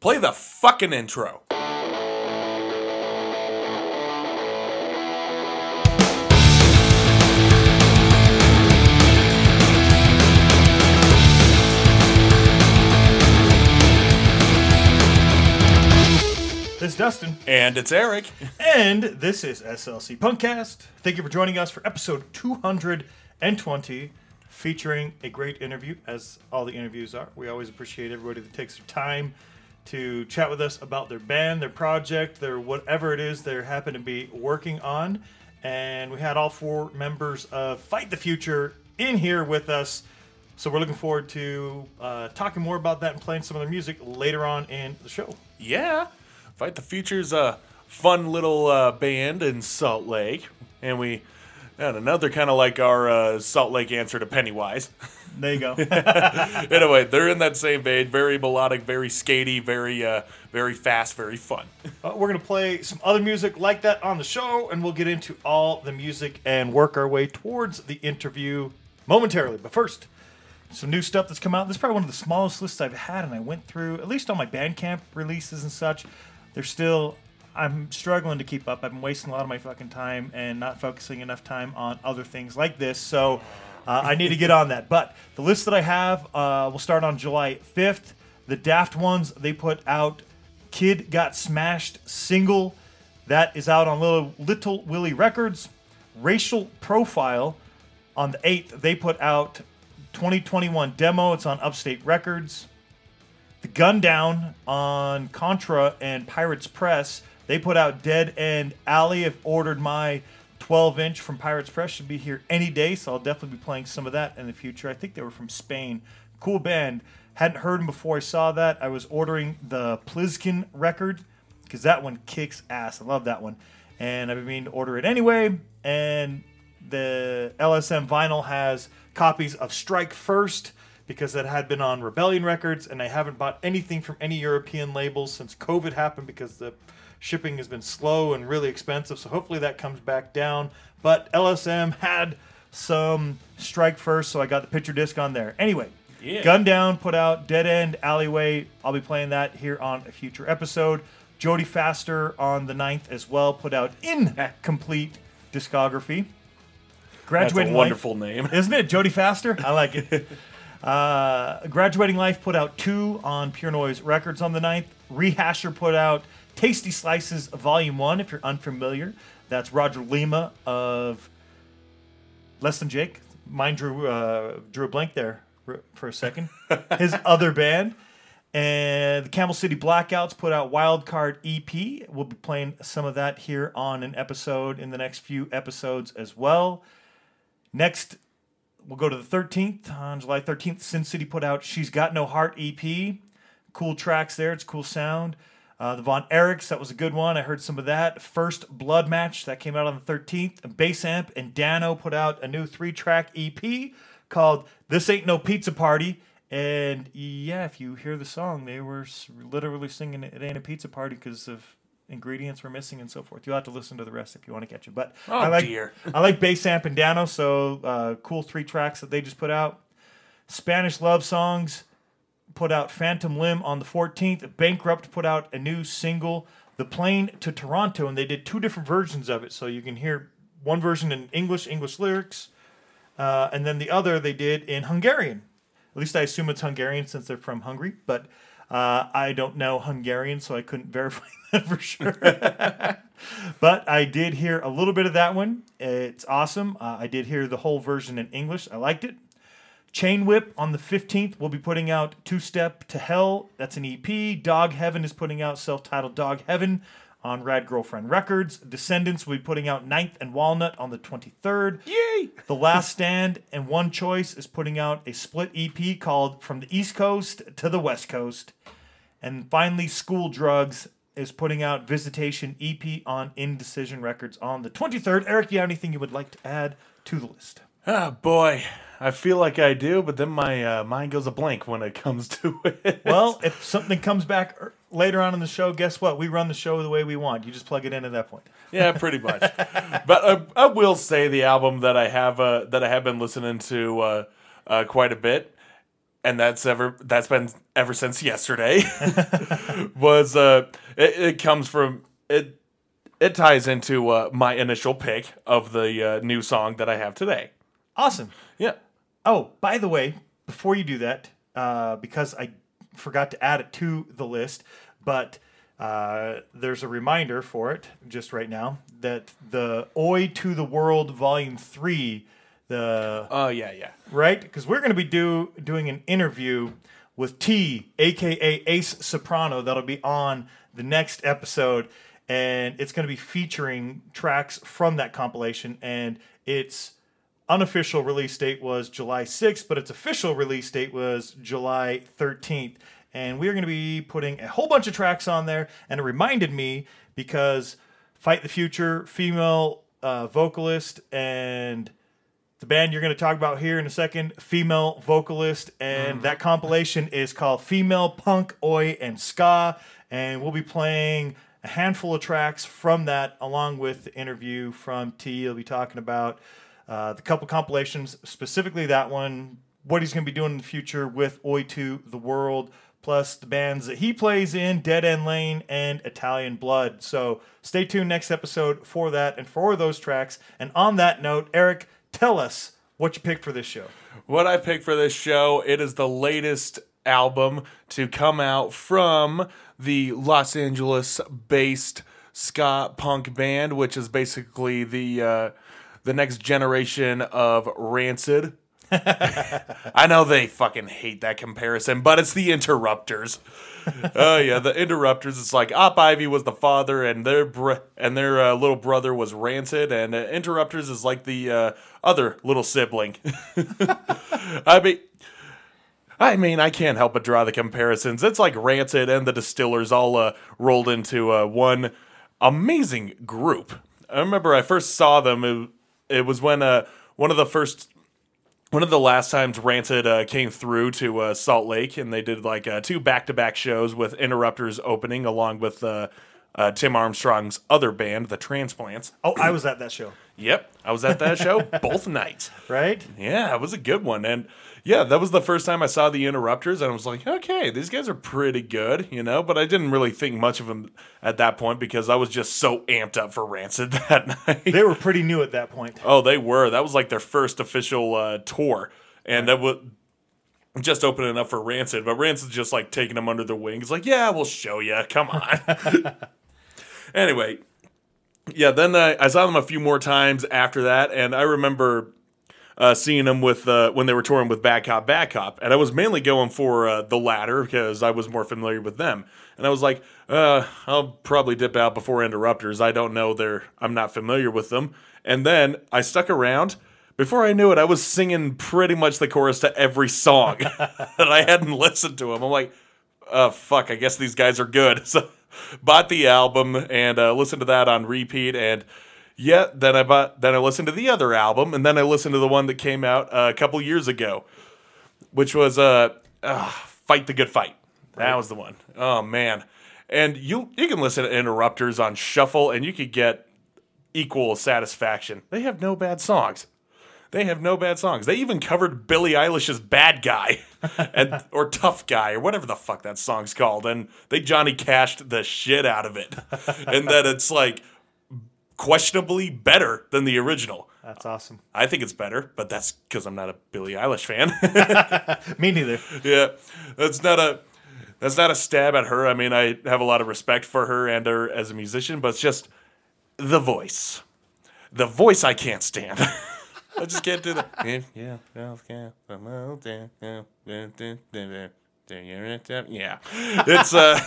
Play the fucking intro. This is Dustin, And it's Eric. and this is SLC Punkcast. Thank you for joining us for episode 220, featuring a great interview, as all the interviews are. We always appreciate everybody that takes their time to chat with us about their band, their project, their whatever it is they happen to be working on. And we had all four members of Fight the Future in here with us. So we're looking forward to uh, talking more about that and playing some of their music later on in the show. Yeah. Fight the Future's a fun little uh, band in Salt Lake. And we had another kind of like our uh, Salt Lake answer to Pennywise. There you go. anyway, they're in that same vein. Very melodic, very skatey, very, uh, very fast, very fun. Uh, we're going to play some other music like that on the show, and we'll get into all the music and work our way towards the interview momentarily. But first, some new stuff that's come out. This is probably one of the smallest lists I've had, and I went through, at least on my Bandcamp releases and such. They're still, I'm struggling to keep up. I've been wasting a lot of my fucking time and not focusing enough time on other things like this. So uh, I need to get on that. But the list that I have uh, will start on July 5th. The Daft Ones, they put out Kid Got Smashed single. That is out on Little, Little Willie Records. Racial Profile on the 8th, they put out 2021 demo. It's on Upstate Records. The Gun Down on Contra and Pirates Press. They put out Dead End Alley. I've ordered my 12 inch from Pirates Press. Should be here any day, so I'll definitely be playing some of that in the future. I think they were from Spain. Cool band. Hadn't heard them before I saw that. I was ordering the Pliskin record because that one kicks ass. I love that one. And I've been meaning to order it anyway. And the LSM vinyl has copies of Strike First because it had been on Rebellion Records, and I haven't bought anything from any European labels since COVID happened because the shipping has been slow and really expensive. So hopefully that comes back down. But LSM had some Strike First, so I got the picture disc on there. Anyway, Yeah. Gun Down put out Dead End Alleyway. I'll be playing that here on a future episode. Jodie Faster on the 9th as well put out incomplete discography. That's a Graduating Life- wonderful name. isn't it? Jodie Faster? I like it. uh, Graduating Life put out two on Pure Noise Records on the 9th. Rehasher put out Tasty Slices Volume 1, if you're unfamiliar. That's Roger Lima of Less Than Jake. Mine drew, uh, drew a blank there for a second. His other band. And the Camel City Blackouts put out Wildcard EP. We'll be playing some of that here on an episode in the next few episodes as well. Next, we'll go to the 13th. On July 13th, Sin City put out She's Got No Heart EP. Cool tracks there. It's cool sound. Uh, the Von Erichs, that was a good one. I heard some of that. First Blood Match, that came out on the 13th. Bass Amp and Dano put out a new three track EP called This Ain't No Pizza Party. And yeah, if you hear the song, they were literally singing It Ain't a Pizza Party because of ingredients were missing and so forth. You'll have to listen to the rest if you want to catch it. But Oh, I like dear. I like Bass Amp and Dano, so uh, cool three tracks that they just put out. Spanish Love Songs put out Phantom Limb on the 14th. Bankrupt put out a new single, The Plane to Toronto, and they did two different versions of it. So you can hear one version in English, English lyrics, uh, and then the other they did in Hungarian. At least I assume it's Hungarian since they're from Hungary, but uh, I don't know Hungarian, so I couldn't verify that for sure. but I did hear a little bit of that one. It's awesome. Uh, I did hear the whole version in English. I liked it. Chain Whip on the 15th, we'll be putting out Two Step to Hell. That's an EP. Dog Heaven is putting out self titled Dog Heaven on Rad Girlfriend Records. Descendents will be putting out Ninth and Walnut on the 23rd. Yay! The Last Stand and One Choice is putting out a split EP called From the East Coast to the West Coast. And finally, School Drugs is putting out Visitation EP on Indecision Records on the 23rd. Eric, do you have anything you would like to add to the list? Oh boy, I feel like I do, but then my uh, mind goes a blank when it comes to it. Well, if something comes back er- later on in the show, guess what? We run the show the way we want. You just plug it in at that point. yeah, pretty much. but uh, I will say the album that I have uh, that I have been listening to uh, uh, quite a bit, and that's ever that's been ever since yesterday. was uh, it, it comes from it. It ties into uh, my initial pick of the uh, new song that I have today. Awesome. Yeah. Oh, by the way, before you do that, uh, because I forgot to add it to the list, but uh, there's a reminder for it just right now that the Oi to the World Volume 3, the Oh yeah, yeah. right? Because we're going to be do doing an interview with T, aka Ace Soprano, that'll be on the next episode, and it's going to be featuring tracks from that compilation, and its unofficial release date was July 6th, but its official release date was July 13th. And we are going to be putting a whole bunch of tracks on there, and it reminded me because Fight the Future, female uh, vocalist, and the band you're going to talk about here in a second, female vocalist, and that compilation is called Female Punk, Oi, and Ska. And we'll be playing a handful of tracks from that, along with the interview from T. He'll be talking about uh, the couple compilations, specifically that one, what he's going to be doing in the future with Oi to the World, plus the bands that he plays in, Dead End Lane and Italian Blood. So stay tuned next episode for that and for those tracks. And on that note, Eric, tell us what you picked for this show. What I picked for this show, it is the latest album to come out from the Los Angeles based ska punk band, which is basically the uh, the next generation of Rancid. I know they fucking hate that comparison, but it's the Interrupters. Oh yeah, the Interrupters. It's like Op Ivy was the father, and their br- and their uh, little brother was Rancid, and uh, Interrupters is like the uh, other little sibling. I mean. I mean, I can't help but draw the comparisons. It's like Rancid and the Distillers all uh, rolled into uh, one amazing group. I remember I first saw them. It, was when uh, one of the first, one of the last times Rancid uh, came through to uh, Salt Lake, and they did like uh, two back-to-back shows with Interrupters opening, along with uh, uh, Tim Armstrong's other band, the Transplants. Oh, I was at that show, Yep, I was at that show both nights. right? Yeah, it was a good one. And yeah, that was the first time I saw the Interrupters, and I was like, okay, these guys are pretty good, you know? But I didn't really think much of them at that point because I was just so amped up for Rancid that night. They were pretty new at that point. oh, they were. That was like their first official uh, tour. And that was just opening up for Rancid, but Rancid's just like taking them under their wings, like, yeah, we'll show you. Come on. anyway, yeah, then uh, I saw them a few more times after that, and I remember uh, seeing them with uh, when they were touring with Bad Cop, Bad Cop, and I was mainly going for uh, the latter because I was more familiar with them, and I was like, uh, I'll probably dip out before Interrupters. I don't know they're I'm not familiar with them, and then I stuck around. Before I knew it, I was singing pretty much the chorus to every song that I hadn't listened to them. I'm like, uh, fuck, I guess these guys are good. So bought the album and uh, listened to that on repeat. And yeah, then I bought, then I listened to the other album, and then I listened to the one that came out uh, a couple years ago, which was uh, uh, "Fight the Good Fight." That was the one. Oh man, and you you can listen to Interrupters on shuffle, and you could get equal satisfaction. They have no bad songs. They have no bad songs. They even covered Billie Eilish's "Bad Guy" and or "Tough Guy" or whatever the fuck that song's called, and they Johnny cashed the shit out of it, and that it's like questionably better than the original. That's awesome. I think it's better, but that's because I'm not a Billie Eilish fan. Me neither. yeah, that's not a that's not a stab at her. I mean, I have a lot of respect for her and her as a musician, but it's just the voice. The voice I can't stand. I just can't do that. Yeah, yeah, yeah, yeah. It's uh,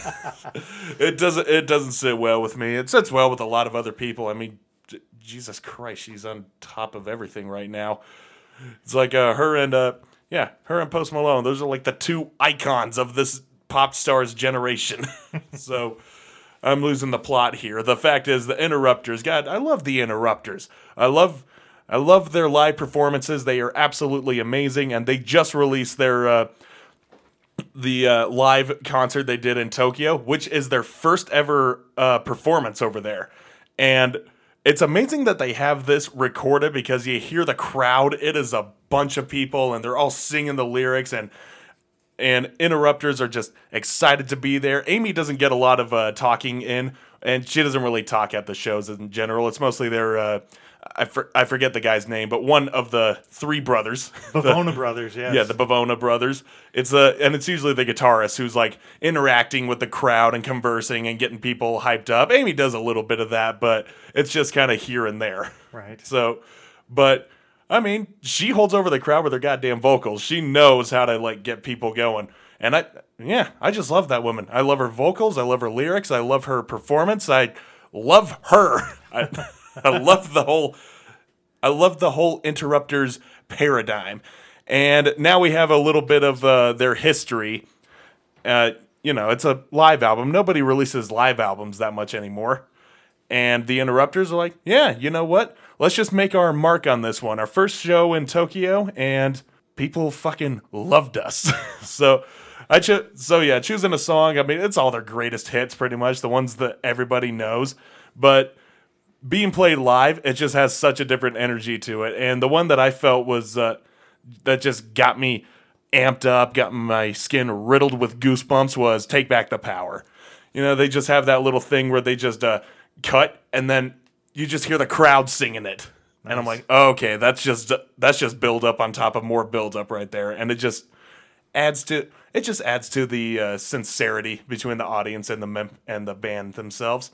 it doesn't it doesn't sit well with me. It sits well with a lot of other people. I mean, Jesus Christ, she's on top of everything right now. It's like uh, her and uh, yeah, her and Post Malone. Those are like the two icons of this pop stars generation. so I'm losing the plot here. The fact is, the Interrupters. God, I love the Interrupters. I love. I love their live performances. They are absolutely amazing, and they just released their uh, the uh, live concert they did in Tokyo, which is their first ever uh, performance over there. And it's amazing that they have this recorded because you hear the crowd. It is a bunch of people, and they're all singing the lyrics. And and interrupters are just excited to be there. Amy doesn't get a lot of uh, talking in, and she doesn't really talk at the shows in general. It's mostly their. I, for, I forget the guy's name, but one of the three brothers, The Bivona Brothers, yes. yeah, the Bivona brothers. It's a and it's usually the guitarist who's like interacting with the crowd and conversing and getting people hyped up. Amy does a little bit of that, but it's just kind of here and there. Right. So, but I mean, she holds over the crowd with her goddamn vocals. She knows how to like get people going. And I yeah, I just love that woman. I love her vocals, I love her lyrics, I love her performance. I love her. I I love the whole I love the whole interrupters paradigm. And now we have a little bit of uh, their history. Uh, you know, it's a live album. Nobody releases live albums that much anymore. And the interrupters are like, yeah, you know what? Let's just make our mark on this one. Our first show in Tokyo, and people fucking loved us. so I cho- so yeah, choosing a song. I mean, it's all their greatest hits, pretty much the ones that everybody knows. But being played live, it just has such a different energy to it. And the one that I felt was uh, that just got me amped up, got my skin riddled with goosebumps was "Take Back the Power." You know, they just have that little thing where they just uh, cut and then you just hear the crowd singing it. And I'm like, oh, okay, that's just that's just build up on top of more build up right there, and it just adds to it just adds to the uh, sincerity between the audience and the mem- and the band themselves.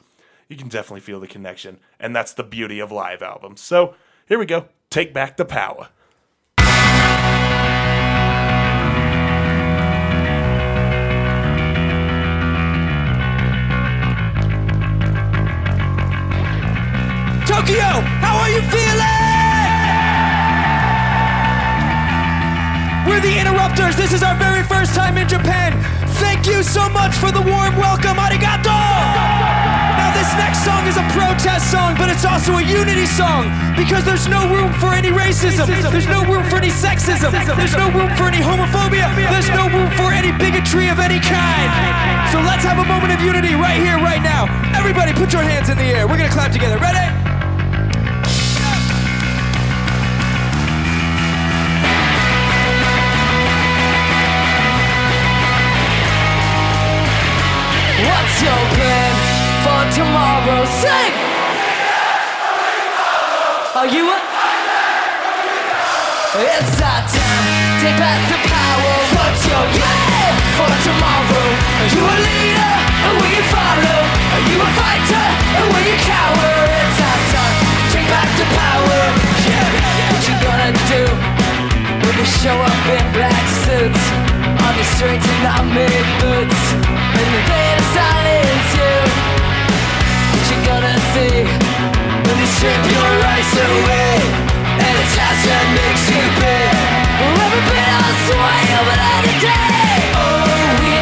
You can definitely feel the connection, and that's the beauty of live albums. So here we go, take back the power. Tokyo, how are you feeling? We're the Interrupters. This is our very first time in Japan. Thank you so much for the warm welcome. Arigato! Now, this next song is a protest song, but it's also a unity song because there's no room for any racism. There's no room for any sexism. There's no room for any homophobia. There's no room for any bigotry of any kind. So let's have a moment of unity right here, right now. Everybody, put your hands in the air. We're gonna clap together. Ready? What's your plan for tomorrow? Sing! Are you a... It's our time, take back the power What's your plan for tomorrow? Are you a leader, or will you follow? Are you a fighter, or will you cower? It's our time, take back the power Yeah, what you gonna do? When you show up in black suits On the streets in mid boots And the day to silence you What you gonna see? When they strip your rights away And it's house that makes you pay. Well, every bit on sway over the day. Oh, we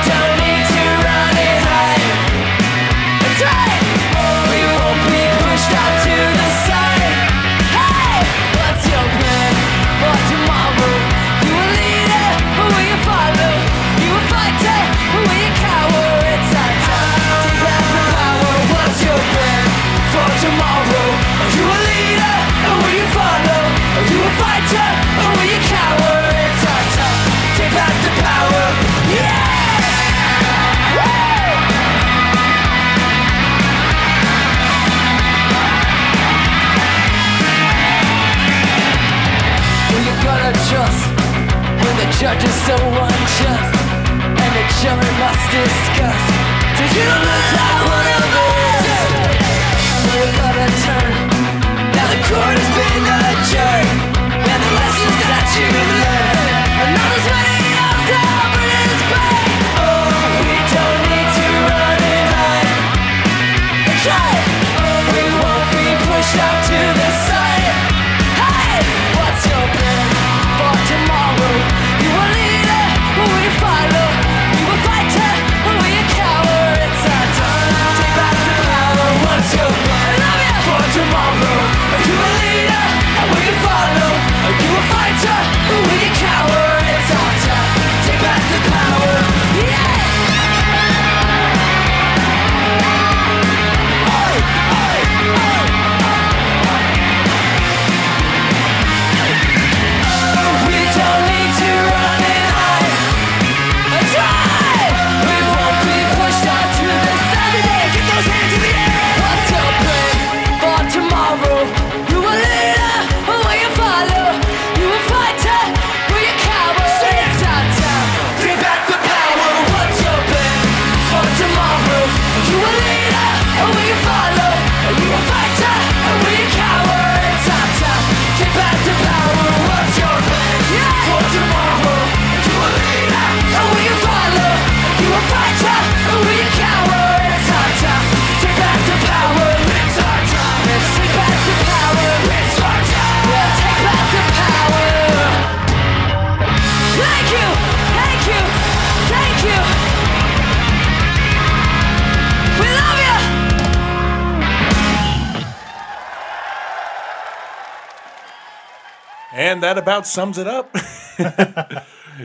that about sums it up.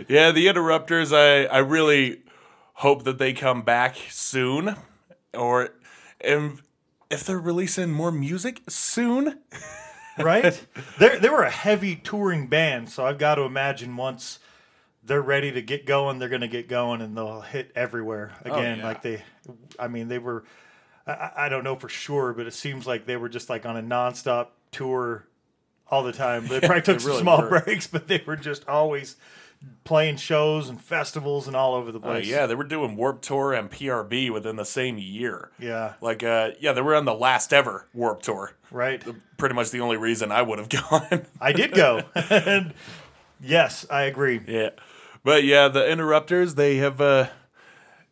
yeah, the Interrupters, I, I really hope that they come back soon. Or and if they're releasing more music soon. right? they they were a heavy touring band, so I've got to imagine once they're ready to get going, they're going to get going and they'll hit everywhere oh, again. yeah. Like they, I mean, they were. I, I don't know for sure, but it seems like they were just like on a nonstop tour all the time. They probably took really small were. breaks, but they were just always playing shows and festivals and all over the Uh, place. yeah, they were doing Warp Tour and PRB within the same year. Yeah. Like, uh, yeah, they were on the last ever Warp Tour. right. Pretty much the only reason I would have gone. I did go. and yes, I agree. yeah. But yeah, the Interrupters, they have uh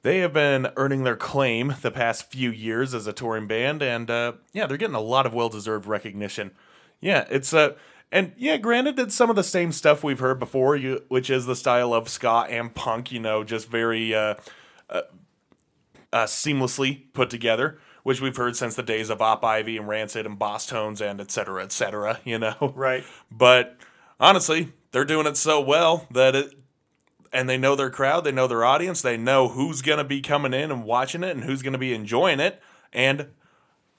they have been earning their claim the past few years as a touring band and uh yeah, they're getting a lot of well-deserved recognition. Yeah, it's uh and yeah, granted it's some of the same stuff we've heard before, you which is the style of ska and punk, you know, just very uh uh, seamlessly put together, which we've heard since the days of Op Ivy and Rancid and Bosstones and et cetera, et cetera, you know? Right. But honestly, they're doing it so well that it, and they know their crowd, they know their audience, they know who's going to be coming in and watching it and who's going to be enjoying it. And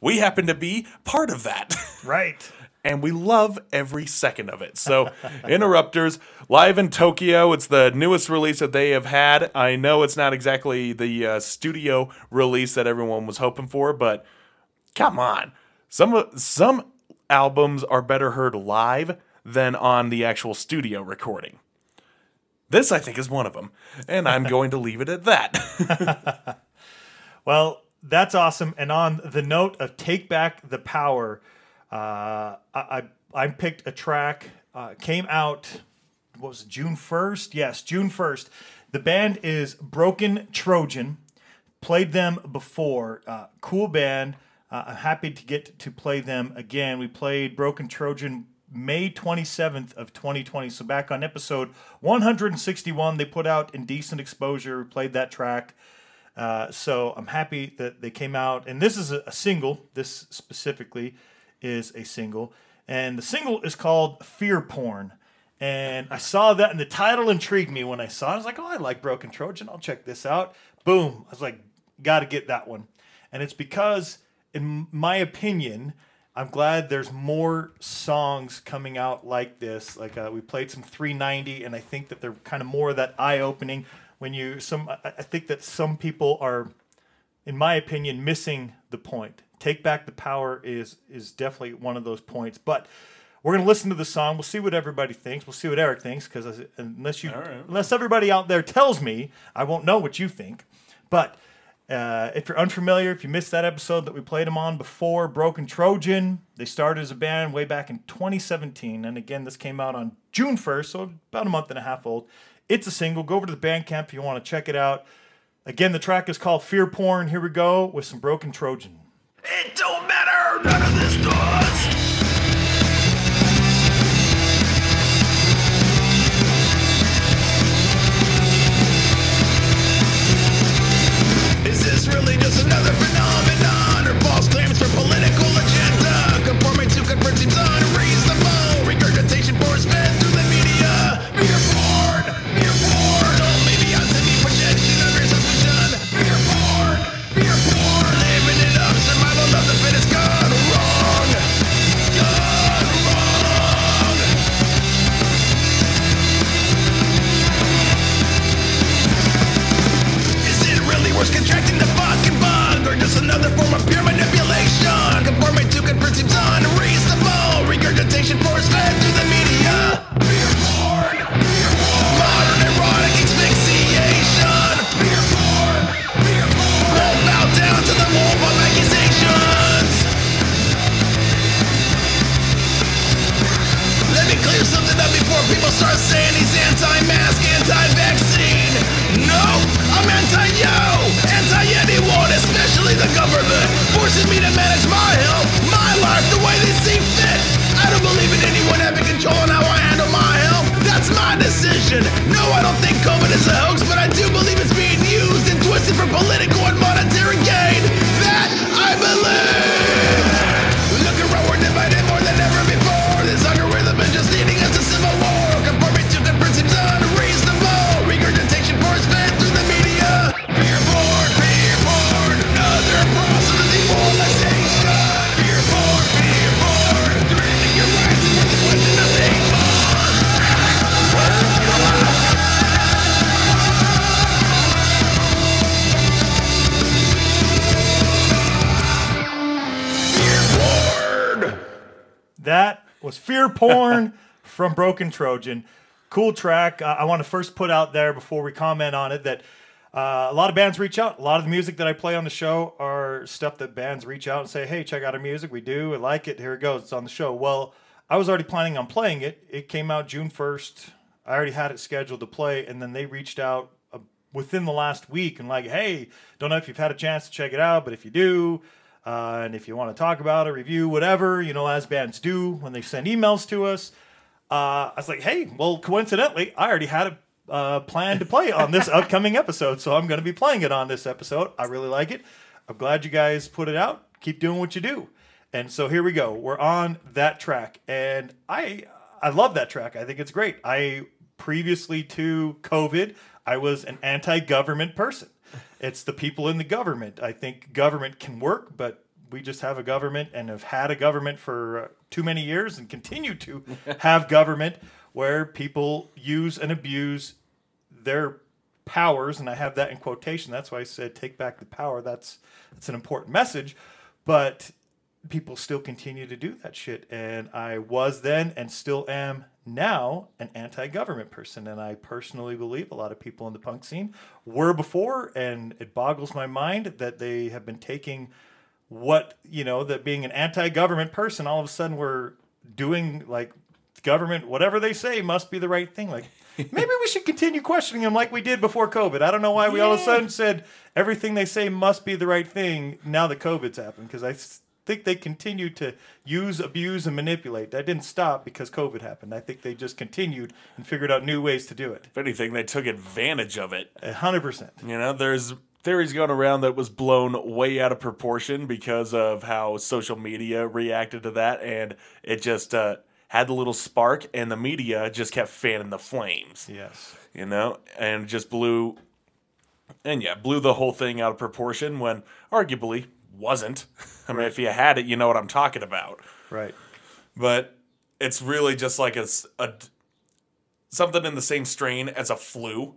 we happen to be part of that. Right. And we love every second of it. So, Interrupters live in Tokyo. It's the newest release that they have had. I know it's not exactly the uh, studio release that everyone was hoping for, but come on, some some albums are better heard live than on the actual studio recording. This, I think, is one of them, and I'm going to leave it at that. Well, that's awesome. And on the note of take back the power, I, I I picked a track. Uh, came out. What was it, June first? Yes, June first. The band is Broken Trojan. Played them before. Uh, cool band. Uh, I'm happy to get to play them again. We played Broken Trojan May 27th of 2020. So back on episode 161, they put out Indecent Exposure. Played that track. Uh, so I'm happy that they came out, and this is a, a single. This specifically is a single, and the single is called "Fear Porn." And I saw that, and the title intrigued me when I saw it. I was like, "Oh, I like Broken Trojan. I'll check this out." Boom! I was like, "Got to get that one," and it's because, in my opinion, I'm glad there's more songs coming out like this. Like uh, we played some 390, and I think that they're kind of more of that eye-opening. When you some, I think that some people are, in my opinion, missing the point. Take back the power is is definitely one of those points. But we're gonna listen to the song. We'll see what everybody thinks. We'll see what Eric thinks because unless you, right. unless everybody out there tells me, I won't know what you think. But uh, if you're unfamiliar, if you missed that episode that we played them on before, Broken Trojan, they started as a band way back in 2017. And again, this came out on June 1st, so about a month and a half old. It's a single. Go over to the Bandcamp if you want to check it out. Again, the track is called Fear Porn. Here we go with some Broken Trojan. It don't matter, none of this does. Wars Madness. Election. No, I don't think COVID is a hoax, but I do believe it's being used and twisted for political and was Fear Porn from Broken Trojan. Cool track. Uh, I want to first put out there before we comment on it that uh, a lot of bands reach out. A lot of the music that I play on the show are stuff that bands reach out and say, hey, check out our music. We do. I like it. Here it goes. It's on the show. Well, I was already planning on playing it. It came out June 1st. I already had it scheduled to play, and then they reached out uh, within the last week and like, hey, don't know if you've had a chance to check it out, but if you do, uh, and if you want to talk about it, review, whatever, you know, as bands do when they send emails to us, uh, I was like, hey, well, coincidentally, I already had a uh, plan to play on this upcoming episode, so I'm going to be playing it on this episode. I really like it. I'm glad you guys put it out. Keep doing what you do. And so here we go. We're on that track, and I I love that track. I think it's great. I previously to COVID, I was an anti-government person. It's the people in the government. I think government can work, but we just have a government and have had a government for uh, too many years and continue to have government where people use and abuse their powers and I have that in quotation. That's why I said take back the power. That's that's an important message, but people still continue to do that shit and I was then and still am now an anti-government person and I personally believe a lot of people in the punk scene were before and it boggles my mind that they have been taking what you know that being an anti-government person all of a sudden we're doing like government whatever they say must be the right thing. Like maybe we should continue questioning them like we did before covid. I don't know why we all of a sudden said everything they say must be the right thing now that covid's happened because i think they continue to use abuse and manipulate. That didn't stop because covid happened. I think they just continued and figured out new ways to do it. If anything, they took advantage of it. 100% You know, there's theories going around that was blown way out of proportion because of how social media reacted to that, and it just uh, had the little spark, and the media just kept fanning the flames. yes. You know, and just blew, and yeah, blew the whole thing out of proportion when arguably wasn't. I mean, if you had it, you know what I'm talking about right but it's really just like it's a something in the same strain as a flu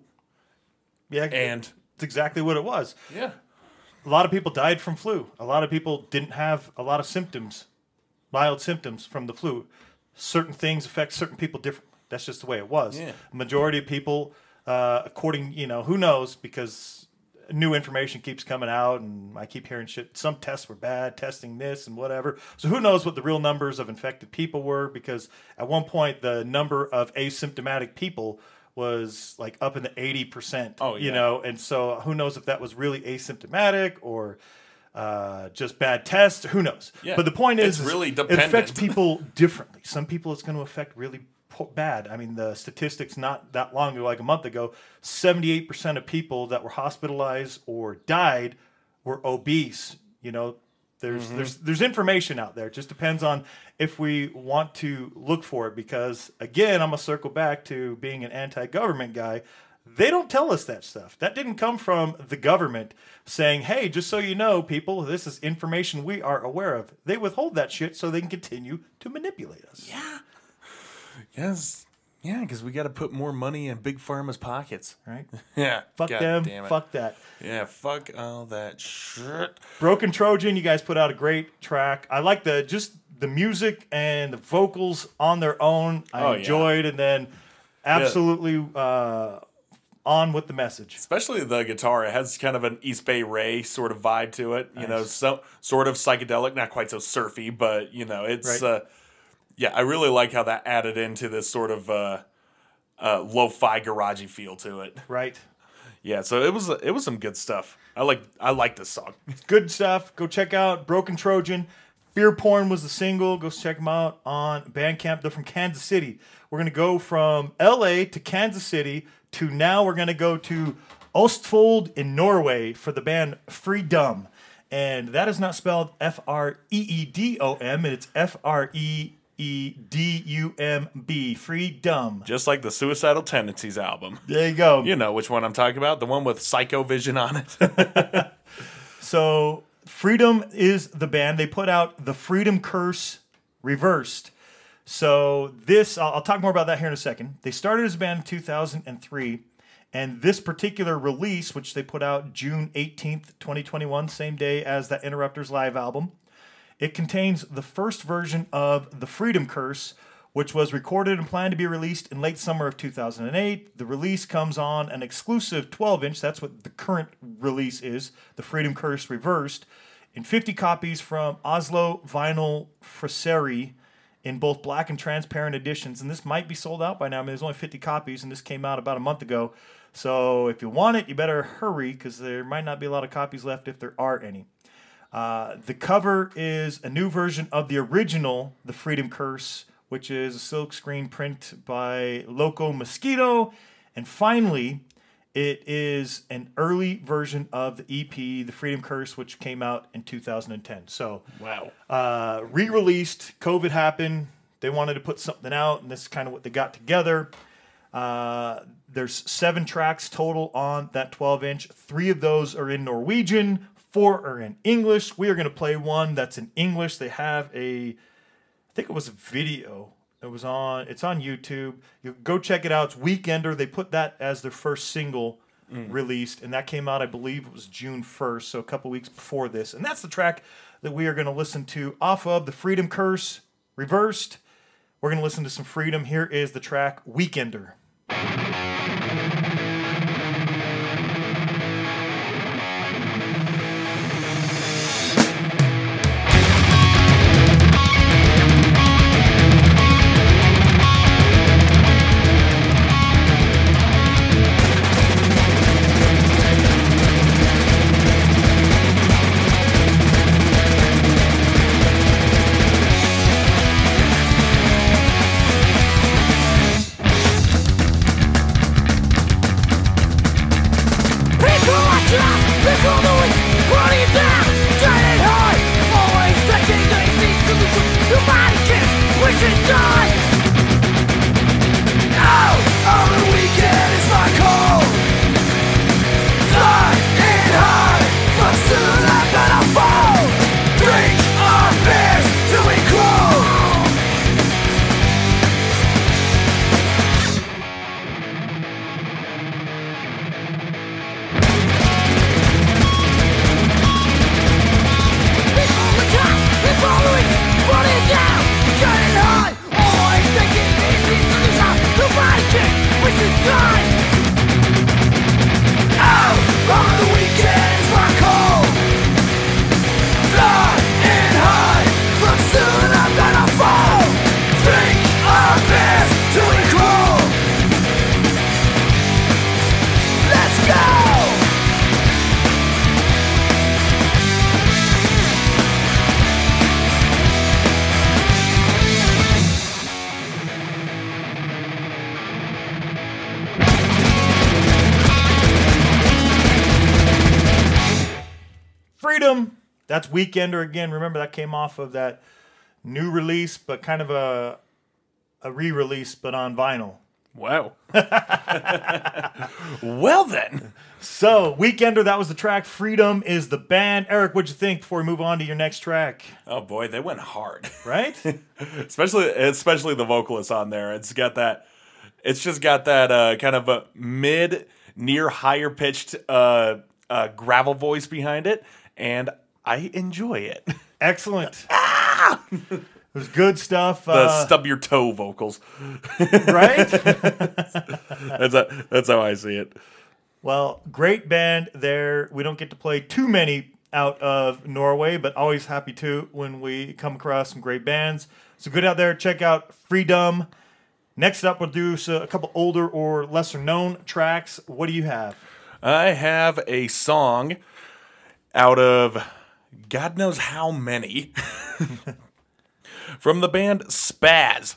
yeah and it's exactly what it was yeah a lot of people died from flu. A lot of people didn't have a lot of symptoms, mild symptoms from the flu. Certain things affect certain people differently. That's just the way it was. Yeah. Majority of people, uh, according, you know, who knows because new information keeps coming out and I keep hearing shit. Some tests were bad, testing this and whatever. So who knows what the real numbers of infected people were because at one point the number of asymptomatic people was like up in the 80%. Oh, yeah. You know, and so who knows if that was really asymptomatic or uh, just bad tests? Who knows? Yeah, But the point is, it's is really it affects people differently. Some people it's going to affect really bad. I mean, the statistics not that long ago, like a month ago, 78% of people that were hospitalized or died were obese. You know, there's Mm-hmm. there's there's information out there. It just depends on if we want to look for it. Because again, I'm gonna circle back to being an anti-government guy. They don't tell us that stuff. That didn't come from the government saying, "Hey, just so you know, people, this is information we are aware of." They withhold that shit so they can continue to manipulate us. Yeah. Yes yeah because we got to put more money in big pharma's pockets Right. yeah Fuck God them. Fuck that. yeah fuck all that shit Broken Trojan, you guys put out a great track. I like the just the music and the vocals on their own. I Oh, yeah. enjoyed, and then absolutely uh, on with the message. especially the guitar it has kind of an east bay ray sort of vibe to it you know so sort of psychedelic not quite so surfy but you know it's Right. uh yeah i really like how that added into this sort of uh uh lo-fi garagey feel to it Right. yeah so it was it was some good stuff i like i like this song Good stuff. Go check out Broken Trojan. Fear Porn was the single. Go check them out on Bandcamp. They're from Kansas City. We're going to go from LA to Kansas City to now we're going to go to Ostfold in Norway for the band Freedumb. And that is not spelled F R E E D O M, it's F R E E D U M B. Freedumb. Just like the Suicidal Tendencies album. There you go. You know which one I'm talking about? The one with Psycho Vision on it. So Freedumb is the band. They put out the Freedom Curse Reversed. So this, I'll, I'll talk more about that here in a second. They started as a band in 2003, and this particular release, which they put out June 18th, 2021, same day as that Interrupters live album, it contains the first version of The Freedom Curse, which was recorded and planned to be released in late summer of 2008. The release comes on an exclusive 12 inch, that's what the current release is, The Freedom Curse Reversed, in 50 copies from Oslo Vinyl Fraseri in both black and transparent editions. And this might be sold out by now. I mean, there's only 50 copies, and this came out about a month ago. So if you want it, you better hurry because there might not be a lot of copies left if there are any. Uh, the cover is a new version of the original The Freedom Curse, which is a silkscreen print by Loco Mosquito. And finally, it is an early version of the EP, The Freedom Curse, which came out in 2010. So, wow. uh, re-released. COVID happened. They wanted to put something out, and this is kind of what they got together. Uh, there's seven tracks total on that 12 inch. Three of those are in Norwegian. Four are in English. We are going to play one that's in English. They have a, I think it was a video. It was on. It's on YouTube. You go check it out. It's Weekender. They put that as their first single mm. released, and that came out, I believe, it was June 1st, so a couple weeks before this. And that's the track that we are going to listen to off of the Freedom Curse Reversed. We're going to listen to some Freedumb. Here is the track Weekender. Weekender again. Remember that came off of that new release, but kind of a a re-release, but on vinyl. Wow. well then. So Weekender, that was the track. Freedumb is the band. Eric, what'd you think before we move on to your next track? Oh boy, they went hard. Right? especially especially the vocalist on there. It's got that. It's just got that uh, kind of a mid, near higher pitched uh, uh, gravel voice behind it, and I enjoy it. Excellent. it was good stuff. The Uh, stub your toe vocals. right? That's a, that's how I see it. Well, great band there. We don't get to play too many out of Norway, but always happy to when we come across some great bands. So good out there. Check out Freedumb. Next up, we'll do a couple older or lesser known tracks. What do you have? I have a song out of God knows how many. From the band Spazz.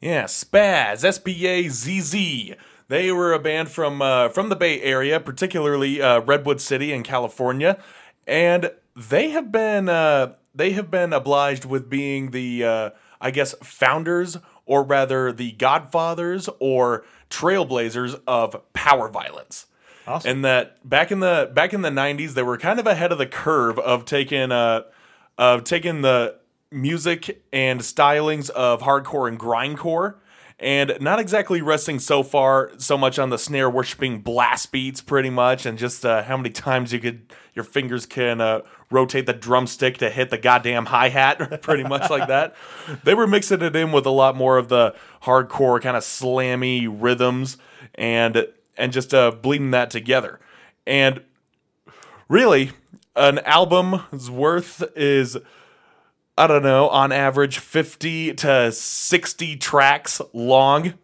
Yeah, Spazz, S P A Z Z. They were a band from uh, from the Bay Area, particularly uh, Redwood City in California, and they have been uh, they have been obliged with being the uh, I guess founders or rather the godfathers or trailblazers of power violence. Awesome. And that back in the back in the '90s, they were kind of ahead of the curve of taking uh of taking the music and stylings of hardcore and grindcore, and not exactly resting so far so much on the snare worshiping blast beats, pretty much, and just uh, how many times you could your fingers can uh, rotate the drumstick to hit the goddamn hi hat, pretty much like that. They were mixing it in with a lot more of the hardcore kind of slammy rhythms and and just uh, bleeding that together. And really, an album's worth is, I don't know, on average 50 to 60 tracks long.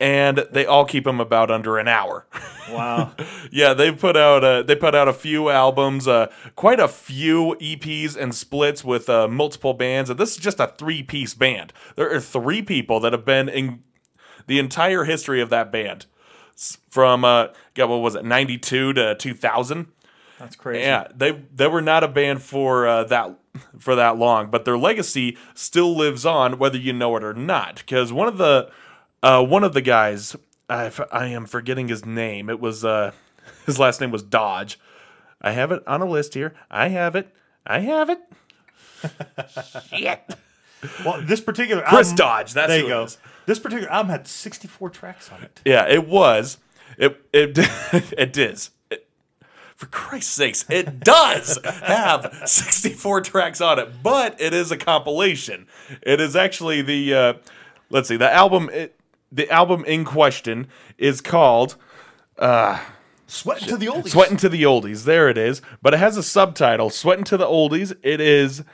And they all keep them about under an hour. Wow. yeah, they put out uh, they put out a few albums, uh, quite a few EPs and splits with uh, multiple bands, and this is just a three piece band. There are three people that have been in the entire history of that band from uh, God, what was it, ninety two to two thousand. That's crazy. Yeah, they they were not a band for uh, that for that long, but their legacy still lives on, whether you know it or not. Because one of the uh, one of the guys, I, f- I am forgetting his name. It was uh, his last name was Dodge. I have it on a list here. I have it. I have it. Shit. Well, this particular Chris album, Dodge. That's there who you it go. Is. This particular album had 64 tracks on it. Yeah, it was. It it it is. It, for Christ's sakes, it does have 64 tracks on it, but it is a compilation. It is actually the uh, let's see, the album it, the album in question is called Sweating to the oldies. Sweating to the Oldies. There it is. But it has a subtitle, Sweating to the Oldies. It is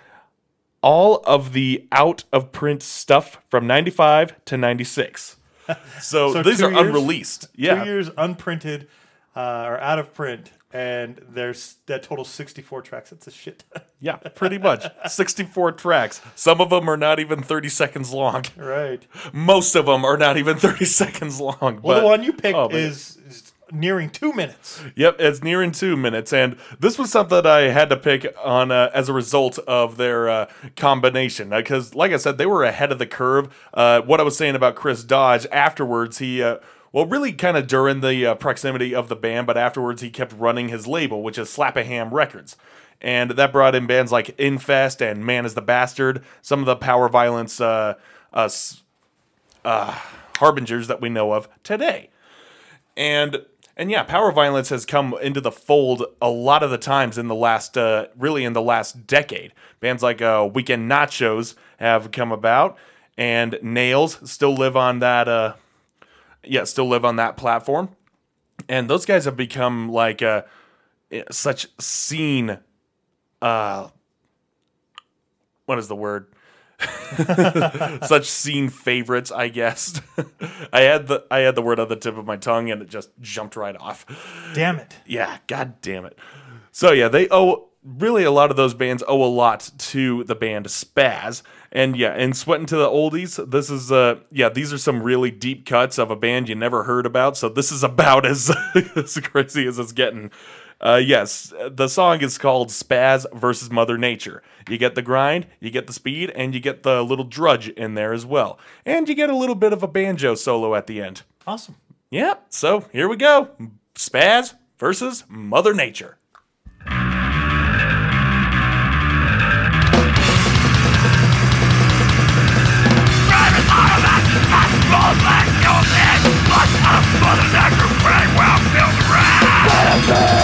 all of the out of print stuff from 95 to 96. So, So these are years? unreleased. Yeah. Two years unprinted uh, or out of print, and there's that total 64 tracks. That's a shit. Yeah, pretty much. 64 tracks. Some of them are not even 30 seconds long. right. Most of them are not even 30 seconds long. Well, but- the one you picked oh, is, is nearing two minutes. Yep, it's nearing two minutes, and this was something I had to pick on uh, as a result of their uh, combination. Because, like I said, they were ahead of the curve. Uh, what I was saying about Chris Dodge afterwards, he. Uh, well, really, kind of during the uh, proximity of the band, but afterwards he kept running his label, which is Slap-a-Ham Records. And that brought in bands like Infest and Man is the Bastard, some of the power violence uh, uh, uh, harbingers that we know of today and and yeah, power violence has come into the fold a lot of the times in the last, uh, really in the last decade. Bands like uh, Weekend Nachos have come about, and Nails still live on that. Uh, yeah, still live on that platform, and those guys have become like uh, such scene. Uh, what is the word? such scene favorites, I guess. I had the I had the word on the tip of my tongue and it just jumped right off. Damn it. Yeah, god damn it. So yeah, they owe really a lot of those bands owe a lot to the band Spazz. And yeah, and Sweating to the Oldies, this is uh yeah, these are some really deep cuts of a band you never heard about. So this is about as as crazy as it's getting. Uh, yes, the song is called Spazz versus Mother Nature. You get the grind, you get the speed, and you get the little drudge in there as well. And you get a little bit of a banjo solo at the end. Awesome. Yeah, so here we go Spazz versus Mother Nature. Mother Nature pretty well filled around.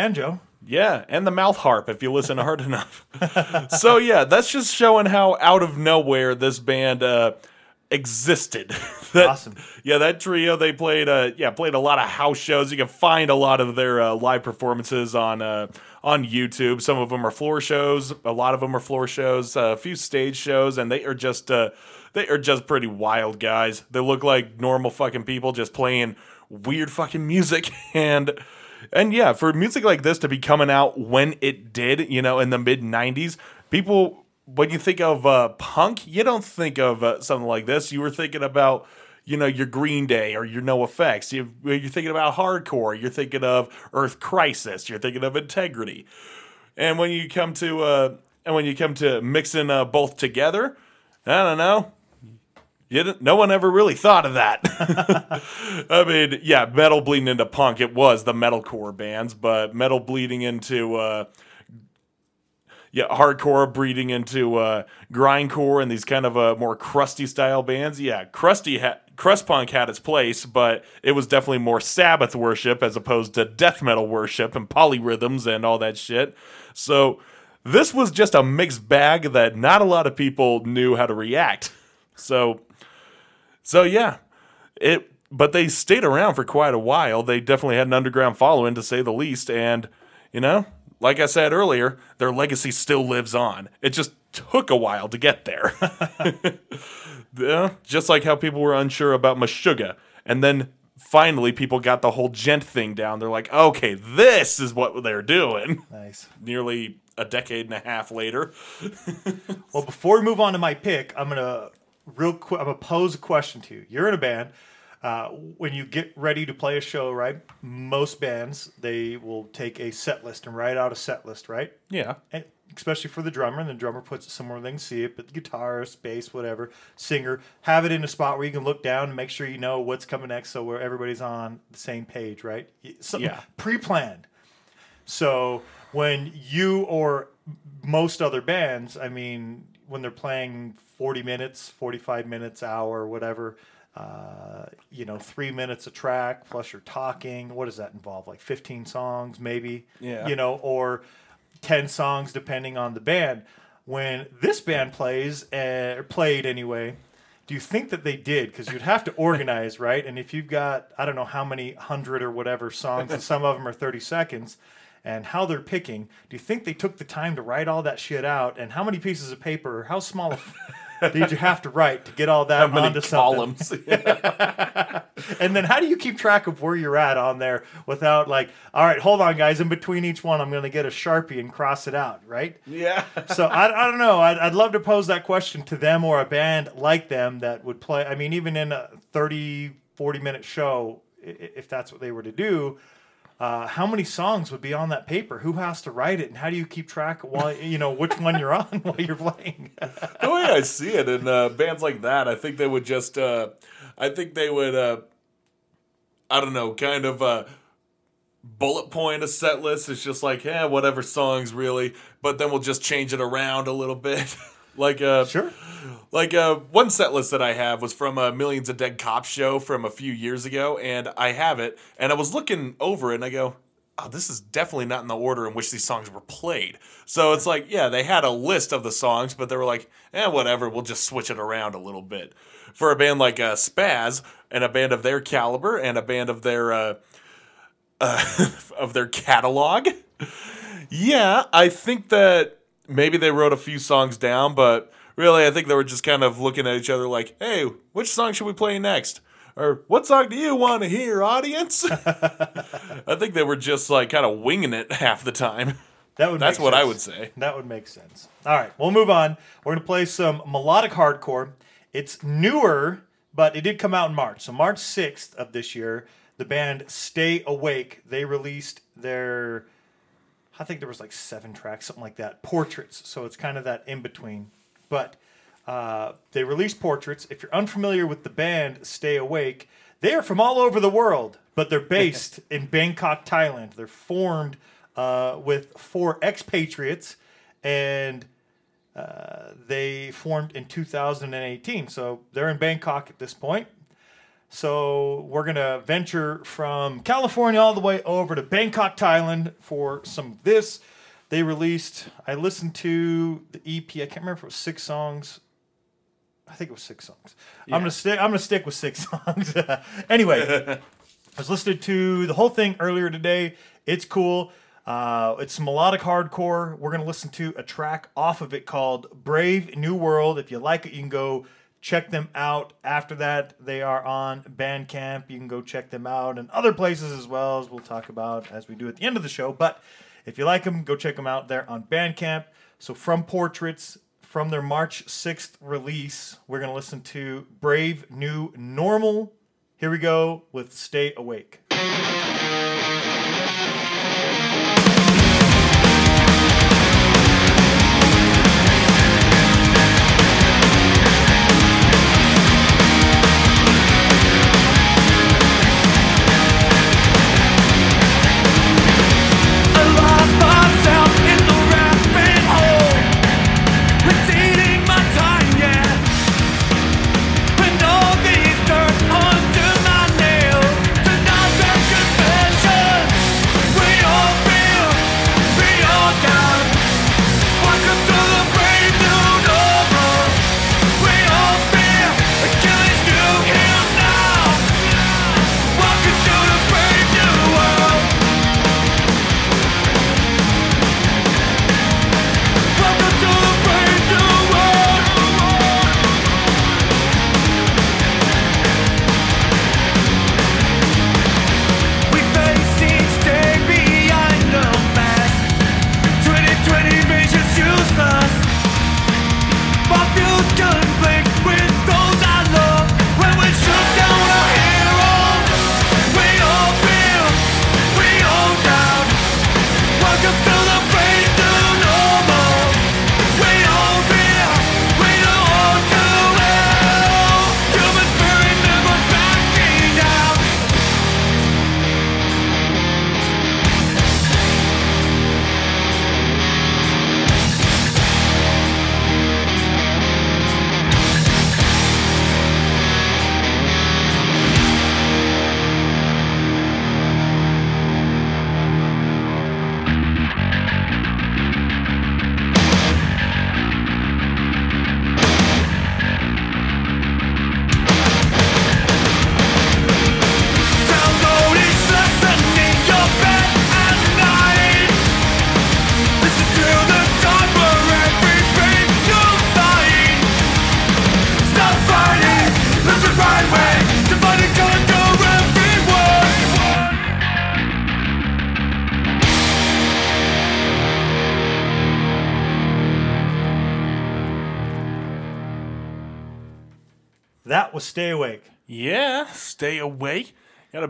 banjo. Yeah, and the mouth harp if you listen hard enough. so yeah, that's just showing how out of nowhere this band uh, existed. That- Awesome. Yeah, that trio they played. Uh, yeah, played a lot of house shows. You can find a lot of their uh, live performances on uh, on YouTube. Some of them are floor shows. A lot of them are floor shows. Uh, a few stage shows, and they are just uh, they are just pretty wild guys. They look like normal fucking people just playing weird fucking music and. And yeah, for music like this to be coming out when it did, you know, in the mid 90s, people, when you think of uh, punk, you don't think of uh, something like this. You were thinking about, you know, your Green Day or your NOFX. You, you're thinking about hardcore. You're thinking of Earth Crisis. You're thinking of Integrity. And when you come to, uh, and when you come to mixing uh, both together, I don't know. Didn't, no one ever really thought of that. I mean, yeah, metal bleeding into punk. It was the metalcore bands, but metal bleeding into uh, yeah, hardcore breeding into uh, grindcore and these kind of uh, more crusty style bands. Yeah, crusty ha- crust punk had its place, but it was definitely more Sabbath worship as opposed to death metal worship and polyrhythms and all that shit. So this was just a mixed bag that not a lot of people knew how to react. So so yeah, it. But they stayed around for quite a while. They definitely had an underground following, to say the least. And you know, like I said earlier, their legacy still lives on. It just took a while to get there. yeah, just like how people were unsure about Meshuggah, and then finally people got the whole djent thing down. They're like, okay, this is what they're doing. Nice. Nearly a decade and a half later. Well, before we move on to my pick, I'm gonna real quick. I'm gonna pose a question to you. You're in a band. Uh, when you get ready to play a show, right? Most bands they will take a set list and write out a set list, right? Yeah. And especially for the drummer, and the drummer puts it somewhere they can see it. But the guitarist, bass, whatever, singer, have it in a spot where you can look down and make sure you know what's coming next, so where everybody's on the same page, right? Something Yeah. pre-planned. So when you or most other bands, I mean, when they're playing 40 minutes, 45 minutes, hour, whatever, uh, you know, three minutes a track plus you're talking. What does that involve? Like 15 songs, maybe? Yeah. You know, or 10 songs depending on the band. When this band plays, uh, or played anyway, do you think that they did? Because you'd have to organize, right? And if you've got, I don't know how many hundred or whatever songs, and some of them are 30 seconds, and how they're picking, do you think they took the time to write all that shit out? And how many pieces of paper, how small did you have to write to get all that How many onto something? columns? And then how do you keep track of where you're at on there without like, all right, hold on, guys, in between each one, I'm going to get a Sharpie and cross it out, right? yeah. so I, I don't know. I'd, I'd love to pose that question to them or a band like them that would play. I mean, even in a 30, 40 minute show, i- i- if that's what they were to do, uh, how many songs would be on that paper? Who has to write it? And how do you keep track of while, you know, which one you're on while you're playing? the way I see it in uh, bands like that, I think they would just, uh, I think they would, uh, I don't know, kind of uh, bullet point a set list. It's just like, yeah, whatever songs really, but then we'll just change it around a little bit. like, uh, sure. like uh, one set list that I have was from a Millions of Dead Cops show from a few years ago, and I have it, and I was looking over it, and I go, oh, this is definitely not in the order in which these songs were played. So it's like, yeah, they had a list of the songs, but they were like, eh, whatever, we'll just switch it around a little bit. For a band like uh, Spazz and a band of their caliber and a band of their uh, uh, of their catalog, yeah, I think that maybe they wrote a few songs down, but really, I think they were just kind of looking at each other like, hey, which song should we play next? Or what song do you want to hear, audience? I think they were just like kind of winging it half the time. That would That's what I would say. That would make sense. All right, we'll move on. We're going to play some melodic hardcore. It's newer, but it did come out in March. So, March 6th of this year, the band Stay Awake, they released their, I think there was like seven tracks, something like that, Portraits. So, it's kind of that in between. But uh, they released Portraits. If you're unfamiliar with the band Stay Awake, they are from all over the world, but they're based in Bangkok, Thailand. They're formed uh, with four expatriates, and uh, they formed in 2018. So they're in Bangkok at this point. So we're gonna venture from California all the way over to Bangkok, Thailand for some of this. They released. I listened to the EP. I can't remember if it was six songs. I think it was six songs. I'm gonna stick. I'm gonna stick with six songs. anyway, I was listening to the whole thing earlier today. It's cool. Uh, it's melodic hardcore. We're gonna listen to a track off of it called "Brave New World." If you like it, you can go check them out. After that, they are on Bandcamp. You can go check them out and other places as well as we'll talk about as we do at the end of the show. But if you like them, go check them out. They're on Bandcamp. So from Portraits, from their March 6th release, we're gonna listen to "Brave New Normal." Here we go with "Stay Awake."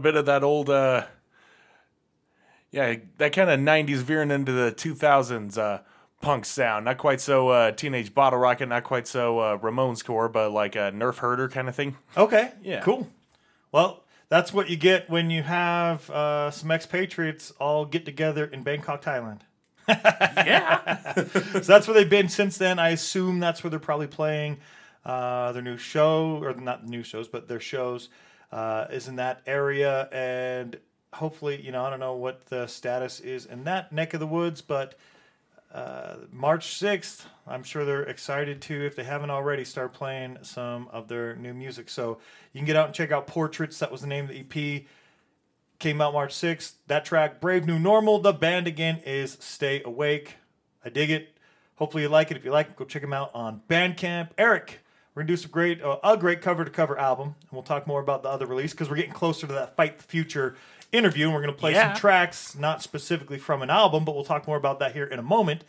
Bit of that old, uh, yeah, that kind of '90s veering into the 2000s uh, punk sound. Not quite so uh, Teenage Bottlerocket, not quite so uh, Ramones core, but like a Nerf herder kind of thing. Okay. Yeah. Cool. Well, that's what you get when you have uh, some expatriates all get together in Bangkok, Thailand. Yeah, So that's where they've been since then. I assume that's where they're probably playing uh, their new show, or not new shows, but their shows uh, is in that area. And hopefully, you know, I don't know what the status is in that neck of the woods, but uh, March 6th, I'm sure they're excited to, if they haven't already, start playing some of their new music. So you can get out and check out Portraits. That was the name of the EP. Came out March 6th. That track, Brave New Normal. The band again is Stay Awake. I dig it. Hopefully you like it. If you like it, go check them out on Bandcamp. Eric, we're gonna do some great, uh, a great cover to cover album, and we'll talk more about the other release because we're getting closer to that Fight the Future interview, and we're gonna play Yeah. some tracks, not specifically from an album, but we'll talk more about that here in a moment.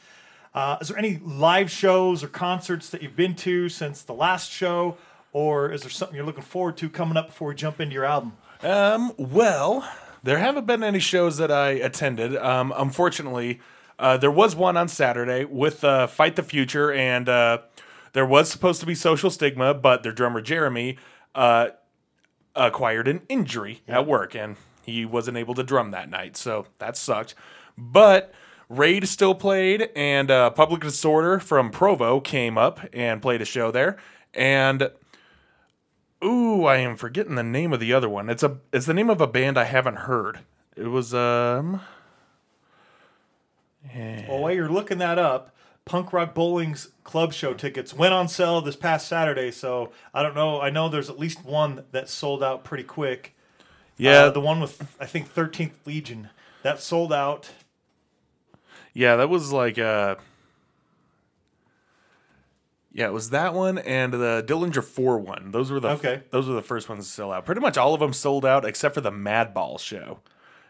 Uh, is there any live shows or concerts that you've been to since the last show, or is there something you're looking forward to coming up before we jump into your album? Um, well, there haven't been any shows that I attended. Um, unfortunately, uh, there was one on Saturday with uh, Fight the Future, and uh, there was supposed to be Social Stigma, but their drummer Jeremy uh, acquired an injury at work, and he wasn't able to drum that night, so that sucked. But Raid still played, and uh, Public Disorder from Provo came up and played a show there, and Ooh, I am forgetting the name of the other one. It's a it's the name of a band I haven't heard. It was um Well, while you're looking that up, Punk Rock Bowling's club show tickets went on sale this past Saturday. So I don't know. I know there's at least one that sold out pretty quick. yeah Uh, the one with I think 13th Legion that sold out. yeah that was like uh yeah it was that one and the Dillinger Four one. Those were the Okay. those were the first ones to sell out. Pretty much all of them sold out except for the Madball show.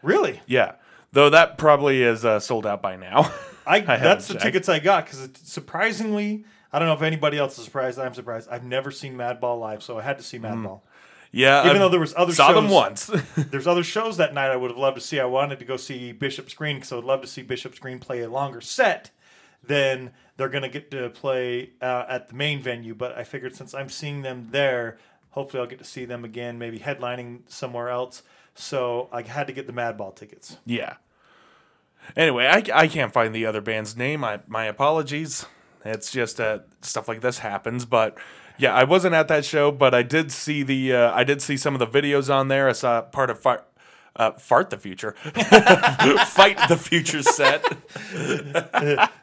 Really? Yeah, though that probably is uh, sold out by now. I, haven't that's the checked. tickets I got because surprisingly, I don't know if anybody else is surprised. I'm surprised. I've never seen Madball live, so I had to see Madball. yeah, Even I though there was other saw them shows- once. There's other shows that night I would have loved to see. I wanted to go see Bishop's Green because I would love to see Bishop's Green play a longer set than they're going to get to play uh, at the main venue. But I figured since I'm seeing them there, hopefully I'll get to see them again, maybe headlining somewhere else. So I had to get the Madball tickets. Yeah. Anyway, I, I can't find the other band's name. I, my apologies. It's just uh, stuff like this happens. But yeah, I wasn't at that show, but I did see the uh, I did see some of the videos on there. I saw part of Fart, uh, Fart the Future, Fight the Future set.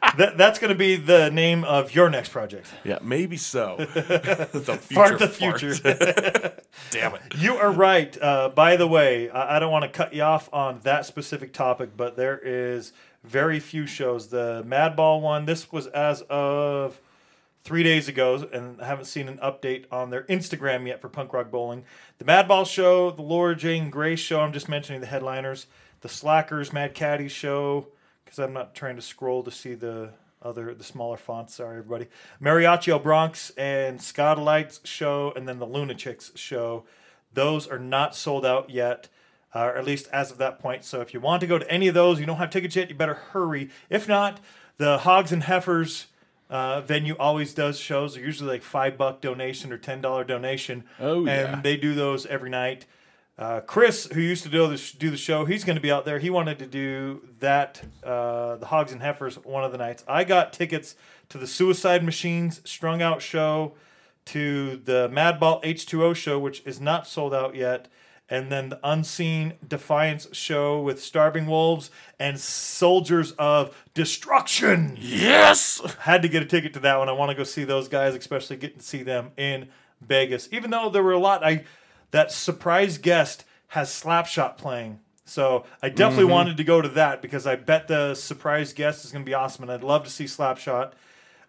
That, that's going to be the name of your next project. Yeah, maybe so. the future Fart the fart. future. Damn it. You are right. Uh, by the way, I, I don't want to cut you off on that specific topic, but there is very few shows. The Madball one, this was as of three days ago, and I haven't seen an update on their Instagram yet for Punk Rock Bowling. The Madball show, the Laura Jane Grace show, I'm just mentioning the headliners. The Slackers, Mad Caddy show, because I'm not trying to scroll to see the other the smaller fonts. Sorry, everybody. Mariachi El Bronx and Skatalites show, and then the Lunatics show. Those are not sold out yet, uh, or at least as of that point. So if you want to go to any of those, you don't have tickets yet. You better hurry. If not, the Hogs and Heifers. Uh, venue always does shows. They're usually like five buck donation or ten dollar donation. Oh, yeah. and they do those every night. Uh, Chris, who used to do the, do the show, he's going to be out there. He wanted to do that, uh, the Hogs and Heifers, one of the nights. I got tickets to the Suicide Machines Strung Out show, to the Madball H2O show, which is not sold out yet, and then the Unseen Defiance show with Starving Wolves and Soldiers of Destruction. Yes. Had to get a ticket to that one. I want to go see those guys, especially getting to see them in Vegas. Even though there were a lot, I that surprise guest has Slapshot playing. So I definitely mm-hmm. wanted to go to that because I bet the surprise guest is going to be awesome, and I'd love to see Slapshot.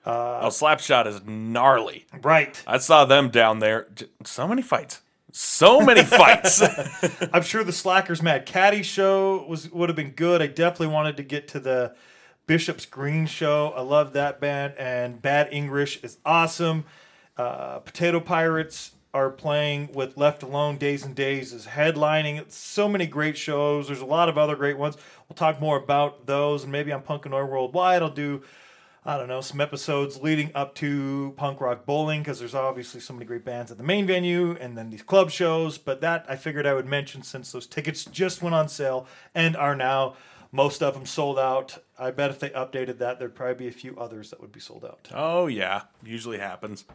Oh, uh, Slapshot is gnarly. Right. I saw them down there. So many fights. So many fights. I'm sure the Slackers Mad Caddy show was would have been good. I definitely wanted to get to the Bishop's Green show. I love that band, and Bad English is awesome. Uh, Potato Pirates are playing with Left Alone Days and Days is headlining. So many great shows. There's a lot of other great ones. We'll talk more about those, and maybe on Punk and Oi Worldwide, I'll do. I don't know, some episodes leading up to Punk Rock Bowling because there's obviously so many great bands at the main venue and then these club shows. But that I figured I would mention since those tickets just went on sale and are now most of them sold out. I bet if they updated that, there'd probably be a few others that would be sold out. oh yeah, usually happens.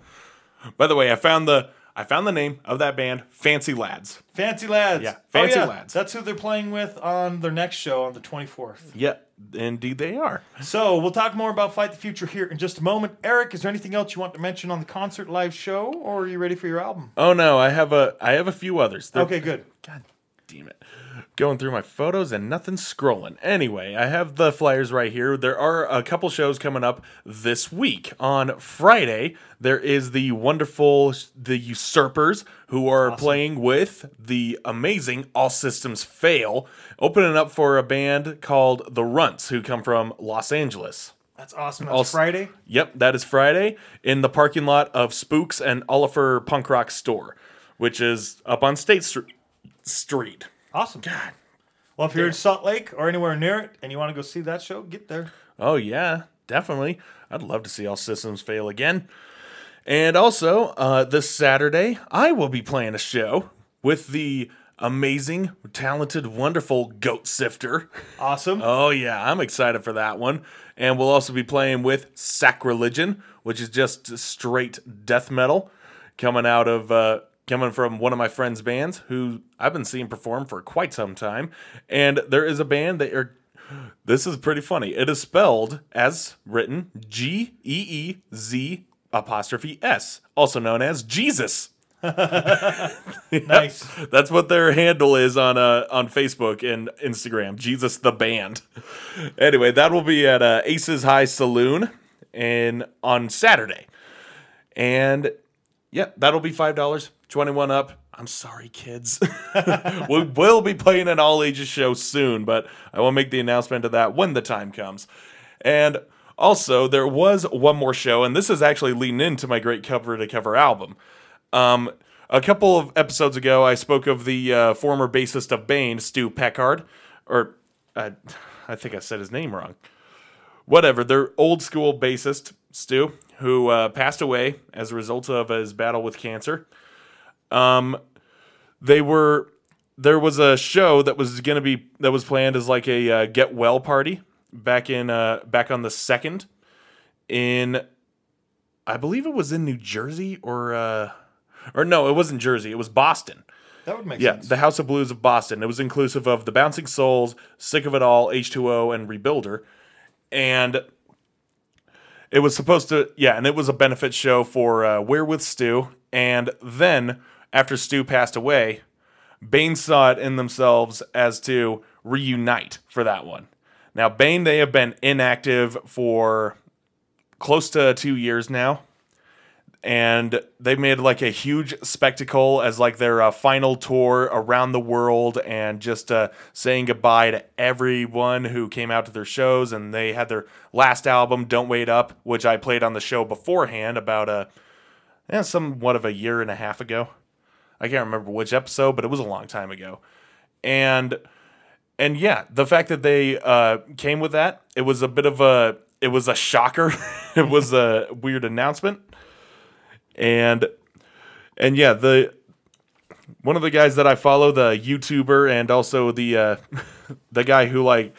By the way, I found the I found the name of that band, Fancy Lads. Fancy Lads. Yeah, Oh, Fancy yeah. Lads. That's who they're playing with on their next show on the 24th. Yeah, indeed they are. So we'll talk more about Fight the Future here in just a moment. Eric, is there anything else you want to mention on the concert live show, or are you ready for your album? Oh no, I have a I have a few others. They're- Okay, good. God damn it. Going through my photos and nothing's scrolling. Anyway, I have the flyers right here. There are a couple shows coming up this week. On Friday, there is the wonderful The Usurpers, who are playing with the amazing All Systems Fail, opening up for a band called The Runts, who come from Los Angeles. That's awesome. That's Also- Friday. Yep, that is Friday in the parking lot of Spooks and Oliver Punk Rock Store, which is up on State Str- Street. Awesome. God. Well, if you're in Salt Lake or anywhere near it and you want to go see that show, get there. Oh yeah, definitely. I'd love to see all systems fail again. And also, uh, this Saturday, I will be playing a show with the amazing, talented, wonderful Goat Sifter. Awesome. Oh yeah, I'm excited for that one. And we'll also be playing with Sacrilegion, which is just straight death metal, coming out of uh, coming from one of my friends' bands who I've been seeing perform for quite some time. And there is a band that are. This is pretty funny. It is spelled as written G E E Z apostrophe S, also known as Jesus. Nice. That's what their handle is on uh, on Facebook and Instagram. Jesus the band. Anyway, that will be at uh, Aces High Saloon and on Saturday, and yeah, that'll be five dollars. Twenty one up. I'm sorry, kids. we will be playing an all ages show soon, but I will make the announcement of that when the time comes. And also, there was one more show, and this is actually leading into my great cover to cover album. Um, a couple of episodes ago, I spoke of the uh, former bassist of Bane, Stu Peckard, or I think I said his name wrong. Whatever, their old school bassist, Stu, who uh, passed away as a result of his battle with cancer. Um, they were there was a show that was going to be that was planned as like a uh, get well party back in uh, back on the second in I believe it was in New Jersey or uh, or no, it wasn't Jersey. It was Boston. That would make Yeah, sense. the House of Blues of Boston. It was inclusive of the Bouncing Souls, Sick of It All, H2O, and Rebuilder. And it was supposed to, yeah, and it was a benefit show for uh, We're with Stu. And then, after Stu passed away, Bane saw it in themselves as to reunite for that one. Now, Bane, they have been inactive for close to two years now and they made like a huge spectacle as like their uh, final tour around the world and just uh, saying goodbye to everyone who came out to their shows and they had their last album don't wait up which i played on the show beforehand about a yeah, somewhat of a year and a half ago i can't remember which episode but it was a long time ago. And and yeah the fact that they uh, came with that it was a bit of a it was a shocker. It was a weird announcement. And and yeah the one of the guys that i follow the youtuber and also the uh the guy who like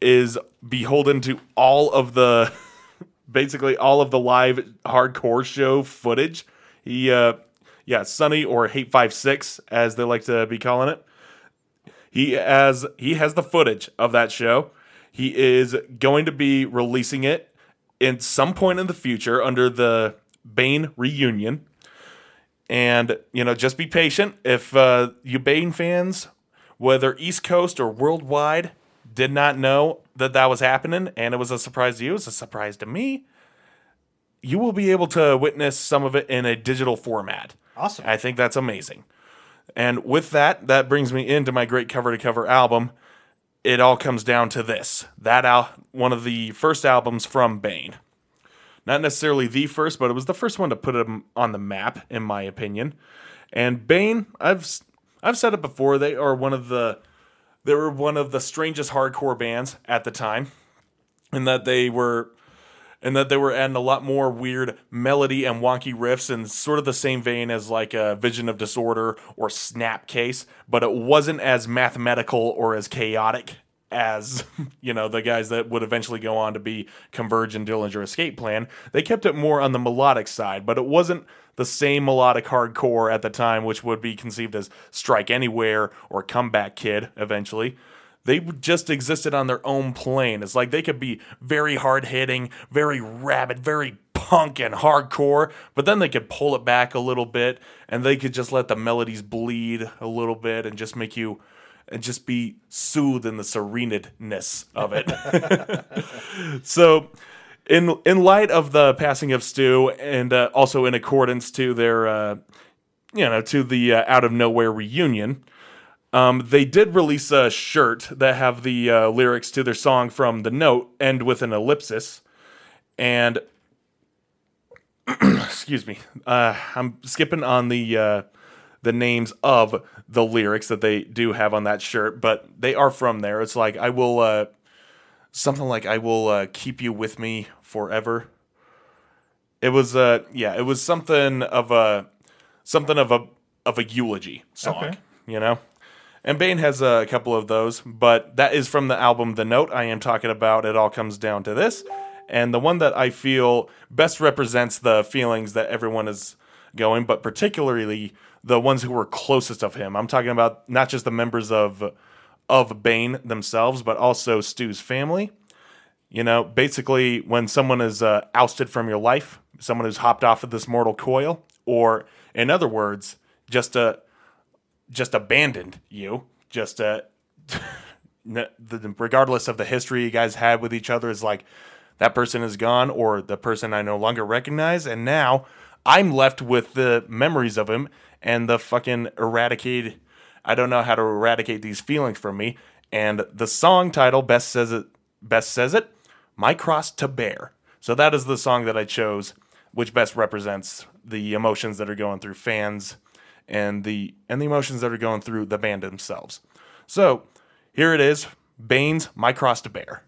is beholden to all of the basically all of the live hardcore show footage he uh yeah sunny or hate 56 as they like to be calling it he has he has the footage of that show he is going to be releasing it in some point in the future under the Bane reunion. And, you know, just be patient. If uh, you Bane fans, whether East Coast or worldwide, did not know that that was happening and it was a surprise to you, it was a surprise to me, you will be able to witness some of it in a digital format. Awesome. I think that's amazing. And with that, that brings me into my great cover to cover album. It all comes down to this. That al- one of the first albums from Bane. Not necessarily the first, but it was the first one to put him on the map, in my opinion. And Bane, I've I've said it before. They are one of the they were one of the strangest hardcore bands at the time, in that they were and that they were adding a lot more weird melody and wonky riffs in sort of the same vein as like a Vision of Disorder or Snapcase, but it wasn't as mathematical or as chaotic as you know the guys that would eventually go on to be Converge and Dillinger Escape Plan. They kept it more on the melodic side, but it wasn't the same melodic hardcore at the time, which would be conceived as Strike Anywhere or Comeback Kid eventually they just existed on their own plane. It's like they could be very hard hitting, very rabid, very punk and hardcore, but then they could pull it back a little bit and they could just let the melodies bleed a little bit and just make you and just be soothed in the sereneness of it. so in in light of the passing of Stu and uh, also in accordance to their uh, you know to the uh, out of nowhere reunion um, they did release a shirt that have the uh, lyrics to their song from the note end with an ellipsis, and excuse me, uh, I'm skipping on the uh, the names of the lyrics that they do have on that shirt, but they are from there. It's like I will uh, something like I will uh, keep you with me forever. It was uh yeah, it was something of a something of a of a eulogy song, Okay. you know. And Bane has a couple of those, but that is from the album The Note I am talking about. It all comes down to this. And the one that I feel best represents the feelings that everyone is going, but particularly the ones who were closest of him. I'm talking about not just the members of of Bane themselves, but also Stu's family. You know, basically, when someone is uh, ousted from your life, someone who's hopped off of this mortal coil, or in other words, just uh, just abandoned you, just uh, regardless of the history you guys had with each other, is like that person is gone, or the person I no longer recognize, and now I'm left with the memories of him and the fucking eradicated. I don't know how to eradicate these feelings from me. And the song title best says it. Best says it. My cross to bear. So that is the song that I chose, which best represents the emotions that are going through fans and the and the emotions that are going through the band themselves. So here it is, Bane's My Cross to Bear.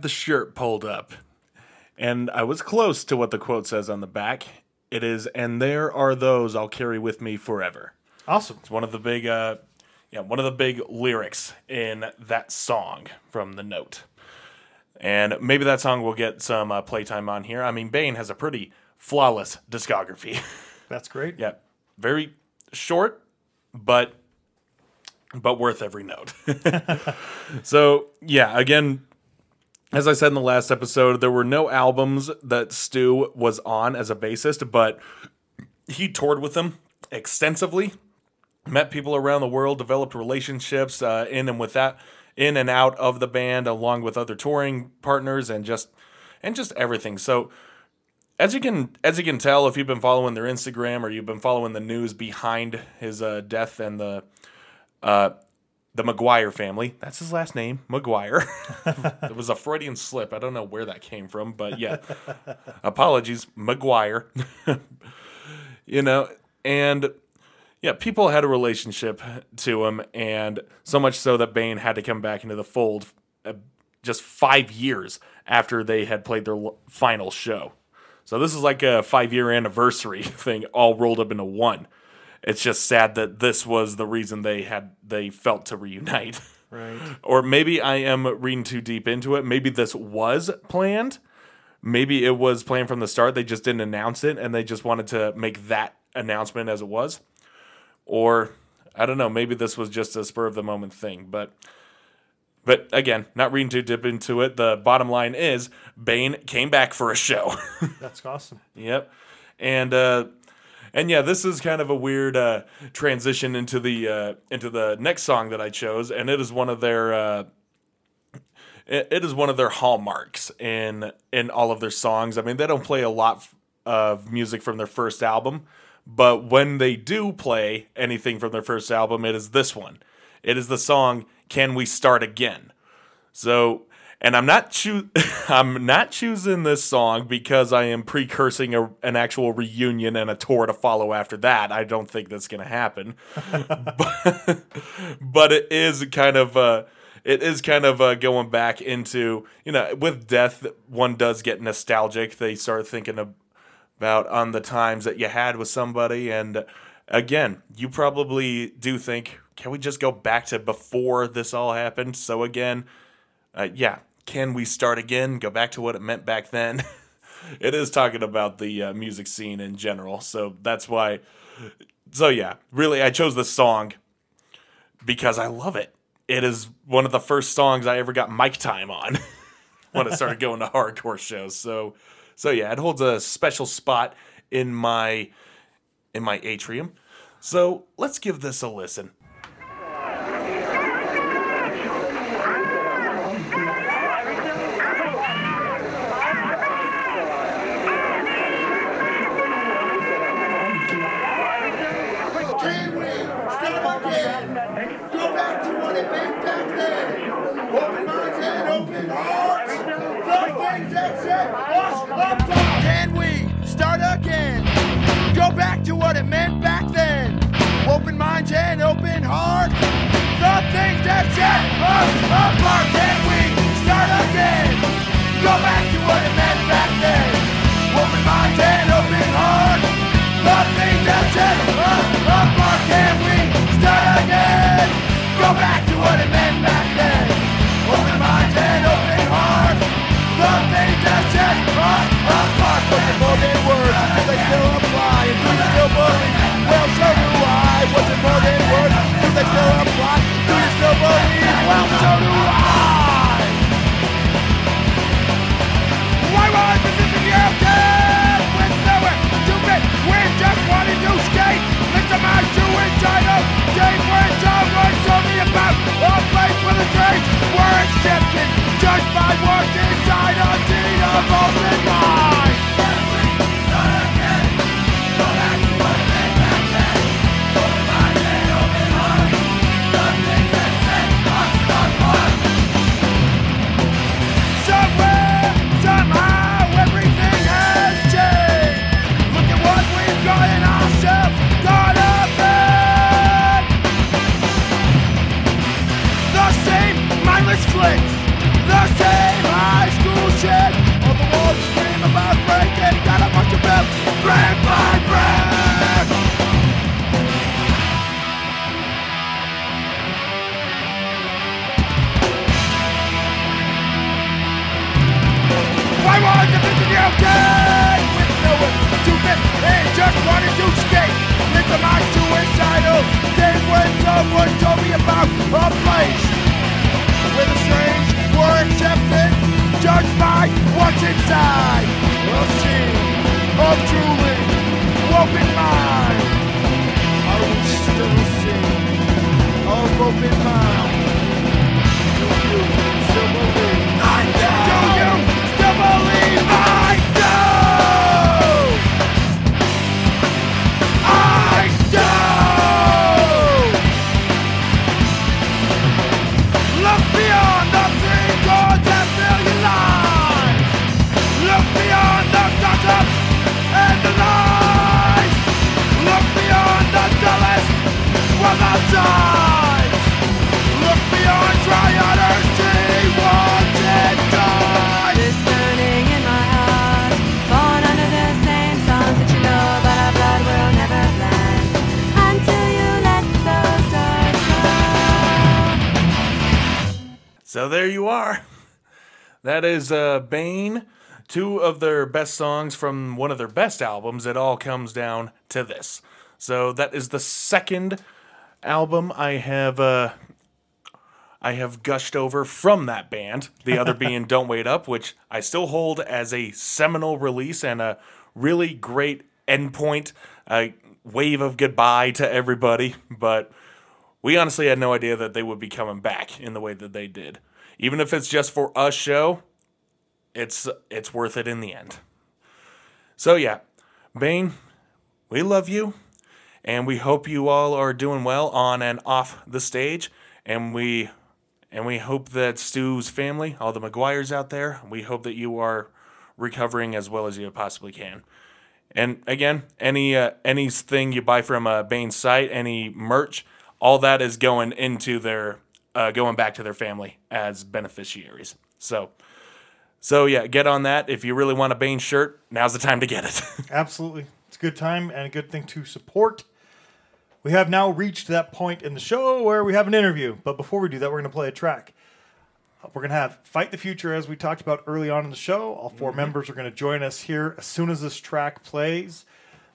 Have the shirt pulled up, and I was close to what the quote says on the back. It is, and there are those I'll carry with me forever. Awesome. It's one of the big, uh, yeah, one of the big lyrics in that song from the note. And maybe that song will get some uh, playtime on here. I mean, Bane has a pretty flawless discography. That's great. yeah, very short, but but worth every note. so yeah, again, as I said in the last episode, there were no albums that Stu was on as a bassist, but he toured with them extensively, met people around the world, developed relationships uh, in and with that, in and out of the band, along with other touring partners, and just and just everything. So as you can as you can tell if you've been following their Instagram or you've been following the news behind his uh, death and the uh, the McGuire family. That's his last name, McGuire. it was a Freudian slip. I don't know where that came from, but yeah. Apologies, McGuire. you know, and yeah, people had a relationship to him, and so much so that Bane had to come back into the fold uh, just five years after they had played their final show. So this is like a five year anniversary thing all rolled up into one. It's just sad that this was the reason they had they felt to reunite. Right. or maybe I am reading too deep into it. Maybe this was planned. Maybe it was planned from the start. They just didn't announce it and they just wanted to make that announcement as it was. Or I don't know, maybe this was just a spur of the moment thing, but but again, not reading too deep into it. The bottom line is Bane came back for a show. That's awesome. Yep. And uh and yeah, this is kind of a weird uh transition into the uh into the next song that I chose and it is one of their uh it, it is one of their hallmarks in in all of their songs. I mean, they don't play a lot of music from their first album, but when they do play anything from their first album, it is this one. It is the song "Can We Start Again." So, and I'm not choo- I'm not choosing this song because I am precursing a, an actual reunion and a tour to follow after that. I don't think that's going to happen. but, but it is kind of uh it is kind of uh, going back into you know with death one does get nostalgic they start thinking of, about on the times that you had with somebody and again you probably do think can we just go back to before this all happened so again uh, yeah can we start again go back to what it meant back then it is talking about the uh, music scene in general so that's why so yeah really i chose this song because i love it it is one of the first songs i ever got mic time on when I started going to hardcore shows. So, so yeah, it holds a special spot in my in my atrium. So let's give this a listen. Down, what told me about the were accepted. Just by what's inside a deed of open mind. The same the same shit. On the walls scream about breaking. Got a bunch of them. Brick by brick. Why was the video game with no one to fit and just wanted to skate into my suicidal days when someone told me about a place were accepted, judged by what's inside. A scene of truly open mind. Are we still a scene of open mind? Do you still believe? I do. Do you still believe? So there you are. That is uh, Bane, two of their best songs from one of their best albums. It all comes down to this. So that is the second album I have uh, I have gushed over from that band. The other being Don't Wait Up, which I still hold as a seminal release and a really great endpoint, a wave of goodbye to everybody. But we honestly had no idea that they would be coming back in the way that they did. Even if it's just for us show, it's it's worth it in the end. So yeah, Bane, we love you, and we hope you all are doing well on and off the stage, and we and we hope that Stu's family, all the McGuires out there, we hope that you are recovering as well as you possibly can. And again, any uh, anything you buy from uh, Bane's site, any merch, all that is going into their uh, going back to their family as beneficiaries. So, so yeah, get on that. If you really want a Bane shirt, now's the time to get it. Absolutely. It's a good time and a good thing to support. We have now reached that point in the show where we have an interview. But before we do that, we're going to play a track. We're going to have Fight the Future, as we talked about early on in the show. All 4 mm-hmm. members are going to join us here as soon as this track plays.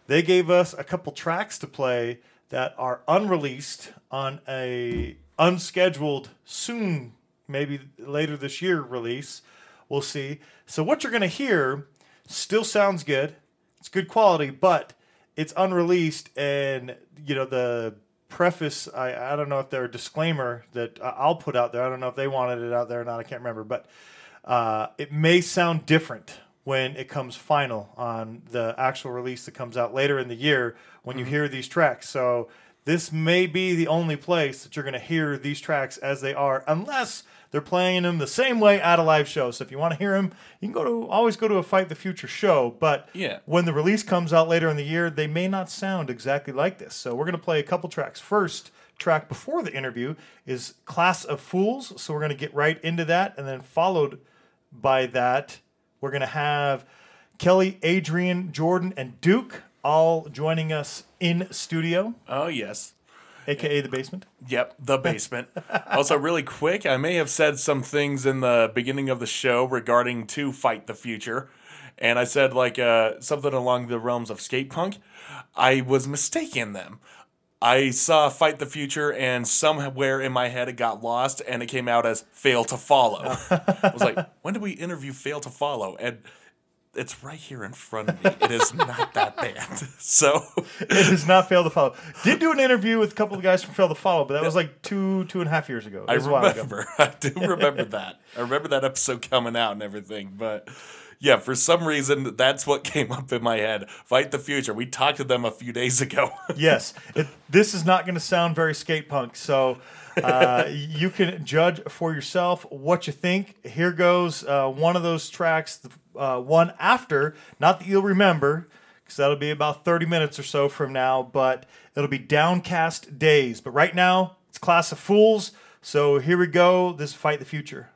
They gave us a couple tracks to play that are unreleased on a unscheduled, soon, maybe later this year release. We'll see. So what you're going to hear still sounds good. It's good quality, but it's unreleased, and you know the preface. I I don't know if they're a disclaimer that I'll put out there. I don't know if they wanted it out there or not. I can't remember, but uh, it may sound different when it comes final on the actual release that comes out later in the year when you hear these tracks. So this may be the only place that you're going to hear these tracks as they are, unless they're playing them the same way at a live show. So if you want to hear them, you can go to always go to a Fight the Future show. But Yeah. when the release comes out later in the year, they may not sound exactly like this. So we're going to play a couple tracks. First track before the interview is Class of Fools. So we're going to get right into that, and then followed by that, we're going to have Kelly, Adrian, Jordan, and Duke all joining us in studio, oh yes. Aka the basement. Yep, the basement. also, really quick, I may have said some things in the beginning of the show regarding to fight the future, and I said like uh, something along the realms of skate punk. I was mistaken them. I saw fight the future, and somewhere in my head it got lost, and it came out as fail to follow. I was like, when did we interview fail to follow? And it's right here in front of me. It is not that bad. So It does not fail to follow. Did do an interview with a couple of guys from Fail to Follow, but that was like two two and a half years ago. I remember. I do remember that. I remember that episode coming out and everything. But yeah, for some reason, that's what came up in my head. Fight the future. We talked to them a few days ago. yes, it, this is not going to sound very skate punk. So uh, you can judge for yourself what you think. Here goes uh, one of those tracks, uh, one after, not that you'll remember, because that'll be about 30 minutes or so from now, but it'll be Downcast Days. But right now, it's Class of Fools. So here we go. This is Fight the Future.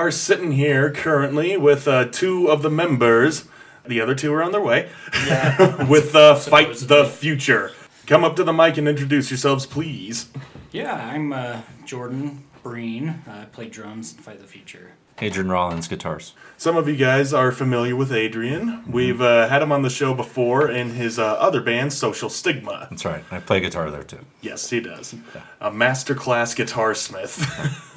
Are sitting here currently with uh, two of the members. The other two are on their way. with uh, Fight the Future. Come up to the mic and introduce yourselves, please. Yeah, I'm uh, Jordan Breen. I play drums and Fight the Future. Adrian Rollins guitars. Some of you guys are familiar with Adrian. We've uh, had him on the show before in his uh, other band, Social Stigma. That's right. I play guitar there too. Yes, he does. A masterclass guitar smith.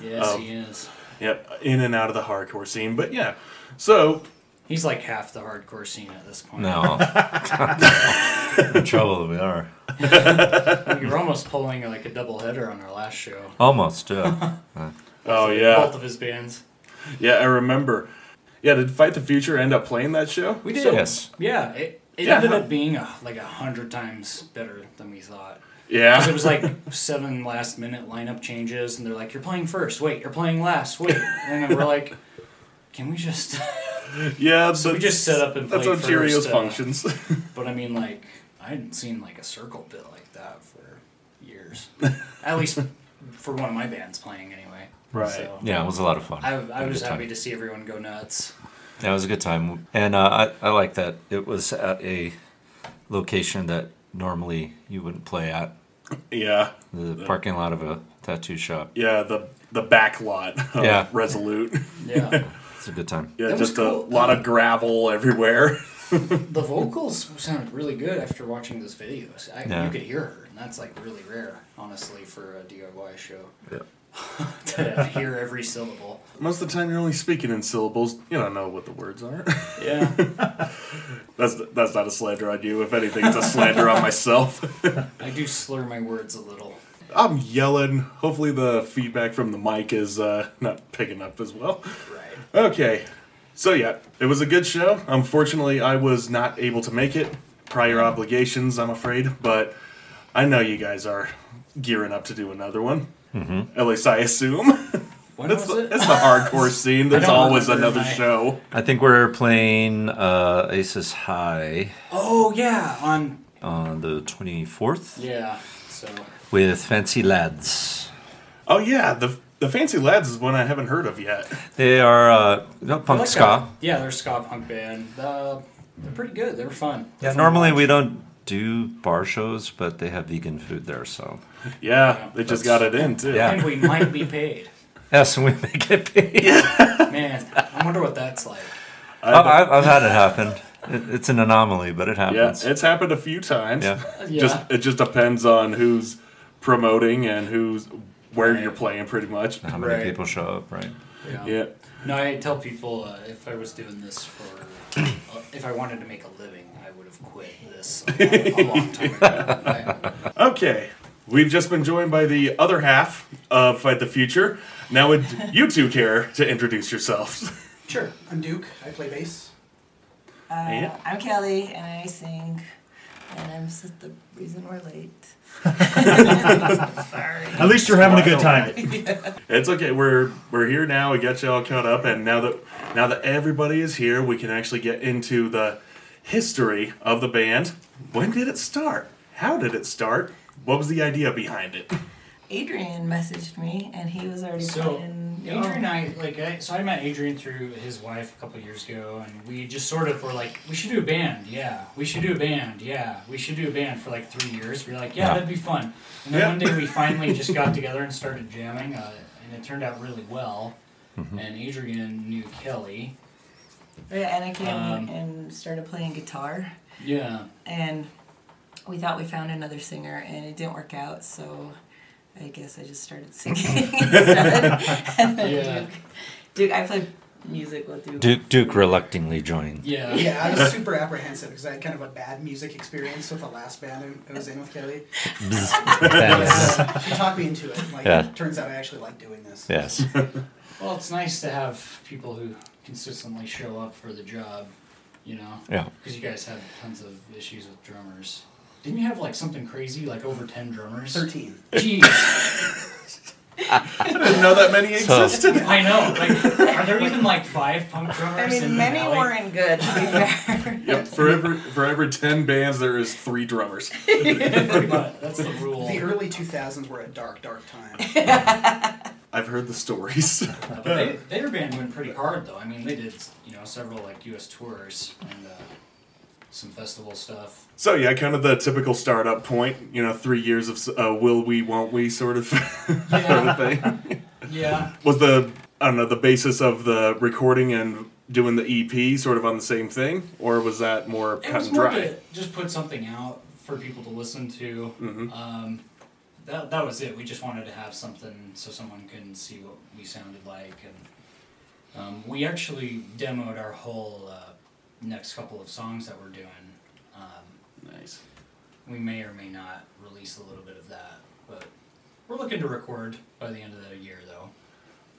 Yes, Oh. he is. Yep, in and out of the hardcore scene. But yeah, so He's like half the hardcore scene at this point. No. In trouble we are. you were almost pulling like a double header on our last show. Almost, yeah. oh yeah, Both of his bands. yeah, I remember. Yeah, did Fight the Future end up playing that show? We did. yes. Yeah, it, it Yeah, ended how- up being a, like a hundred times better than we thought. Yeah, 'Cause it was like seven last minute lineup changes, and they're like, "You're playing first. Wait, you're playing last. Wait." And then we're like, "Can we just?" yeah. So we just set up and play That's played how Cheerios uh, functions. But I mean, like, I hadn't seen like a circle pit like that for years. At least for one of my bands playing, anyway. Right. So, Yeah, it was a lot of fun. I, Had I a was good time. happy to see everyone go nuts. Yeah, it was a good time. And uh, I, I like that it was at a location that normally you wouldn't play at. yeah, The parking lot of a tattoo shop. yeah. The the back lot. Of Yeah. Resolute. Yeah. It's a good time. Yeah, That just cool. a lot of gravel everywhere. the vocals sounded really good after watching those videos. I, Yeah. You could hear her, and that's like really rare, honestly, for a DIY show. Yeah. to hear every syllable. Most of the time, you're only speaking in syllables. You don't know what the words are. Yeah. that's that's not a slander on you. If anything, it's a slander on myself. I do slur my words a little. I'm yelling. Hopefully, the feedback from the mic is uh, not picking up as well. Right. Okay, so yeah, it was a good show. Unfortunately, I was not able to make it. Prior obligations, I'm afraid, but I know you guys are gearing up to do another one. Mm-hmm. At least I assume. When it's, was the, it? it's the hardcore scene. There's always another my- show. I think we're playing uh, Aces High Oh yeah, on on the 24th yeah. So with Fancy Lads. Oh yeah, the the Fancy Lads is one I haven't heard of yet. They are uh, They're punk like ska. a- yeah, they're a ska punk band. Uh, they're pretty good. They were fun. Yeah, Fun normally we don't do bar shows, but they have vegan food there, so Yeah, they just got it in too. Yeah. And we might be paid. yes, we make get paid. Man, I wonder what that's like. I've, I've I've had it happen. It, it's an anomaly, but it Yeah, happens. it's happened a few times. Yeah. Yeah. Just it just depends on who's promoting and who's where Right. you're playing, pretty much. How many Right. people show up, right? yeah. Yeah. No, I tell people uh, if I was doing this for, uh, if I wanted to make a living, I would have quit this a long, a long time ago. I- Okay. We've just been joined by the other half of Fight the Future. Now would you two care to introduce yourselves? Sure. I'm Duke. I play bass. Uh, Yeah. I'm Kelly, and I sing, and I'm just the reason we're late. Sorry. At least you're having a good time. It's okay. We're we're here now. We got you all caught up, and now that now that everybody is here, we can actually get into the history of the band. When did it start? How did it start? What was the idea behind it? Adrian messaged me, and he was already So playing. Adrian and I like I, so I met Adrian through his wife a couple years ago, and we just sort of were like, we should do a band, yeah. We should do a band, yeah. We should do a band for like three years. We were like, yeah, Yeah. that'd be fun. And then Yeah. one day we finally just got together and started jamming, uh, and it turned out really well. And Adrian knew Kelly. Yeah, and I came Um, and started playing guitar, Yeah. and we thought we found another singer, and it didn't work out. So I guess I just started singing instead. and then Yeah. Duke, Duke, I play music with Duke. Duke, Duke reluctantly joined. Yeah. Yeah, I was super apprehensive because I had kind of a bad music experience with the last band I was in with Kelly. That's- Uh, she talked me into it. Like, Yeah. it turns out I actually like doing this. yes. Well, it's nice to have people who consistently show up for the job, you know? Yeah. Because you guys have tons of issues with drummers. Didn't you have like something crazy, like over 10 drummers? 13. Jeez. I didn't know that many So- existed. I know. Like, are there even like five punk drummers I mean, the many valley? weren't good, to be fair. Yep, for every for every ten bands, there is three drummers. Pretty much. That's the rule. The early 2000s were a dark, dark time. I've heard the stories. Uh, but they, their band went pretty hard though. I mean, they did you know several like U.S. tours and uh, some festival stuff. So yeah, kind of the typical startup point. You know, three years of uh, will we, won't we sort of, sort of thing. Yeah. Was the I don't know the basis of the recording and doing the EP sort of on the same thing, or was that more It cut was and more dry? to just put something out for people to listen to. Mhm. Um, that that was it. We just wanted to have something so someone can see what we sounded like, and um, we actually demoed our whole uh, next couple of songs that we're doing. Um, Nice. we may or may not release a little bit of that, but we're looking to record by the end of the year, though.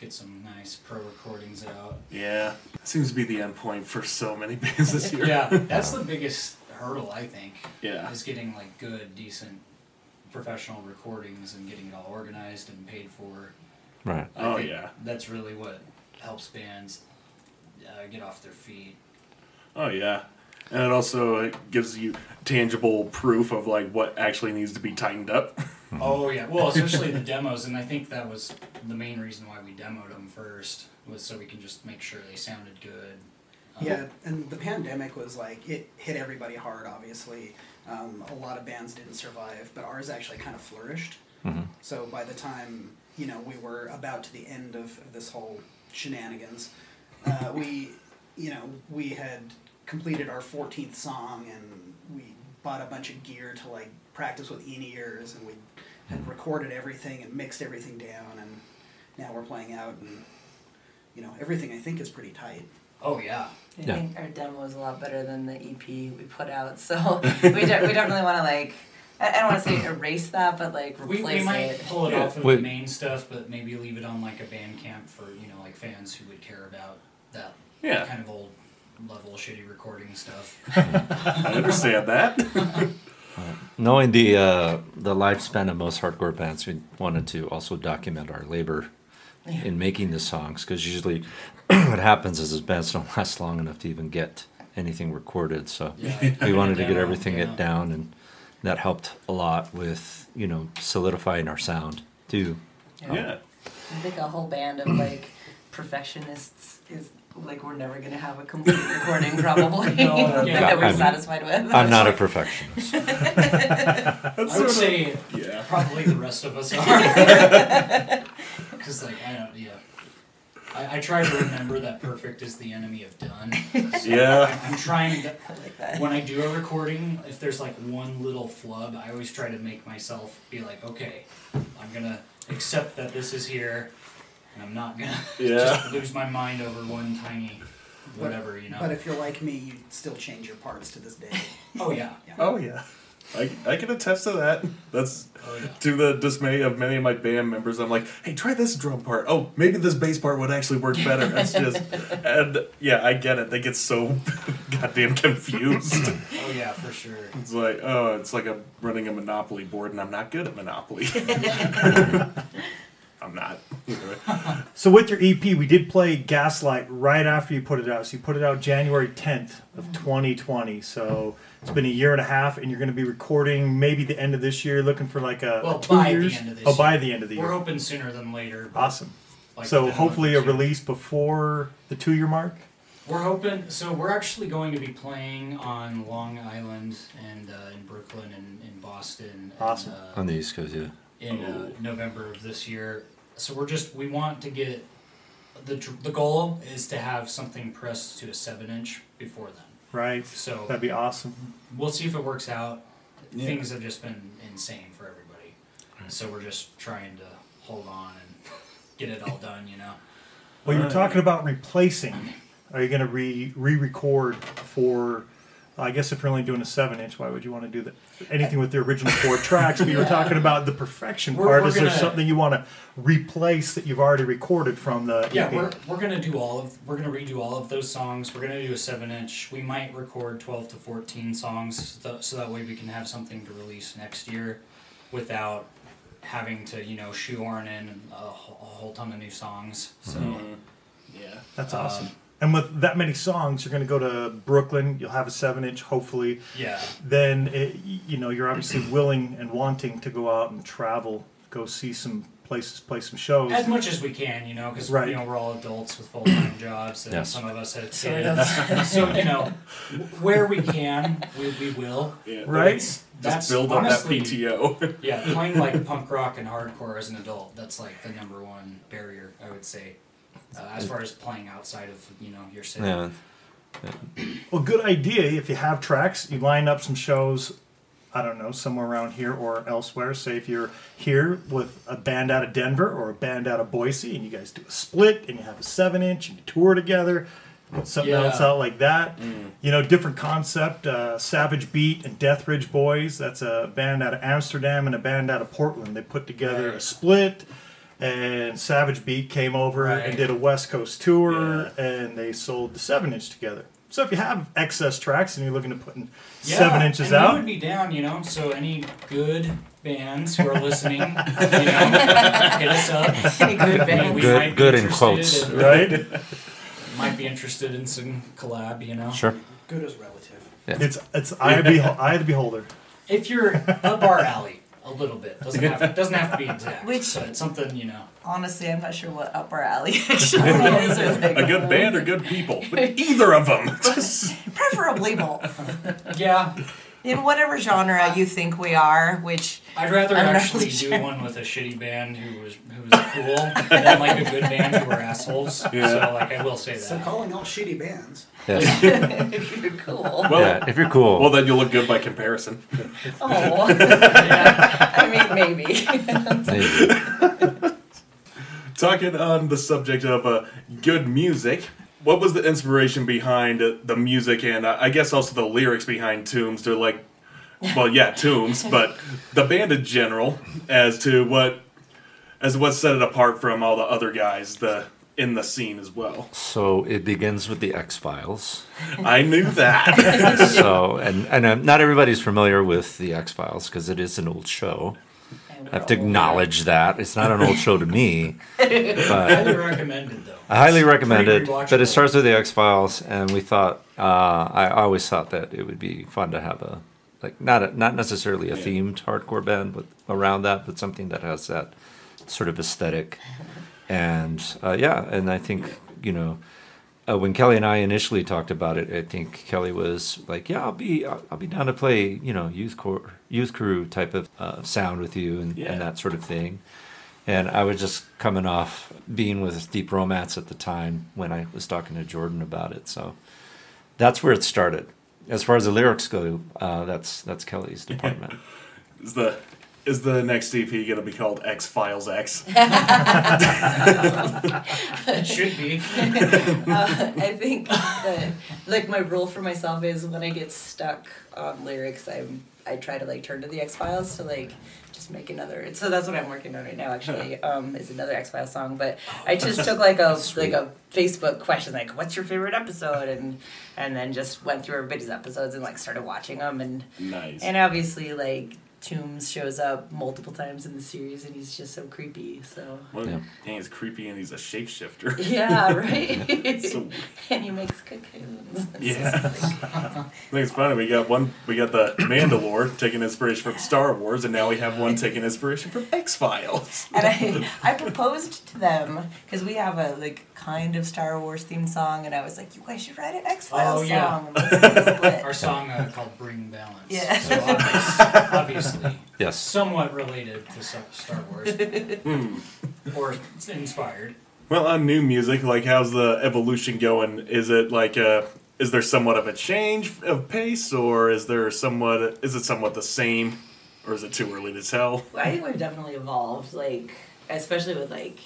Get some nice pro recordings out. Yeah, seems to be the end point for so many bands this year. Yeah, that's the biggest hurdle I think. Yeah. is getting like good, decent, professional recordings and getting it all organized and paid for. Right. I Oh, yeah. that's really what helps bands uh, get off their feet. Oh yeah, and it also uh, gives you tangible proof of like what actually needs to be tightened up. Oh yeah, well, especially the demos, and I think that was the main reason why we demoed them first was so we can just make sure they sounded good. Um, Yeah, and the pandemic was like, it hit everybody hard, obviously. Um, a lot of bands didn't survive, but ours actually kind of flourished. So by the time, you know, we were about to the end of, of this whole shenanigans, uh, we, you know, we had completed our 14th song and we bought a bunch of gear to like practice with in-ears and we had hmm. recorded everything and mixed everything down and now we're playing out and, you know, everything I think is pretty tight. Oh yeah. I Yeah. think our demo is a lot better than the EP we put out, so we, de- we definitely want to like. I, I don't want to say erase that, but like We, replace we might it. pull it Yeah. off of Wait. the main stuff, but maybe leave it on like a Bandcamp for you know like fans who would care about that Yeah. kind of old level shitty recording stuff. I understand that. Knowing the uh, the lifespan of most hardcore bands, we wanted to also document our labor in making the songs because usually what happens is, is bands don't last long enough to even get anything recorded. So Yeah, we wanted to get everything yeah. it down, and that helped a lot with you know solidifying our sound too. yeah. I think a whole band of like perfectionists is like we're never gonna have a complete recording probably No, yeah. that we're I'm- satisfied with. I'm not a perfectionist. I would say Yeah. probably the rest of us are. Because like I don't yeah. I, I try to remember that perfect is the enemy of done. So Yeah. I'm trying to I like that. when I do a recording, if there's like one little flub, I always try to make myself be like, okay, I'm gonna accept that this is here, and I'm not gonna Yeah. just lose my mind over one tiny whatever, you know. But if you're like me, you still change your parts to this day. oh yeah, Oh yeah. I, I can attest to that. That's oh yeah. to the dismay of many of my band members. I'm like, hey, try this drum part. Oh, maybe this bass part would actually work better. That's just, and yeah, I get it. They get so goddamn confused. Oh yeah, for sure. It's like, oh, it's like I'm running a Monopoly board, and I'm not good at Monopoly. I'm not. So with your EP, we did play Gaslight right after you put it out. So you put it out January 10th of 2020. So it's been a year and a half, and you're going to be recording maybe the end of this year, looking for like a, Well, a two by years. the end of this oh, by the end of the year. We're year. hoping sooner than later. Awesome. like, so hopefully a month or two. release before the two year mark. We're hoping. So we're actually going to be playing on Long Island and uh, in Brooklyn and in Boston. Awesome. And, uh, On the East Coast, yeah. in uh, November of this year. So we're just we want to get the the goal is to have something pressed to a seven inch before then. Right. So That'd be awesome. we'll see if it works out. Yeah. Things have just been insane for everybody, so we're just trying to hold on and get it all done. You know. Well, you're talking about replacing. Are you going to re re-record for? I guess if you're only doing a seven inch, why would you want to do that? Anything with the original four tracks, but you were talking about the perfection We're- part. we're Is there gonna- something you want to replace that you've already recorded from the? Yeah, EP? we're, we're gonna do all of we're gonna redo all of those songs. We're gonna do a seven inch. We might record twelve to fourteen songs, so, so that way we can have something to release next year, without having to you know shoehorn in a, wh- a whole ton of new songs. So Yeah. That's uh, awesome. And with that many songs, you're going to go to Brooklyn. You'll have a seven inch, hopefully. yeah, Then it, you know you're obviously willing and wanting to go out and travel, go see some places, play some shows. as much as we can, you know, because Right. you know we're all adults with full time jobs, and Yes. some of us have Sort kids. so you know, where we can, we, we will. Yeah. Right? It's- Just That's build up honestly, that PTO. Yeah, playing like punk rock and hardcore as an adult, that's like the number one barrier, I would say. Uh, as far as playing outside of, you know, your city. Yeah. Well, good idea. If you have tracks, you line up some shows. I don't know, somewhere around here or elsewhere. Say if you're here with a band out of Denver or a band out of Boise, and you guys do a split, and you have a seven inch, and you tour together, put something Yeah. else out like that. You know, different concept. Uh, Savage Beat and Death Ridge Boys. That's a band out of Amsterdam and a band out of Portland. They put together a split. And Savage Beat came over and did a West Coast tour, and they sold the seven inch together. So if you have excess tracks and you're looking to put in Yeah, seven inches and we out, would be down, you know. So any good bands who are listening, you know, hit us up. Any good We- band? we Good- might be good in quotes. in- right? Might be interested in some collab, you know. Sure. Good as relative. Yeah. it's it's eye of, beho- eye of the beholder. If you're up our alley a little bit, doesn't have doesn't have to be exact. Which- but something, you know. Honestly, I'm not sure what upper alley actually is. Like, a good band or good people, but either of them. Preferably both. Yeah, In whatever genre you think we are, which I'd rather I'm actually really do sure. one with a shitty band who was who was cool than like a good band who were assholes. Yeah. So like I will say that. So calling all shitty bands. Yes. if you're cool. Well, yeah. If you're cool. well, then you'll look good by comparison. Oh. I mean, maybe. maybe. Talking on the subject of uh, good music, what was the inspiration behind uh, the music and uh, I guess also the lyrics behind Tooms to like, well, yeah, Tooms, but the band in general as to what as what set it apart from all the other guys the in the scene as well. So it begins with the X Files. I knew that. So and and uh, not everybody's familiar with the X Files because it is an old show. I have to acknowledge that it's not an old show to me. But Highly recommended though. I highly It's recommend it. But it starts with the X Files, and we thought uh, I always thought that it would be fun to have a like not a, not necessarily a Yeah. themed hardcore band, but around that, but something that has that sort of aesthetic. And uh, yeah, and I think you know uh, when Kelly and I initially talked about it, I think Kelly was like, "Yeah, I'll be I'll, I'll be down to play you know youth core youth crew type of uh, sound with you and, Yeah. and that sort of thing." And I was just coming off being with Deep Romance at the time when I was talking to Jordan about it. So that's where it started. As far as the lyrics go, uh, that's that's Kelly's department. is the is the next EP going to be called X Files X? It should be. I think that like my rule for myself is when I get stuck on lyrics, I'm I try to like turn to the X Files to like just make another. So that's what I'm working on right now. Actually, um, is another X Files song. But I just took like a like a Facebook question, like what's your favorite episode, and and then just went through everybody's episodes and like started watching them, and Nice. and obviously like. Tooms shows up multiple times in the series, and he's just so creepy. So Well, Yeah. Dang, he's creepy and he's a shapeshifter. yeah, right. So- and he makes cocoons. Yeah. just I think it's funny. We got one. We got the Mandalore taking inspiration from Star Wars, and now we have one taking inspiration from X Files. And I, I proposed to them because we have a like kind of Star Wars themed song, and I was like, "You guys should write an X Files Oh, yeah. song." and let's do a split." Our song uh, called "Bring Balance." Yeah. So obvious, obviously, Yes. somewhat related to Star Wars, or inspired. Well, on new music, like how's the evolution going? Is it like uh is there somewhat of a change of pace, or is there somewhat is it somewhat the same, or is it too early to tell? I think we've definitely evolved, like especially with like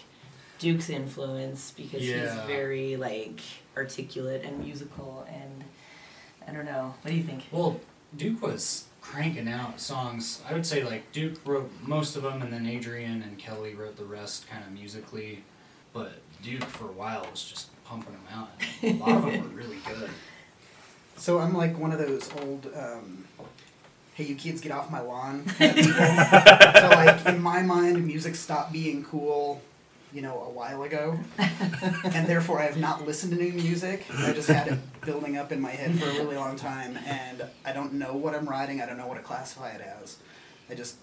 Duke's influence because he's very like articulate and musical and I don't know. What do you think? Well, Duke was cranking out songs. I would say like Duke wrote most of them, and then Adrian and Kelly wrote the rest, kind of musically. But Duke for a while was just pumping them out. And a lot of them were really good. So I'm like one of those old, um, hey, you kids, get off my lawn kind of people. so like in my mind, music stopped being cool, you know, a while ago, and therefore I have not listened to new music. I just had it building up in my head for a really long time, and I don't know what I'm writing. I don't know what to classify it as. I just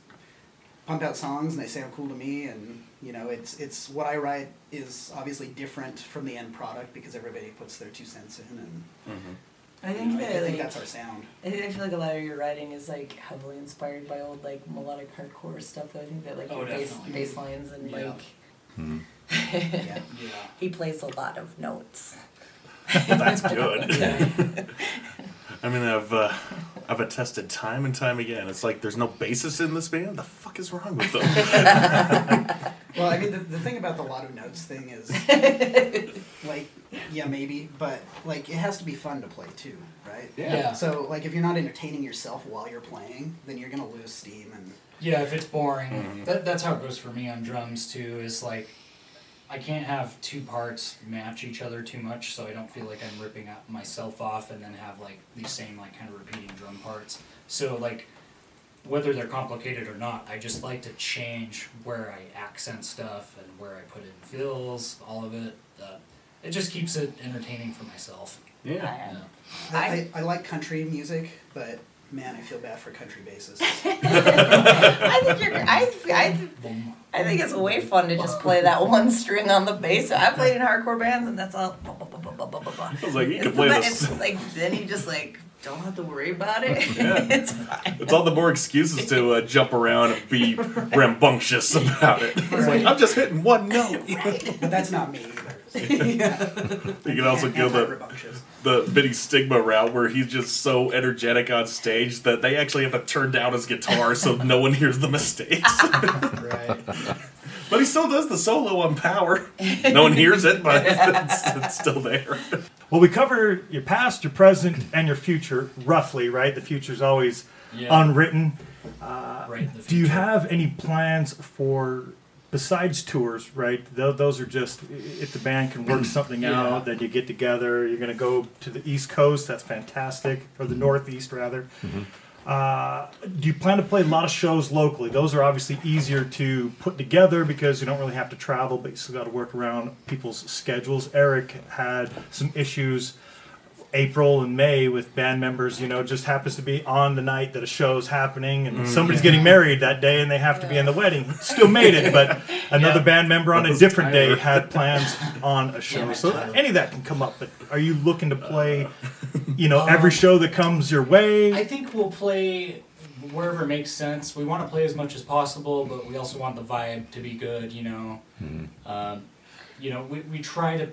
pump out songs and they sound cool to me, and you know, it's it's what I write is obviously different from the end product because everybody puts their two cents in, and mm-hmm. I you think know, that I think like, that's our sound. I think I feel like a lot of your writing is like heavily inspired by old like melodic hardcore stuff. Though I think that like Oh, your bass definitely. bass lines and Yeah. like Hmm. Yeah. Yeah. he plays a lot of notes. That's good. I mean, I've uh, I've attested time and time again. It's like there's no basis in this band. The fuck is wrong with them? Well, I mean, the, the thing about the lot of notes thing is, like, yeah, maybe, but like, it has to be fun to play too, right? Yeah. So, like, if you're not entertaining yourself while you're playing, then you're gonna lose steam, and Yeah, if it's boring, that, that's how it goes for me on drums too. Is like, I can't have two parts match each other too much, so I don't feel like I'm ripping out myself off and then have like these same like kind of repeating drum parts. So like, whether they're complicated or not, I just like to change where I accent stuff and where I put in fills, all of it. Uh, it just keeps it entertaining for myself. yeah. Yeah. I, I- I, I like country music, but man, I feel bad for country bassists. I think you're. I, I, I think it's way fun to just play that one string on the bass. I played in hardcore bands, and that's all. I was like, you It's, can play be- this. it's like then you just like don't have to worry about it. Yeah. it's fine. It's all the more excuses to uh, jump around and be rambunctious about it. It's like I'm just hitting one note. but that's not me either. You can also go the Anti-rambunctious. The Vinnie Stigma route where he's just so energetic on stage that they actually have to turn down his guitar so no one hears the mistakes. Right. but he still does the solo on Power. No one hears it, but it's, it's still there. Well, we cover your past, your present, and your future roughly, right? The future's always Yeah. unwritten. Uh, right. in the Do you have any plans for besides tours? Right, Tho- those are just if the band can work something Yeah. out, then you get together. You're going to go to the East Coast. That's fantastic, or the Northeast rather. Uh, do you plan to play a lot of shows locally? Those are obviously easier to put together because you don't really have to travel, but you still got to work around people's schedules. Eric had some issues April and May with band members, you know, just happens to be on the night that a show's happening and mm, somebody's getting married that day and they have to be in the wedding. Still made it, but another Yeah. band member on a was different day had plans on a show. Damn So Tyler. any of that can come up, but are you looking to play, uh, you know, every um, show that comes your way? I think we'll play wherever it makes sense. We want to play as much as possible, but we also want the vibe to be good. You know, hmm. um, you know, we, we try to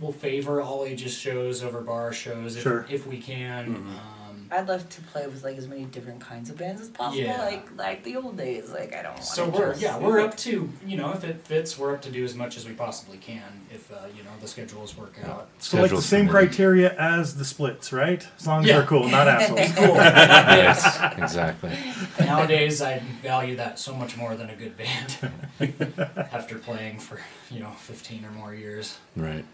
we'll favor all ages shows over bar shows if, Sure. if we can. Um, I'd love to play with like as many different kinds of bands as possible, Yeah. like like the old days. Like I don't want to. so to we're just, yeah we're up to you know if it fits we're up to do as much as we possibly can if uh, you know the schedules work out. so like the same criteria as the splits, right? As long as Yeah. they're cool, not assholes. Cool. yes. Exactly. Nowadays, I value that so much more than a good band. After playing for you know fifteen or more years. Right.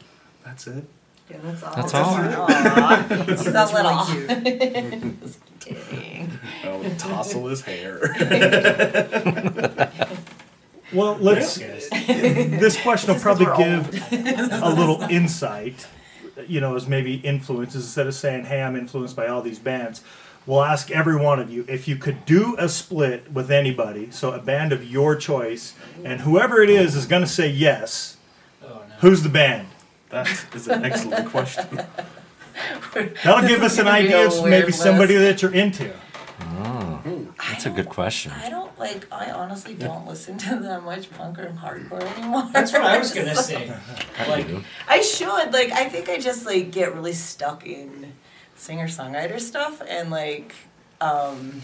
That's it. Yeah, that's all. That's all. Aw, He's a That's little. really cute. Just kidding. Oh, tousle his hair. Well, let's. Guys. This question will This is 'cause probably give a little insight, you know, as maybe influences instead of saying, "Hey, I'm influenced by all these bands." We'll ask every one of you if you could do a split with anybody, so a band of your choice, and whoever it is is going to say yes. Oh no. Who's the band? That is an excellent question. That'll give us an idea of weird maybe somebody that you're into. Oh, that's a good question. I don't like. I honestly don't listen to that much punk or hardcore anymore. That's what I was gonna like- say. I Like. I should like. I think I just like get really stuck in singer songwriter stuff and like. um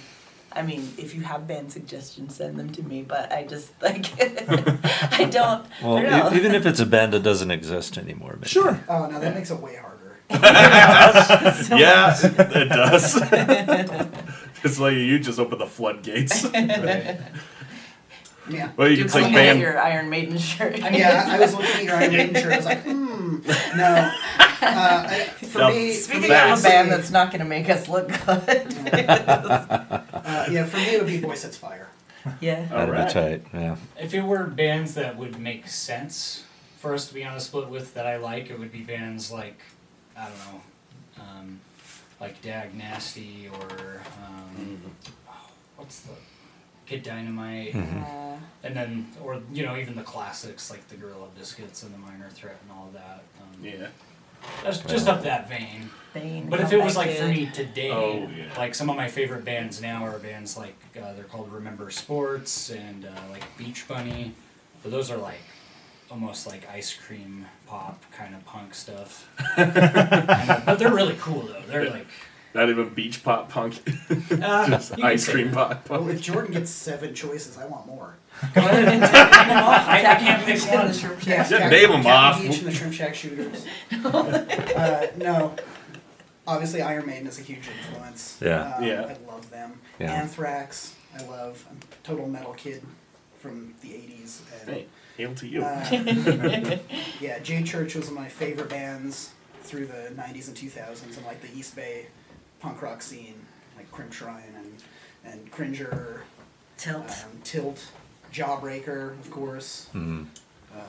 I mean, if you have band suggestions, send them to me. But I just like I don't. Well, I don't know. e- even if it's a band that doesn't exist anymore, maybe. Sure. Oh no, that makes it way harder. yeah, it does. it's like you just open the floodgates. Yeah. Well, you Duke's can take looking band. your Iron Maiden shirt. I Yeah, I was looking at your Iron Maiden shirt. I was like, hmm, no. Uh, I, for No. me, for Speaking me, of a band that's not going to make us look good. yeah, for me it would be Boy Sets Fire. yeah. That'd Alright. be tight. Yeah. If it were bands that would make sense for us to be on a split with that I like, it would be bands like I don't know, um, like Dag Nasty or um, oh, what's the Kid Dynamite, Uh, and then or you know even the classics like the Gorilla Biscuits and the Minor Threat and all that. Um, Yeah. That's just up that vein. Bane, But if it was like Comeback for me today, Oh, yeah. like some of my favorite bands now are bands like uh, they're called Remember Sports and uh, like Beach Bunny, but those are like almost like ice cream pop kind of punk stuff. And, uh, but they're really cool though. They're like Not even beach pop punk. uh, just you can ice say cream that. pop Well, punk. if Jordan gets seven choices, I want more. Go ahead and take them off. I, I can't pick Captain one. the Shrimp Yeah, Shack. Yeah, name 'em Captain off. Beach and the Shrimp Shack Shooters. uh, no, obviously Iron Maiden is a huge influence. Yeah. Um, Yeah. I love them. Yeah. Anthrax, I love. I'm a total metal kid from the '80s. And, Hey, hail to you. uh, yeah, J Church was one of my favorite bands through the '90s and 2000s, and like the East Bay punk rock scene, like Crimp Shrine and and Cringer, Tilt. um, Tilt, Jawbreaker, of course. Mhm. Um,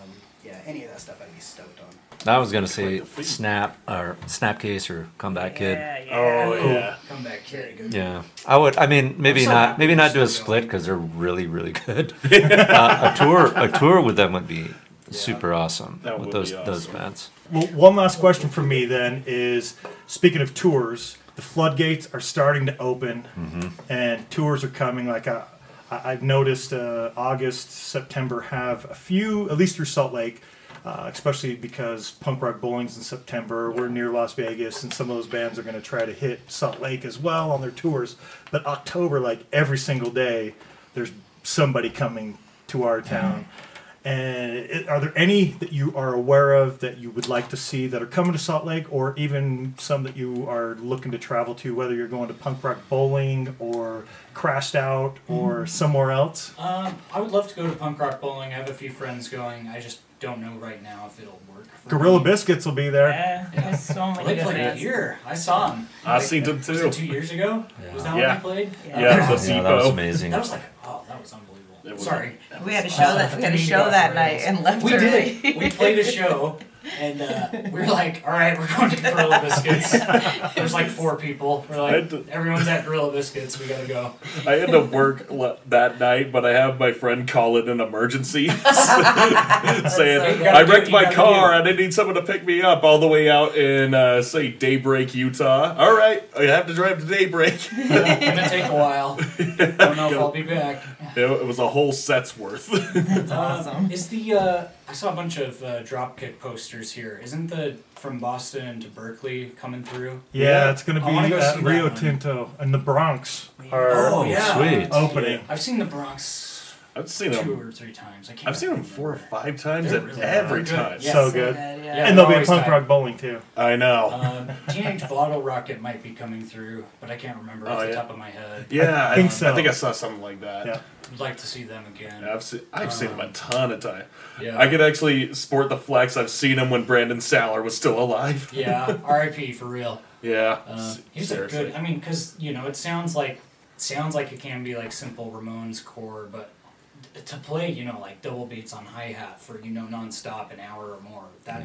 yeah, any of that stuff I'd be stoked on. I was gonna say Snap or Snapcase or Comeback Kid. Yeah, yeah. oh yeah. Come back Very here. good. Yeah, I would. I mean, maybe so not. Maybe not do a split because they're really, really good. uh, a tour, a tour with them would be super awesome That with would those be those bands. Well, one last question for me then is speaking of tours, the floodgates are starting to open and tours are coming. Like I, I- I've noticed uh, August, September have a few, at least through Salt Lake, uh, especially because Punk Rock Bowling's in September. We're near Las Vegas, and some of those bands are going to try to hit Salt Lake as well on their tours. But October, like every single day, there's somebody coming to our town. And are there any that you are aware of that you would like to see that are coming to Salt Lake, or even some that you are looking to travel to, whether you're going to Punk Rock Bowling or Crashed Out or somewhere else? Um, I would love to go to punk rock bowling. I have a few friends going. I just don't know right now if it'll work. For Gorilla me. Biscuits will be there. Yeah, there's so many they good played bands. here. I saw them. I seen them Was too. it two years ago? Was that Yeah. when they played? Yeah. Yeah, the Yeah, that was amazing. That was like, oh, that was unbelievable. It was- Sorry. We had a show that we had a show that night and left We early. did. We played a show, and uh, we are like, "All right, we're going to Gorilla Biscuits." There's like four people. We're like, to- "Everyone's at Gorilla Biscuits. We gotta go." I had to work le- that night, but I have my friend call it an emergency, saying. I wrecked my car and I need someone to pick me up all the way out in uh, say Daybreak, Utah. All right, I have to drive to Daybreak. It's gonna take a while. I don't know if I'll be back. it, it was a whole set's worth. That's awesome. Is the uh, I saw a bunch of uh, Dropkick posters here. Isn't the from Boston to Berkeley coming through? Yeah, Yeah. it's going to be go at Rio. Tinto and the Bronx are Oh, yeah. sweet. opening. I've seen the Bronx I've seen two them. or three times. I can't. I've seen them four or five times, They're and really- every good. time. Yeah. So So good. good, Yeah. yeah. And there'll be a Punk tight. Rock Bowling too. I know. Um, Teenage Bottlerocket might be coming through, but I can't remember off Oh, the top of my head. yeah, I think I so. think I saw something like that. I'd like to see them again. I've seen I've seen them a ton of time. Yeah. I could actually sport the flex. I've seen him when Brandon Saller was still alive. Yeah, R.I.P. for real. Yeah, Uh, he's a good. I mean, because you know, it sounds like sounds like it can be like simple Ramones core, but to play, you know, like double beats on hi hat for you know nonstop an hour or more, that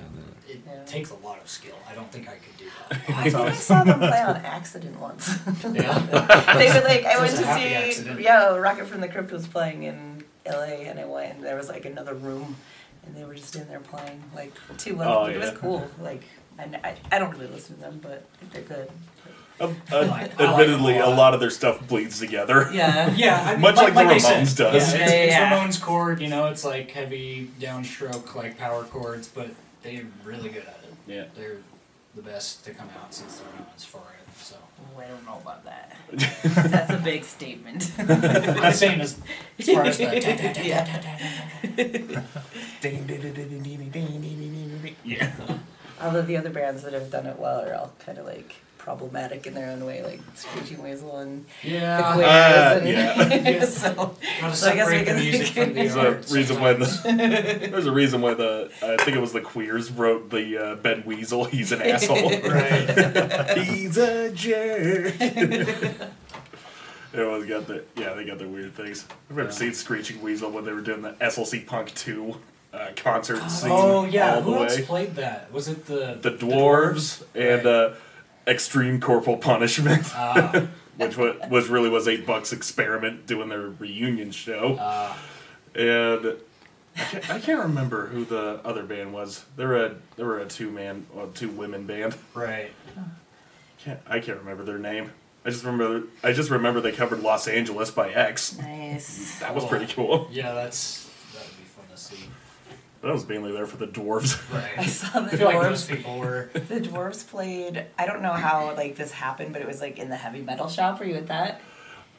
it Yeah. takes a lot of skill. I don't think I could do that. I think I saw them play on accident once. yeah. they were like, I went to see, accident. yeah, Rocket from the Crypt was playing in L.A. and I went and there was like another room and they were just in there playing like two two Oh, ones. it was cool. Like, and I, I don't really listen to them, but they're good. Um, uh, like- I like admittedly, them a a lot. lot of their stuff bleeds together. Yeah. Yeah, I mean, Much like the I said, Ramones does. Yeah, Yeah, it's, it's yeah. Ramones core, you know, it's like heavy downstroke, like power chords, but they're really good at it. Yeah. They're the best to come out since they're known as for it. So Oh, I don't know about that. That's a big statement. I'm saying as, as far as the Yeah. Although the other bands that have done it well are all kind of like problematic in their own way, like Screeching Weasel and Yeah. the Queers. Uh, and yeah. so, so I guess we can music from the There's a reason why the there's a reason why the I think it was the queers wrote the uh, Ben Weasel. He's an asshole. Right. He's a jerk. Everyone's got the yeah they got their weird things. I've never seen Screeching Weasel when they were doing the SLC Punk two uh, concert scene Oh yeah, all who the else way. played that? Was it the The dwarves and Right. uh, Extreme Corporal Punishment, Ah, which was, was really was eight bucks experiment doing their reunion show. ah. and I can't, I can't remember who the other band was. They were a they were a two man, well, two women band. right. Can't, I can't remember their name. I just remember I just remember they covered Los Angeles by X. nice. That was pretty cool. Yeah, that's that would be fun to see. That was mainly there for the dwarves. Right. I saw the I feel like those dwarves. people were. The dwarves played. I don't know how like this happened, but it was like in the heavy metal shop. Were you at that?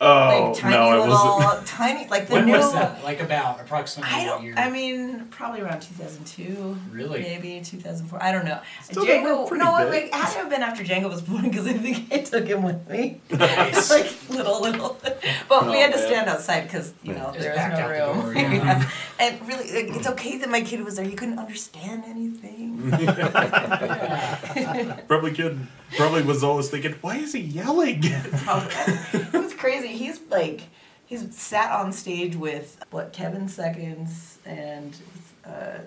Oh like tiny no, it little, was tiny like the When new. was that? Like about approximately I don't. year? I mean, probably around 2002. Really? Maybe 2004. I don't know. Still, they were Django. No, big. it had to have been after Django was born because I think I took him with me. Nice. like little, little. But we Oh, had to man. stand outside because you know Just there was back no out the room. door, yeah. And really, like, it's okay that my kid was there. He couldn't understand anything. probably kid probably was always thinking, why is he yelling? It was crazy. He's like, he's sat on stage with what Kevin Seconds and uh,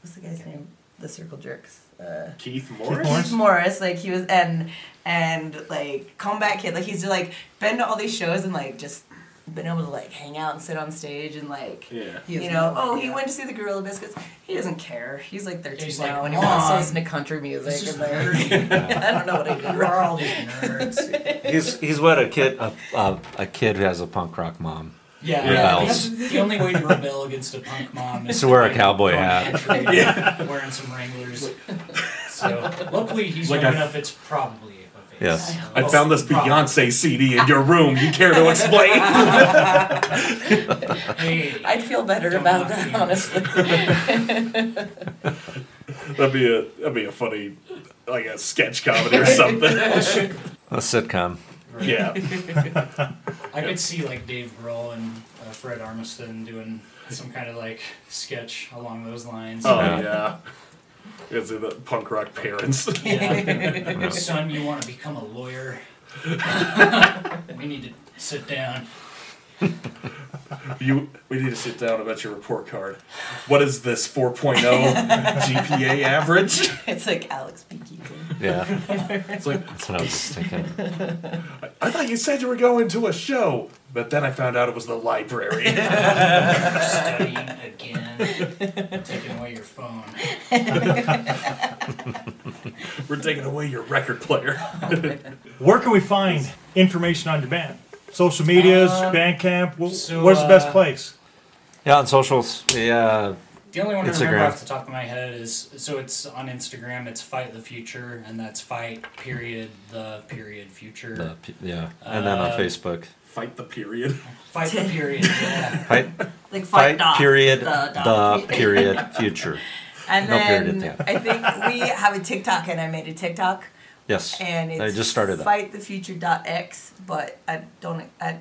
what's the guy's name? The Circle Jerks. Uh, Keith Morris. Keith Morris, like he was, and and like Comeback Kid, like he's just like been to all these shows and like just been able to like hang out and sit on stage and like Yeah. You know, no oh, he idea. went to see the Gorilla Biscuits. He doesn't care. He's like 13 He's now, like, and he wants to "Mom, listen to country music. this is And like, I don't know what I did. Who are all these nerds? He's he's what a kid a, a, a kid who has a punk rock mom. Yeah, Yeah. because the only way to rebel against a punk mom is To wear a cowboy hat. country, wearing some Wranglers. So luckily he's Like young I- enough. It's probably a face. Yes. I found this Beyonce CD in your room. You care to explain? I'd feel better Don't about that, me. honestly. that'd be a that'd be a funny like a sketch comedy or something. A sitcom. yeah. I could see like Dave Grohl and uh, Fred Armisen doing some kind of like sketch along those lines. Oh Yeah. Yeah. It's the punk rock parents. Yeah. Son, you want to become a lawyer? we need to sit down. You we need to sit down about your report card. What is this 4.0 GPA average? it's like Alex P. Keaton. Yeah, It's like that's what I was just thinking. I thought you said you were going to a show, but then I found out it was the library. Studying again. Taking away your phone. we're taking away your record player. Where can we find information on your band? Social medias, Um, Bandcamp. Wh- so, where's the best uh, place? Yeah, on socials. Yeah, The only one I Instagram. remember off the top of my head is so it's on Instagram. It's Fight the Future, and that's Fight period the period future. the, p- yeah, and then on Uh, Facebook. Fight the period. Fight the period. Yeah. Fight, Like fight, dot, period, the the, dot. period, future. And No period then at the I think we have a TikTok, and I made a TikTok, Yes, and it's I just started that. fightthefuture.x, but I don't. I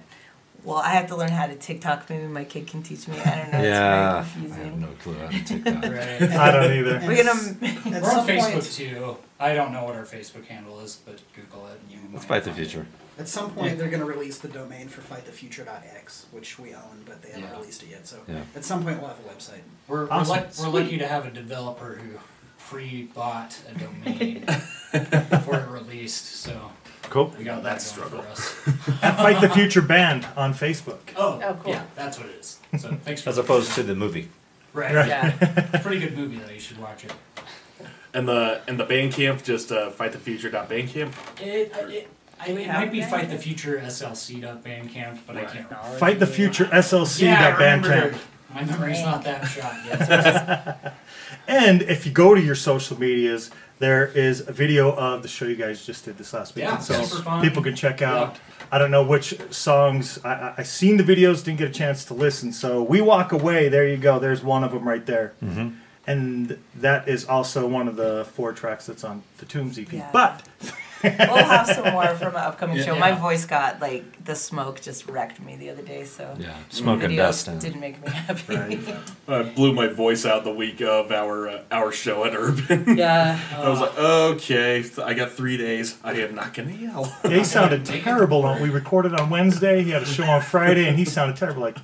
well, I have to learn how to TikTok. Maybe my kid can teach me. I don't know. Yeah, it's I have no clue how to take that. Right. I don't either. We're gonna. At We're on some Facebook point, too. I don't know what our Facebook handle is, but Google it. And you Let's fight the find it. future. at some point they're going to release the domain for fightthefuture.x, which we own, but they haven't Yeah. released it yet. So Yeah. at some point we'll have a website. We're, we're, Awesome. we're lucky to have a developer who pre-bought a domain before it released, so Cool. we got that that struggle. for us. At Fight the Future Band on Facebook. Oh, Oh, cool. yeah, that's what it is. So thanks for As opposed to the movie. right. Right. Yeah. Pretty good movie though. You should watch it. And the and the Bandcamp just uh, fightthefuture.bandcamp. It, it, I, Do it have might be that? Fight the Future SLC.bandcamp, but I can't. Fight the Future SLC. Yeah, I Bandcamp. remember. My memory's not that shot yet. And if you go to your social medias, there is a video of the show you guys just did this last weekend. Yeah, so super fun. people can check out. I don't know which songs. I, I, I seen the videos, didn't get a chance to listen. So we walk away. There you go. There's one of them right there. Mhm. And that is also one of the four tracks that's on the Tooms EP. Yeah. But we'll have some more from an upcoming Yeah. show. My voice got like the smoke just wrecked me the other day, so Yeah, smoke and dust didn't make me happy. I blew my voice out the week of our uh, our show at Urban. Yeah. I was like, okay, I got three days. I am not gonna yell. yeah, he sounded terrible. On, we recorded on Wednesday. He had a show on Friday, and he sounded terrible. Like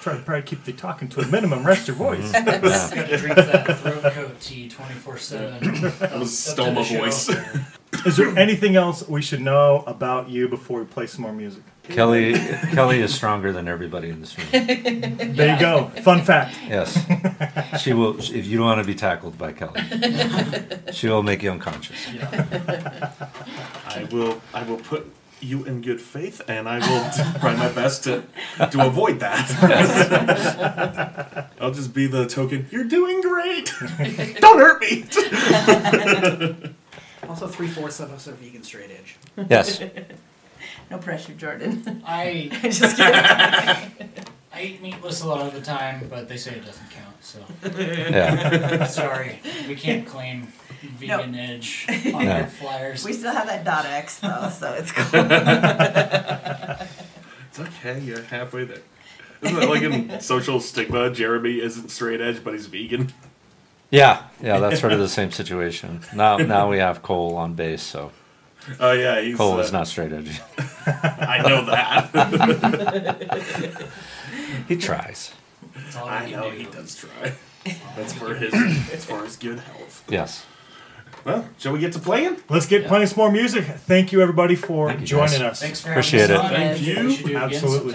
try to probably keep the talking to a minimum. Rest your voice. Got to drink that throat coat tea 24 7. That was Stoma voice. Is there anything else we should know about you before we play some more music? Kelly Kelly is stronger than everybody in this room. There you go. Fun fact. Yes, she will. If you don't want to be tackled by Kelly, she will make you unconscious. I will. I will put you in good faith, and I will try my best to to avoid that. I'll just be the token. You're doing great. Don't hurt me. Also, three fourths of us are vegan straight edge. Yes. no pressure, Jordan. I just kidding. I eat meatless a lot of the time, but they say it doesn't count. So Yeah. sorry, we can't claim vegan edge on No. our flyers. We still have that dot X though, so it's cool. It's okay. You're halfway there. Isn't that like in social stigma? Jeremy isn't straight edge, but he's vegan. Yeah, yeah, that's sort of the same situation. Now, now we have Cole on bass, so Oh yeah, he's. Cole uh, is not straight edge. I know that. he tries. I we know do. he does try. That's for his. That's for his good health. Yes. Well, shall we get to playing? Let's get playing some more music. Thank you everybody for you, joining guys. us. Thanks for Appreciate having it. us on. Thank you. We should do it again Absolutely.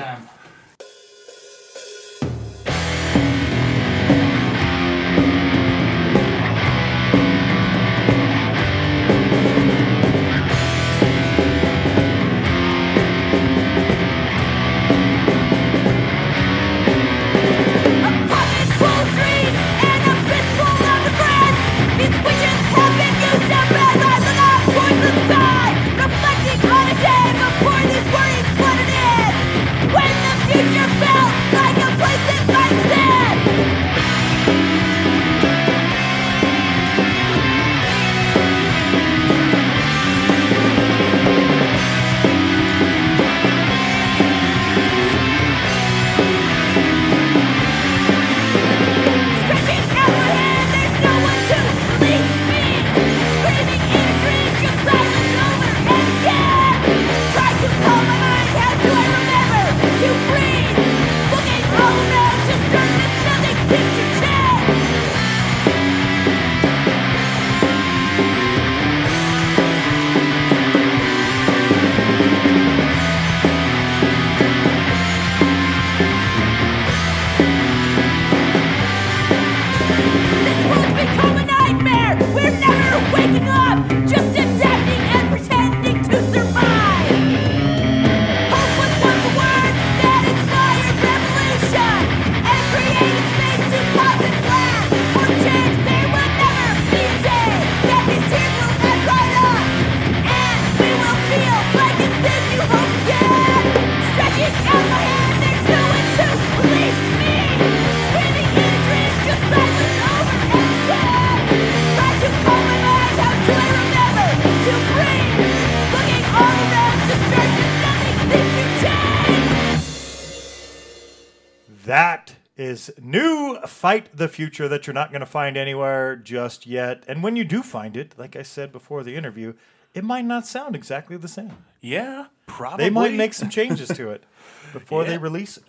Is new Fight the Future that you're not going to find anywhere just yet. And when you do find it, like I said before the interview, it might not sound exactly the same. Yeah, probably. They might make some changes to it before they release it.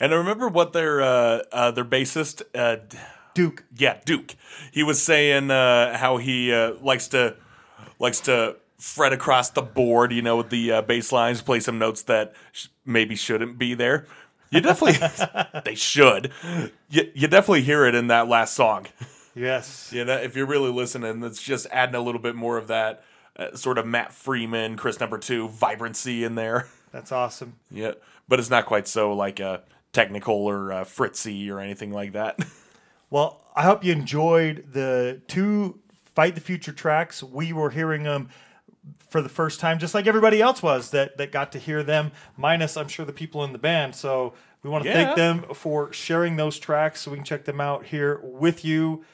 And I remember what their uh, uh, their bassist uh, Duke. Yeah, Duke. He was saying uh, how he uh, likes to likes to fret across the board, you know, with the uh, bass lines, play some notes that sh- maybe shouldn't be there. You definitely they should. You, you definitely hear it in that last song. Yes. You know, if you're really listening, it's just adding a little bit more of that uh, sort of Matt Freeman, Chris number two vibrancy in there. That's awesome. Yeah, but it's not quite so like uh, technical or uh, fritzy or anything like that. Well, I hope you enjoyed the two Fight the Future tracks. We were hearing them for the first time, just like everybody else was that that got to hear them. Minus, I'm sure the people in the band. So we want to Yeah. thank them for sharing those tracks, so we can check them out here with you.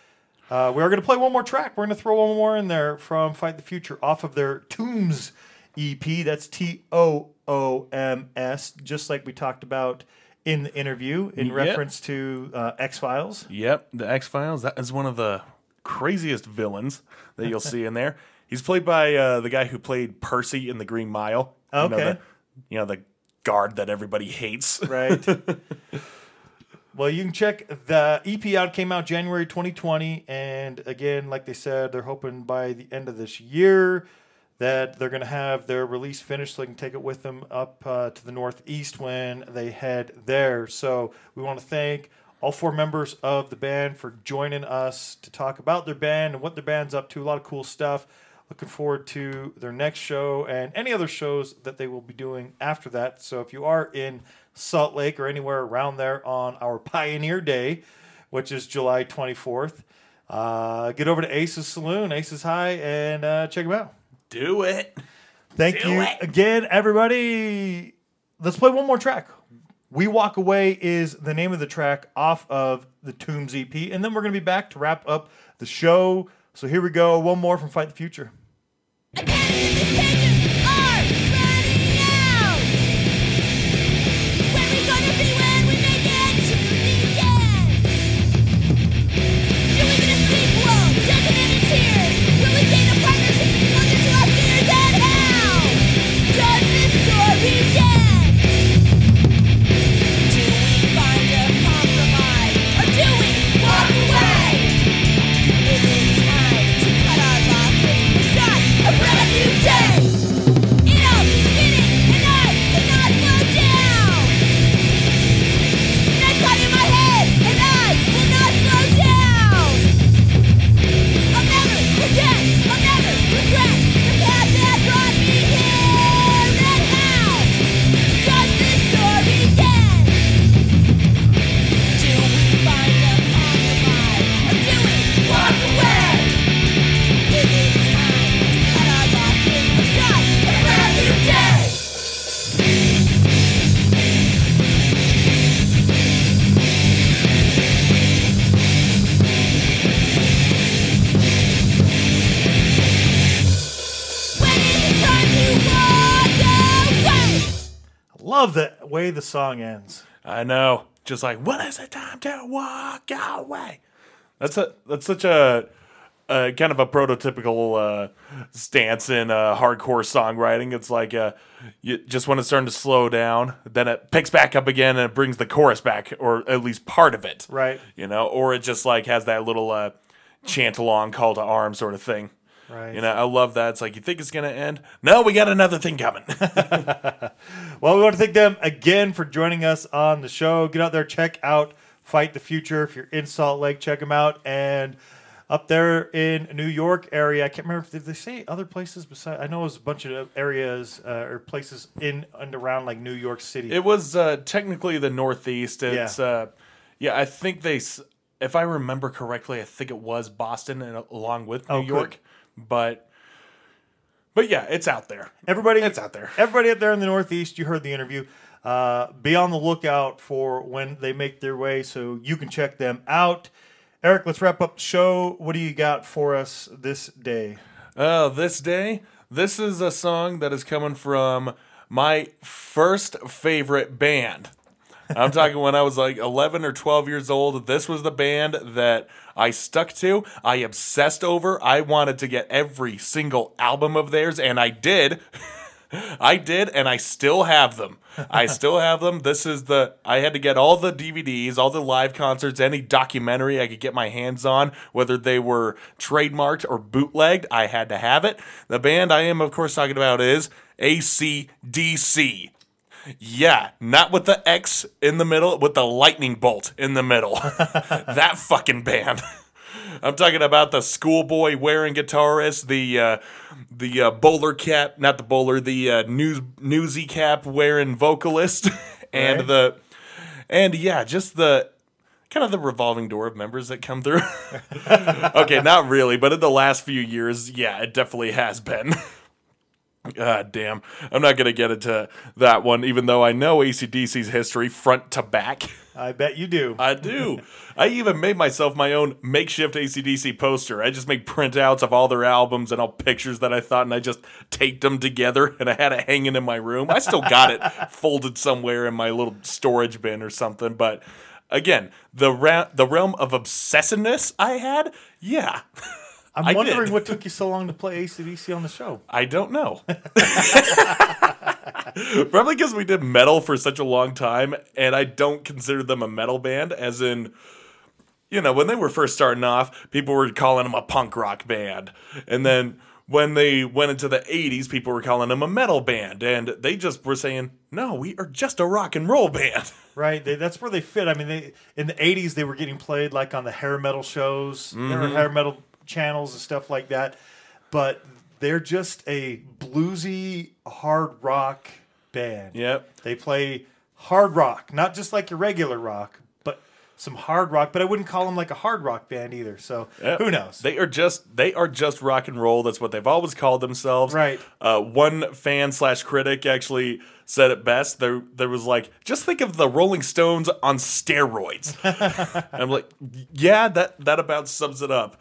Uh, we are going to play one more track. We're going to throw one more in there from Fight the Future off of their Tooms EP. That's T O O M S, just like we talked about in the interview in Yep. reference to uh, X Files. Yep, the X Files. That is one of the craziest villains that you'll see in there. He's played by uh, the guy who played Percy in The Green Mile. You know, Okay. the, you know the guard that everybody hates. Right. well, you can check the EP out. Came out January 2020, and again, like they said, they're hoping by the end of this year that they're going to have their release finished, so they can take it with them up uh, to the northeast when they head there. So we want to thank all four members of the band for joining us to talk about their band and what their band's up to. A lot of cool stuff. Looking forward to their next show and any other shows that they will be doing after that. So if you are in Salt Lake or anywhere around there on our Pioneer Day, which is July 24th, uh, get over to Ace's Saloon, Ace's High, and uh, check them out. Do it. Thank Do you it. again, everybody. Let's play one more track. We Walk Away is the name of the track off of the Tooms EP, and then we're going to be back to wrap up the show. So here we go. One more from Fight the Future. A Love the way the song ends. I know. Just like, when is it time to walk away? That's a that's such a, a kind of a prototypical uh, stance in uh, hardcore songwriting. It's like uh, you just when it's starting to slow down, then it picks back up again and it brings the chorus back, or at least part of it. Right. You know, or it just like has that little uh, chant along, call to arms sort of thing. Right. You know, I love that. It's like you think it's gonna end. No, we got another thing coming. Well, we want to thank them again for joining us on the show. Get out there, check out Fight the Future. If you're in Salt Lake, check them out. And up there in New York area, I can't remember if did they say other places besides. I know it was a bunch of areas uh, or places in and around like New York City. It was uh, technically the Northeast. It's Yeah. Uh, yeah, I think they, if I remember correctly, I think it was Boston and along with New Oh, good. York, but but yeah, it's out there. Everybody, It's out there. Everybody up there in the Northeast, you heard the interview. Uh, be on the lookout for when they make their way, so you can check them out. Eric, let's wrap up the show. What do you got for us this day? Uh, this day, this is a song that is coming from my first favorite band. I'm talking when I was like 11 or 12 years old. This was the band that I stuck to. I obsessed over. I wanted to get every single album of theirs, and I did. I did, and I still have them. I still have them. This is the. I had to get all the DVDs, all the live concerts, any documentary I could get my hands on, whether they were trademarked or bootlegged. I had to have it. The band I am, of course, talking about is ACDC. Yeah, not with the X in the middle, with the lightning bolt in the middle. that fucking band. I'm talking about the schoolboy wearing guitarist, the uh, the uh, bowler cap, not the bowler, the uh, news newsy cap wearing vocalist, and Right. the and yeah, just the kind of the revolving door of members that come through. okay, not really, but in the last few years, yeah, it definitely has been. God damn. I'm not going to get into that one, even though I know ACDC's history front to back. I bet you do. I do. I even made myself my own makeshift ACDC poster. I just made printouts of all their albums and all pictures that I thought, and I just taped them together, and I had it hanging in my room. I still got it folded somewhere in my little storage bin or something. But again, the ra- the realm of obsessiveness I had, yeah. I'm I wondering did. what took you so long to play ACDC on the show. I don't know. Probably because we did metal for such a long time, and I don't consider them a metal band, as in, you know, when they were first starting off, people were calling them a punk rock band. And then when they went into the 80s, people were calling them a metal band. And they just were saying, no, we are just a rock and roll band. Right, they, that's where they fit. I mean, they in the '80s they were getting played like on the hair metal shows, there Mm-hmm. were hair metal channels and stuff like that. But they're just a bluesy hard rock band. Yep. They play hard rock, not just like your regular rock, but some hard rock. But I wouldn't call them like a hard rock band either. So Yep. who knows? They are just they are just rock and roll. That's what they've always called themselves. Right. Uh, one fan slash critic actually said it best. There there was like, just think of the Rolling Stones on steroids. I'm like, yeah, that that about sums it up.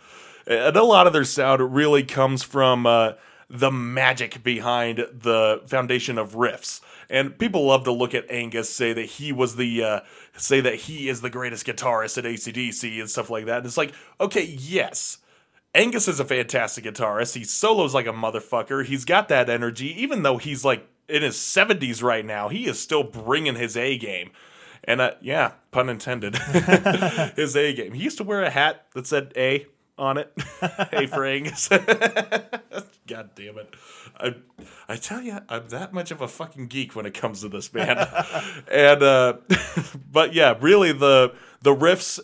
And a lot of their sound really comes from uh, the magic behind the foundation of riffs. And people love to look at Angus, say that he was the, uh, say that he is the greatest guitarist at ACDC and stuff like that. And it's like, okay, yes, Angus is a fantastic guitarist. He solos like a motherfucker. He's got that energy, even though he's like in his 70s right now. He is still bringing his A game. And uh, yeah, pun intended, his A game. He used to wear a hat that said A on it. hey, for Angus. God damn it. I, I tell you, I'm that much of a fucking geek when it comes to this band. and, uh, but yeah, really the, the riffs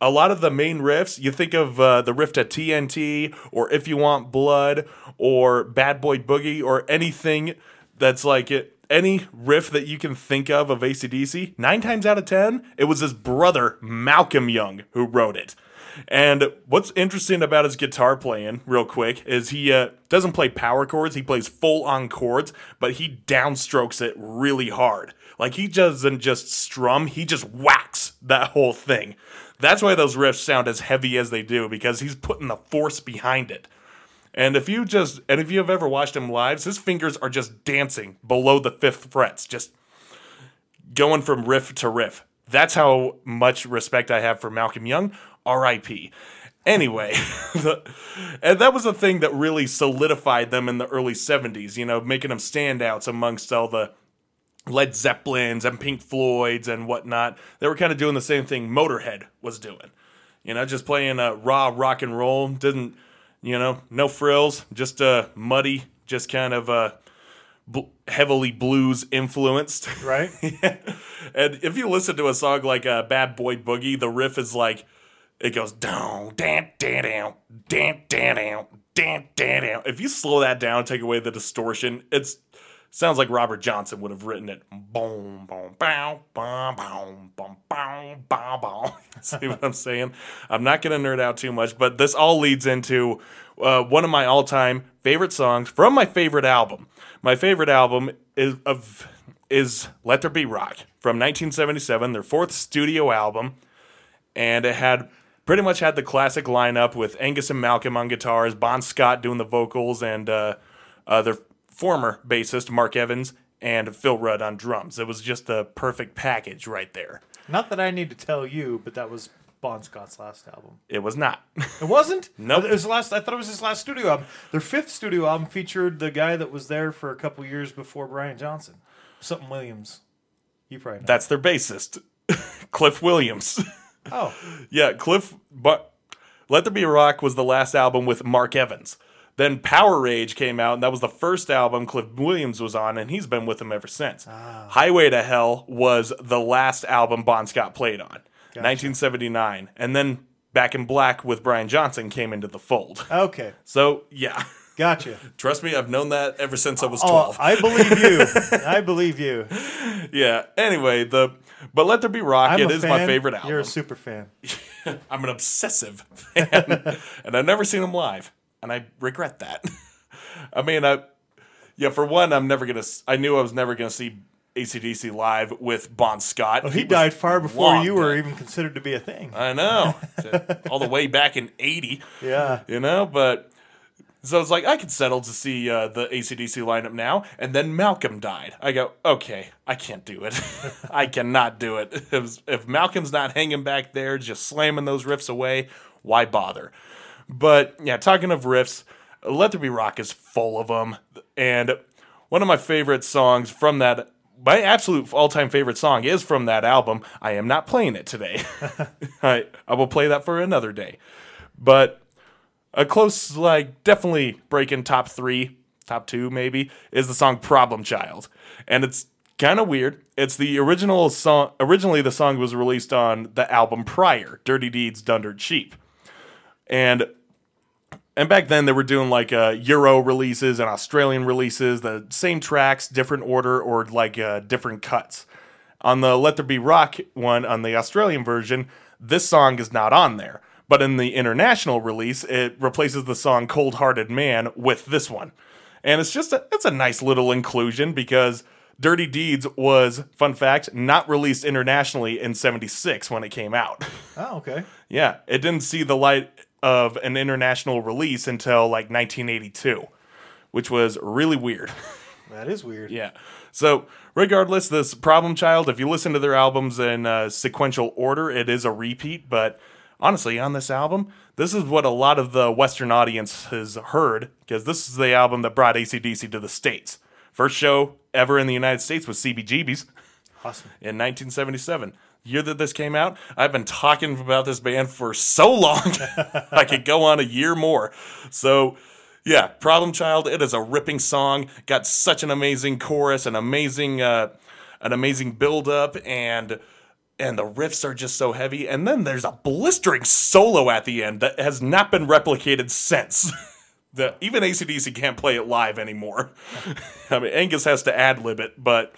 a lot of the main riffs, you think of uh, the riff to TNT or If You Want Blood or Bad Boy Boogie or anything that's like it, any riff that you can think of of ACDC, nine times out of ten, it was his brother, Malcolm Young, who wrote it. And what's interesting about his guitar playing, real quick, is he uh, doesn't play power chords. He plays full on chords, but he downstrokes it really hard. Like he doesn't just strum, he just whacks that whole thing. That's why those riffs sound as heavy as they do because he's putting the force behind it. And if you just and if you have ever watched him live, his fingers are just dancing below the fifth frets, just going from riff to riff. That's how much respect I have for Malcolm Young. R.I.P. Anyway, the, and that was the thing that really solidified them in the early 70s, you know, making them standouts amongst all the Led Zeppelins and Pink Floyds and whatnot. They were kind of doing the same thing Motorhead was doing. You know, just playing uh, raw rock and roll. Didn't, you know, no frills, just uh, muddy, just kind of uh, bl- heavily blues influenced. right? And if you listen to a song like uh, Bad Boy Boogie, the riff is like, it goes down, dan, dan, down, dan, dan, down, dan, dan, down. If you slow that down, take away the distortion, it's sounds like Robert Johnson would have written it. Boom, boom, bow, boom, boom, boom, boom, boom, boom. See what I'm saying? I'm not to nerd out too much, but this all leads into uh, one of my all-time favorite songs from my favorite album. My favorite album is of is Let There Be Rock from 1977, their fourth studio album, and it had pretty much had the classic lineup with Angus and Malcolm on guitars, Bon Scott doing the vocals, and uh, uh, their former bassist Mark Evans and Phil Rudd on drums. It was just a perfect package right there. Not that I need to tell you, but that was Bon Scott's last album. It was not. It wasn't. Nope. It was the last. I thought it was his last studio album. Their fifth studio album featured the guy that was there for a couple years before Brian Johnson, something Williams. You probably know. That's their bassist, Cliff Williams. oh, Yeah, Cliff. But Let There Be Rock was the last album with Mark Evans. Then Powerage came out, and that was the first album Cliff Williams was on, and he's been with them ever since. Ah. Highway to Hell was the last album Bon Scott played on, 1979, and then Back in Black with Brian Johnson came into the fold. okay, So yeah, gotcha. trust me, I've known that ever since I was Oh, 12. I believe you. I believe you. yeah. Anyway, the But Let There Be Rock, I'm it is my favorite album. You're a super fan. I'm an obsessive fan, and I've never seen them live, and I regret that. I mean, I, yeah, for one, I'm never gonna. I knew I was never gonna see ACDC live with Bon Scott. Oh, well, he, was died far before you were dead. even considered to be a thing. I know, all the way back in '80. Yeah. you know, but. So it's like I could settle to see uh, the ACDC lineup now, and then Malcolm died. I go, okay, I can't do it. I cannot do it. If, if Malcolm's not hanging back there, just slamming those riffs away, why bother? But yeah, talking of riffs, Let There Be Rock is full of them. And one of my favorite songs from that, my absolute all time favorite song is from that album. I am not playing it today. I, I will play that for another day. But a close, like, definitely breaking top three, top two maybe, is the song Problem Child. And it's kind of weird. It's the original song. Originally, the song was released on the album prior, Dirty Deeds Done Dirt Cheap. And and back then they were doing like uh, Euro releases and Australian releases, the same tracks, different order or like uh, different cuts. On the Let There Be Rock one, on the Australian version, this song is not on there. But in the international release, it replaces the song Cold Hearted Man with this one. And it's just a, it's a nice little inclusion because Dirty Deeds was, fun fact, not released internationally in 76 when it came out. Oh, okay. Yeah, it didn't see the light of an international release until like 1982, which was really weird. That is weird. yeah. So, regardless, this Problem Child, if you listen to their albums in uh, sequential order, it is a repeat. But honestly, on this album, this is what a lot of the Western audience has heard because this is the album that brought ACDC to the States. First show ever in the United States was CBGB's Awesome. in 1977. Year that this came out, I've been talking about this band for so long. I could go on a year more. So, yeah, Problem Child. It is a ripping song. Got such an amazing chorus, an amazing, uh, an amazing build up, and and the riffs are just so heavy. And then there's a blistering solo at the end that has not been replicated since. The, even ACDC can't play it live anymore. I mean, Angus has to ad lib it, but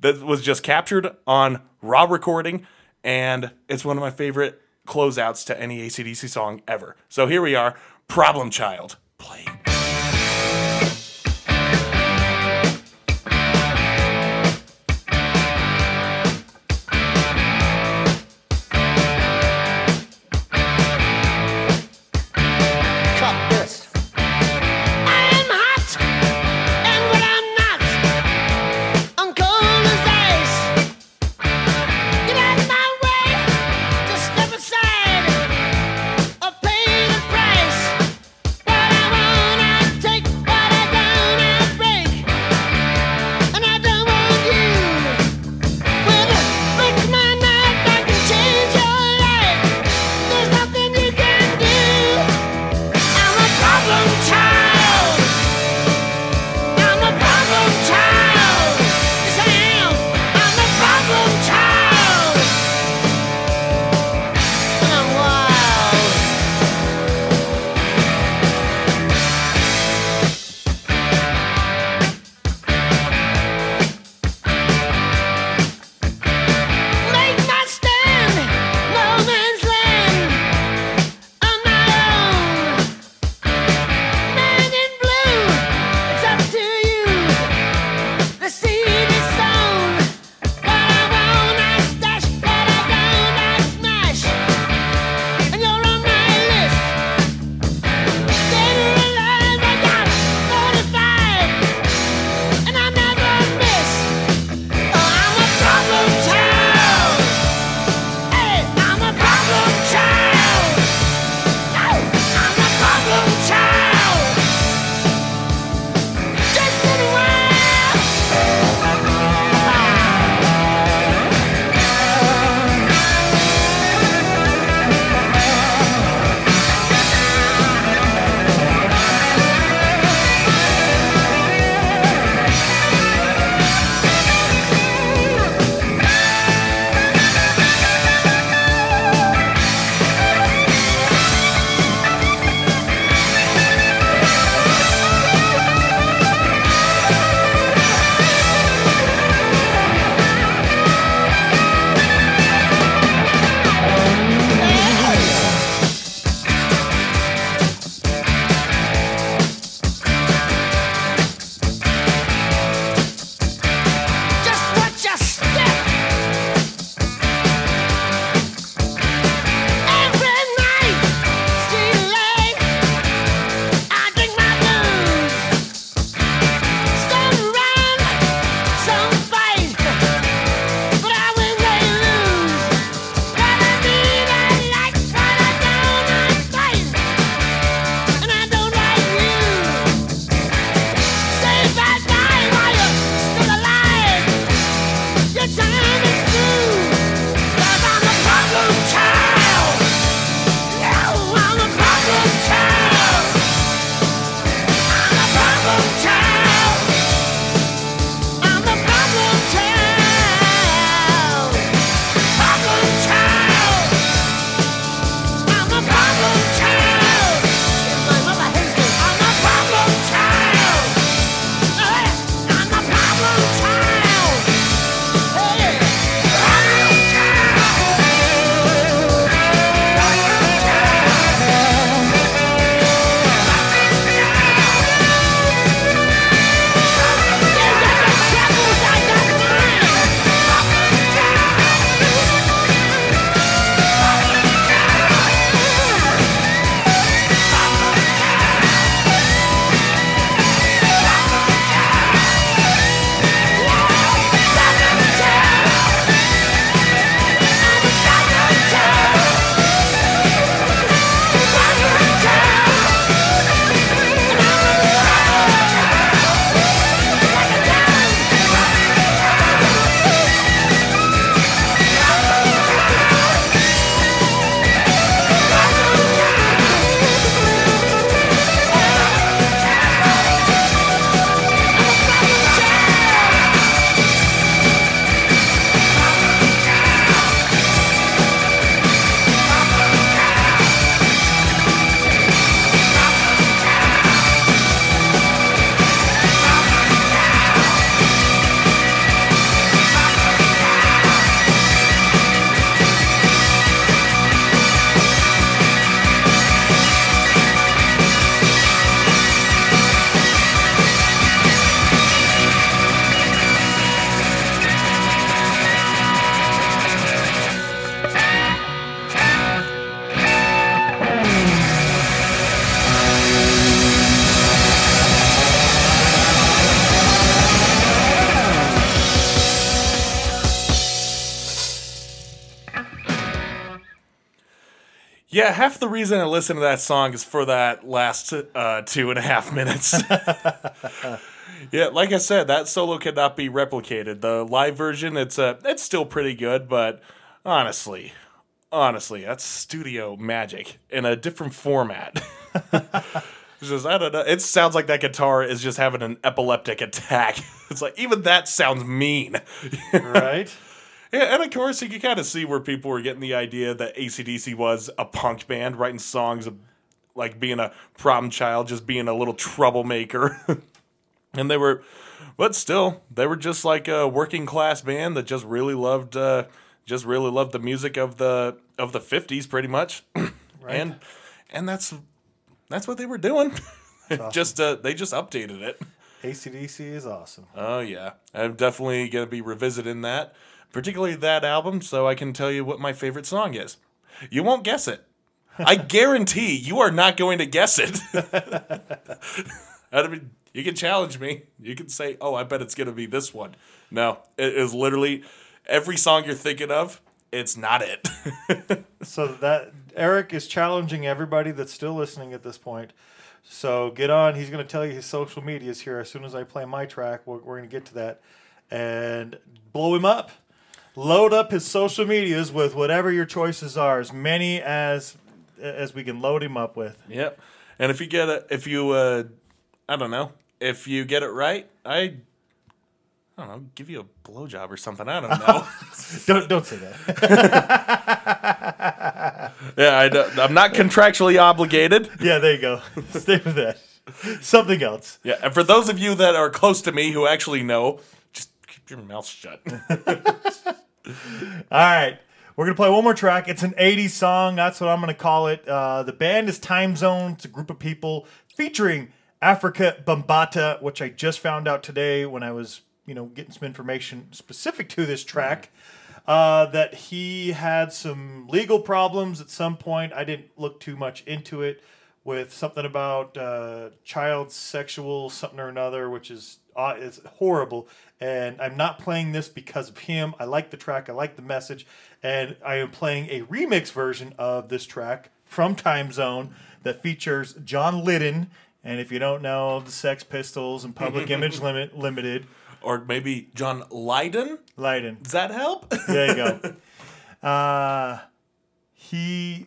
that was just captured on raw recording, and it's one of my favorite closeouts to any ACDC song ever. So here we are, Problem Child playing. Yeah, half the reason I listen to that song is for that last uh, two and a half minutes. yeah, like I said, that solo cannot be replicated. The live version, it's uh, it's still pretty good, but honestly, honestly, that's studio magic in a different format. It's just I don't know. It sounds like that guitar is just having an epileptic attack. It's like even that sounds mean. right? Yeah, and of course you can kind of see where people were getting the idea that ACDC was a punk band, writing songs of like being a problem child, just being a little troublemaker. and they were, but still, they were just like a working class band that just really loved, uh, just really loved the music of the of the fifties, pretty much. right. And and that's that's what they were doing. just uh, they just updated it. ACDC is awesome. Oh yeah, I'm definitely gonna be revisiting that, particularly that album, so I can tell you what my favorite song is. You won't guess it. I guarantee you are not going to guess it. I mean, you can challenge me. You can say, "Oh, I bet it's gonna be this one." No, it is literally every song you're thinking of. It's not it. So that Eric is challenging everybody that's still listening at this point. So get on. He's going to tell you his social medias here as soon as I play my track. We're, we're going to get to that and blow him up. Load up his social medias with whatever your choices are, as many as as we can load him up with. Yep. And if you get it, if you, uh, I don't know, if you get it right, I, I don't know, give you a blowjob or something. I don't know. Don't don't say that. yeah, I don't, I'm not contractually obligated. yeah, there you go. Stay with that. Something else. Yeah, and for those of you that are close to me who actually know, just keep your mouth shut. All right. We're going to play one more track. It's an 80s song. That's what I'm going to call it. Uh, the band is Time Zone. It's a group of people featuring Afrika Bambaataa, which I just found out today when I was, you know, getting some information specific to this track. Uh, that he had some legal problems at some point. I didn't look too much into it with something about uh, child sexual something or another, which is uh, is horrible. And I'm not playing this because of him. I like the track. I like the message, and I am playing a remix version of this track from Time Zone that features John Lydon. And if you don't know the Sex Pistols and Public Image Limit Limited, or maybe John Lydon. Lydon. Does that help? There you go. Uh, he,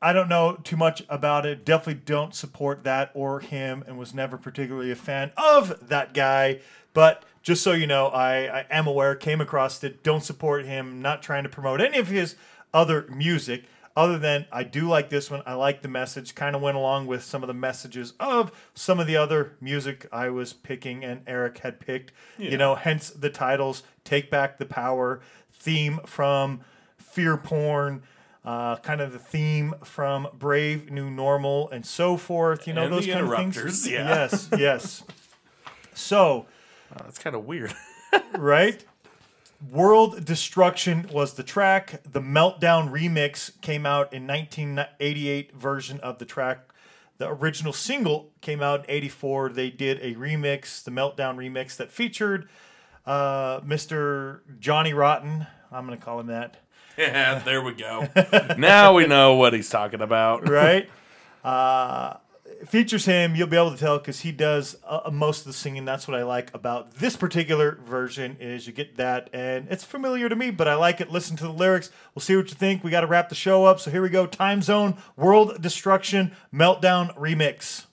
I don't know too much about it. Definitely don't support that or him, and was never particularly a fan of that guy. But just so you know, I, I am aware, came across it. Don't support him. Not trying to promote any of his other music. Other than I do like this one, I like the message. Kind of went along with some of the messages of some of the other music I was picking and Eric had picked. You know, hence the titles "Take Back the Power," theme from Fear Porn, uh, kind of the theme from Brave New Normal, and so forth. You know And those kind of things. yeah. Yes, yes. So, Oh, that's kind of weird. right? World Destruction was the track. The Meltdown remix came out in 1988 version of the track. The original single came out in 84. They did a remix, the Meltdown remix that featured uh, Mr. Johnny Rotten. I'm going to call him that. Yeah, there we go. now we know what he's talking about. right? uh, features him. You'll be able to tell because he does uh, most of the singing. That's what I like about this particular version is you get that, and it's familiar to me, but I like it. Listen to the lyrics. We'll see what you think. We got to wrap the show up, so here we go. Time Zone World Destruction Meltdown Remix.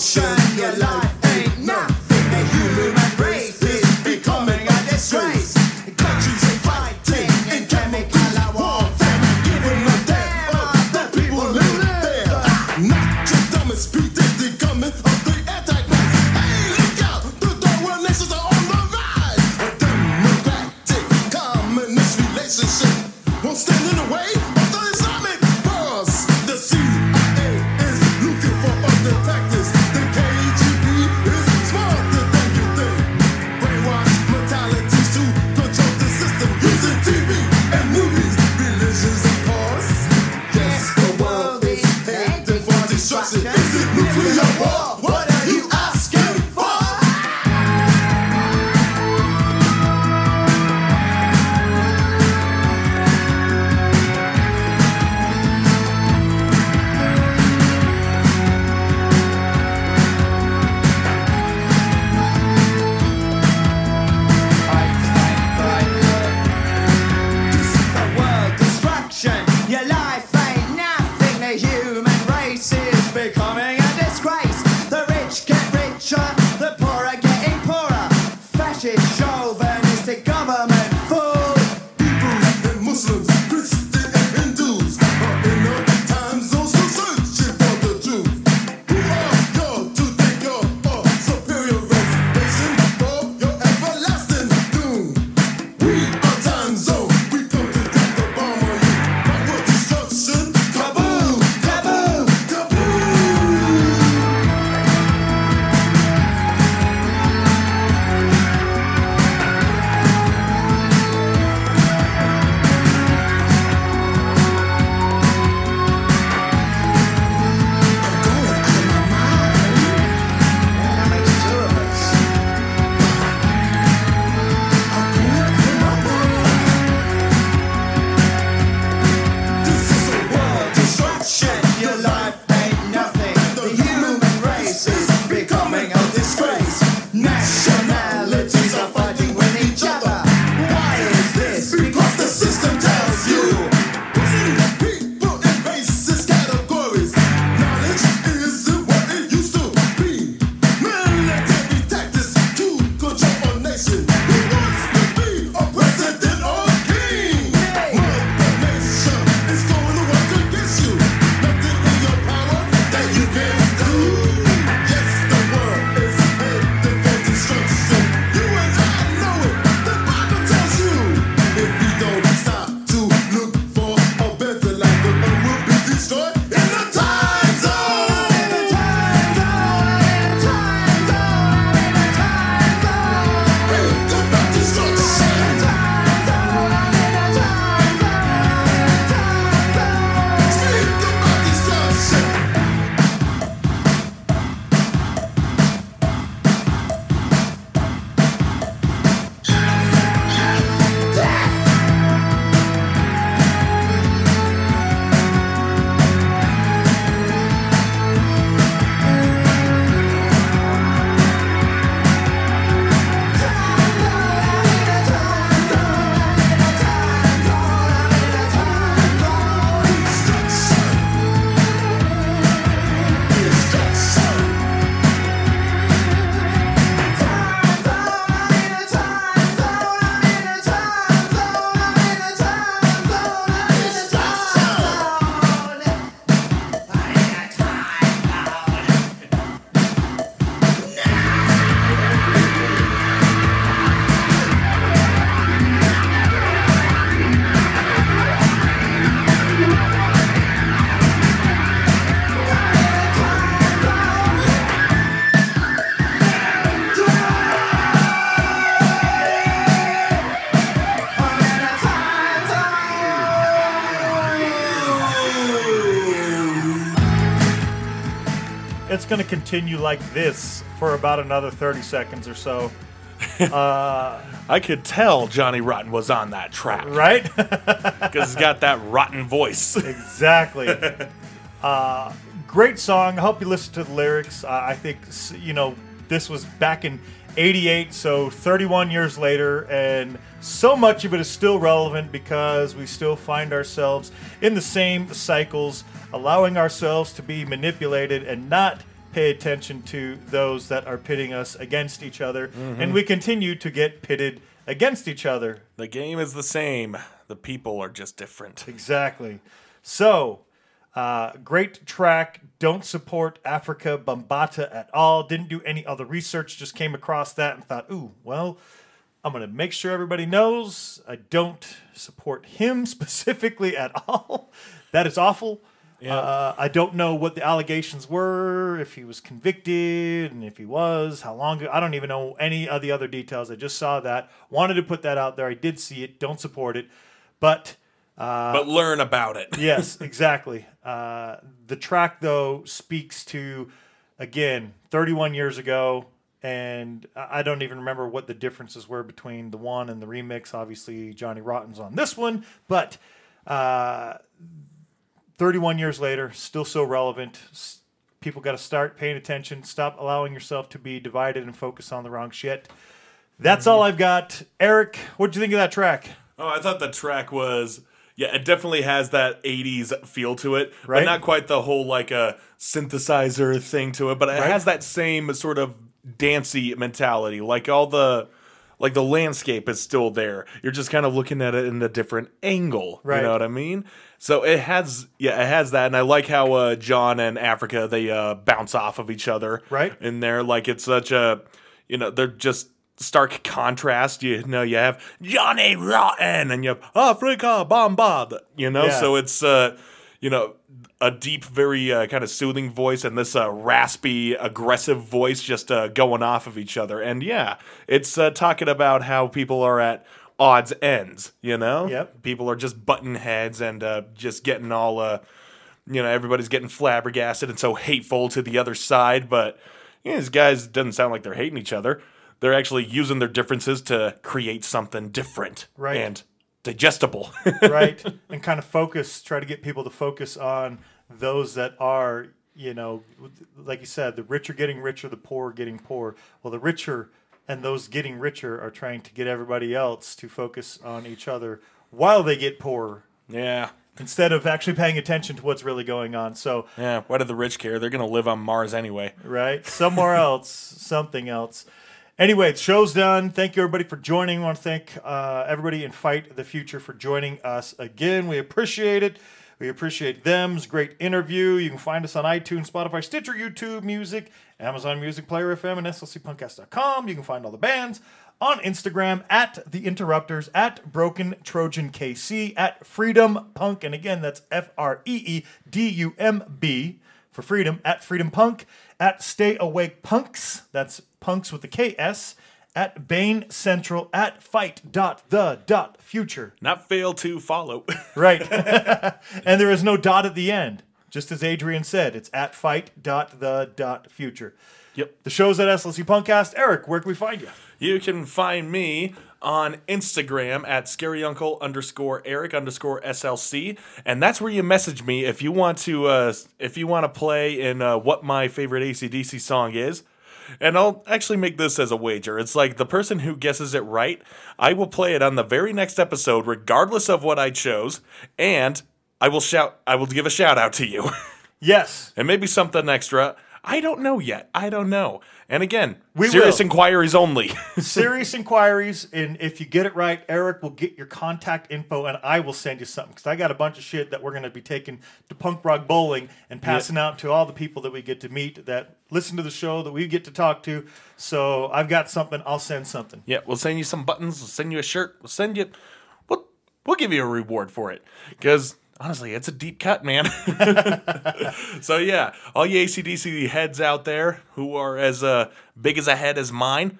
Destruction. Your life going to continue like this for about another 30 seconds or so. I could tell Johnny Rotten was on that track Right? because he's got that rotten voice. exactly. Uh, great song. I hope you listen to the lyrics. Uh, I think, you know, this was back in 88, so 31 years later, and so much of it is still relevant because we still find ourselves in the same cycles, allowing ourselves to be manipulated and not pay attention to those that are pitting us against each other. And we continue to get pitted against each other. the game is the same. The people are just different. Exactly. So, uh, great track. Don't support Afrika Bambaataa at all. Didn't do any other research. Just came across that and thought, ooh, well, I'm going to make sure everybody knows I don't support him specifically at all. that is awful. Uh, I don't know what the allegations were, if he was convicted, and if he was, how long. I don't even know any of the other details. I just saw that. Wanted to put that out there. I did see it. Don't support it. But but learn about it. yes, exactly. Uh, the track though speaks to again 31 years ago, and I I don't even remember what the differences were between the one and the remix. Obviously, Johnny Rotten's on this one, but uh, 31 years later, still so relevant. People got to start paying attention. Stop allowing yourself to be divided and focus on the wrong shit. That's all mm-hmm. I've got. Eric, what'd you think of that track? Oh, I thought the track was yeah, it definitely has that '80s feel to it, Right. but not quite the whole like a synthesizer thing to it. But it Right. has that same sort of dancey mentality, like all the like the landscape is still there. You're just kind of looking at it in a different angle. Right. You know what I mean? So it has yeah, it has that, and I like how uh, John and Afrika they uh, bounce off of each other. Right. in there, like it's such a you know they're just stark contrast. You know, you have Johnny Rotten and you have Africa Bombard. You know, Yeah. so it's uh, you know a deep, very uh, kind of soothing voice and this uh, raspy, aggressive voice just uh, going off of each other. And yeah, it's uh, talking about how people are at odds ends. You know, Yep. people are just button heads and uh, just getting all uh, you know, everybody's getting flabbergasted and so hateful to the other side. But you know, these guys doesn't sound like they're hating each other. They're actually using their differences to create something different Right. and digestible. right? and kind of focus, try to get people to focus on those that are, you know, like you said, the rich are getting richer, the poor are getting poor. Well, the richer and those getting richer are trying to get everybody else to focus on each other while they get poorer yeah. instead of actually paying attention to what's really going on. So, Yeah. Why do the rich care? They're going to live on Mars anyway. right? Somewhere else, something else. Anyway, the show's done. Thank you, everybody, for joining. I want to thank uh, everybody in Fight the Future for joining us again. We appreciate it. We appreciate them. It's a great interview. You can find us on iTunes, Spotify, Stitcher, YouTube Music, Amazon Music, Player FM, and SLCPunkcast.com. You can find all the bands on Instagram at The Interrupters, at Broken Trojan KC, at Freedumb Punk. And again, that's F R E E D U M B for freedom at Freedumb Punk, at Stay Awake Punks, that's punks with the KS, at Bane Central, at fight dot the dot future. Not fail to follow. Right. and there is no dot at the end. Just as Adrian said, it's at fight dot the dot future. yep. The show's at SLC Punkcast. Eric, where can we find you? You can find me on Instagram at scaryuncle underscore Eric underscore SLC, and that's where you message me if you want to uh, if you want to play in uh, what my favorite ACDC song is. And I'll actually make this as a wager. It's like the person who guesses it right, I will play it on the very next episode, regardless of what I chose, and I will shout. I will give a shout out to you. Yes. and maybe something extra. I don't know yet. I don't know. And again, We serious will. inquiries only. Serious inquiries, and if you get it right, Eric will get your contact info, and I will send you something because I got a bunch of shit that we're going to be taking to Punk Rock Bowling and passing out to all the people that we get to meet that listen to the show that we get to talk to. So I've got something. I'll send something. yeah, we'll send you some buttons. We'll send you a shirt. We'll send you. We'll we'll give you a reward for it because honestly, it's a deep cut, man. so yeah, all you ACDC heads out there who are as uh, big as a head as mine,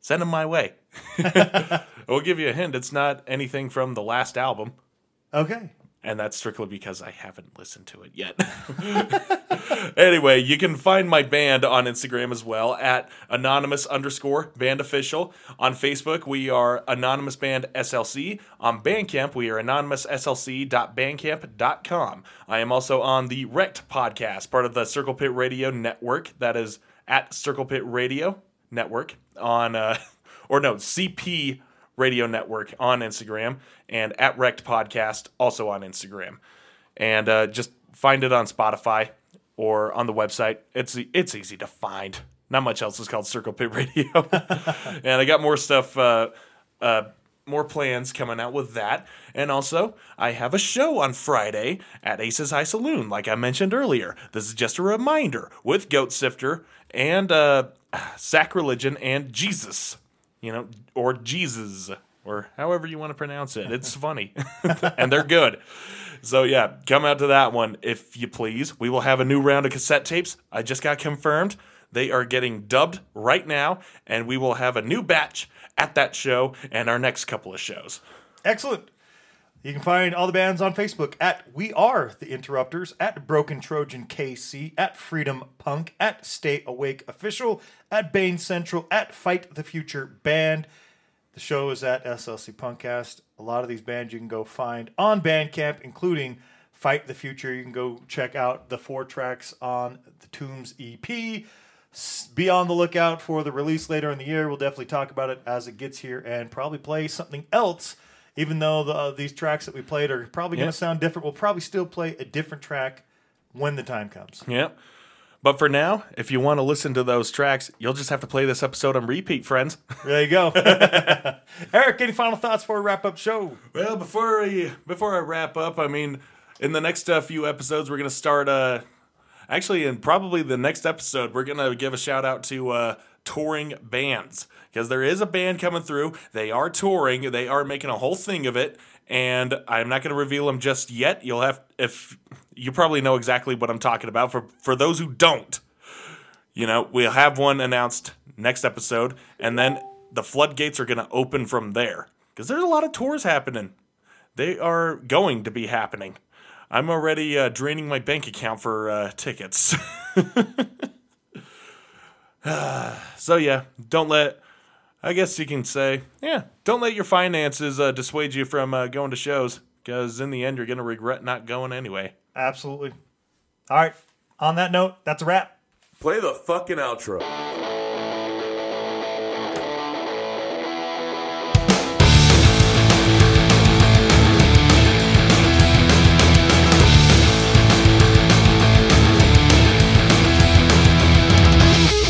send them my way. we'll give you a hint. It's not anything from the last album. Okay. And that's strictly because I haven't listened to it yet. anyway, you can find my band on Instagram as well at anonymous underscore band official. On Facebook, we are anonymous band SLC. On Bandcamp, we are anonymous anonymoussLC.bandcamp.com. I am also on the Wrecked podcast, part of the Circle Pit Radio Network. That is at Circle Pit Radio Network on, uh, or no, CP Radio Network on Instagram, and at Wrecked Podcast also on Instagram. And uh, just find it on Spotify or on the website. It's it's easy to find. Not much else is called Circle Pit Radio. and I got more stuff, uh, uh, more plans coming out with that. And also, I have a show on Friday at Ace's High Saloon, like I mentioned earlier. This is just a reminder with Goat Sifter and uh, Sacreligion and Jesus you know, or Jesus, or however you want to pronounce it. It's funny, and they're good. So yeah, come out to that one if you please. We will have a new round of cassette tapes. I just got confirmed. They are getting dubbed right now, and we will have a new batch at that show and our next couple of shows. Excellent. You can find all the bands on Facebook at We Are the Interrupters, at Broken Trojan KC, at Freedumb Punk, at Stay Awake Official, at Bane Central, at Fight the Future Band. The show is at SLC Punkcast. A lot of these bands you can go find on Bandcamp, including Fight the Future. You can go check out the four tracks on the Tooms EP. Be on the lookout for the release later in the year. We'll definitely talk about it as it gets here and probably play something else. Even though the, uh, these tracks that we played are probably going Yeah. to sound different, we'll probably still play a different track when the time comes. Yep. But for now, if you want to listen to those tracks, you'll just have to play this episode on repeat, friends. There you go. Eric, any final thoughts for a wrap up show? Well, before I, before I wrap up, I mean, in the next uh, few episodes, we're gonna start. Uh, actually, in probably the next episode, we're gonna give a shout out to uh, touring bands because there is a band coming through. They are touring. They are making a whole thing of it, and I'm not gonna reveal them just yet. You'll have if you probably know exactly what I'm talking about. For for those who don't, you know, we'll have one announced next episode, and then the floodgates are going to open from there because there's a lot of tours happening. They are going to be happening. I'm already uh, draining my bank account for uh, tickets. so yeah, don't let. I guess you can say, yeah, don't let your finances uh, dissuade you from uh, going to shows because in the end you're going to regret not going anyway. Absolutely. All right. On that note, that's a wrap. Play the fucking outro.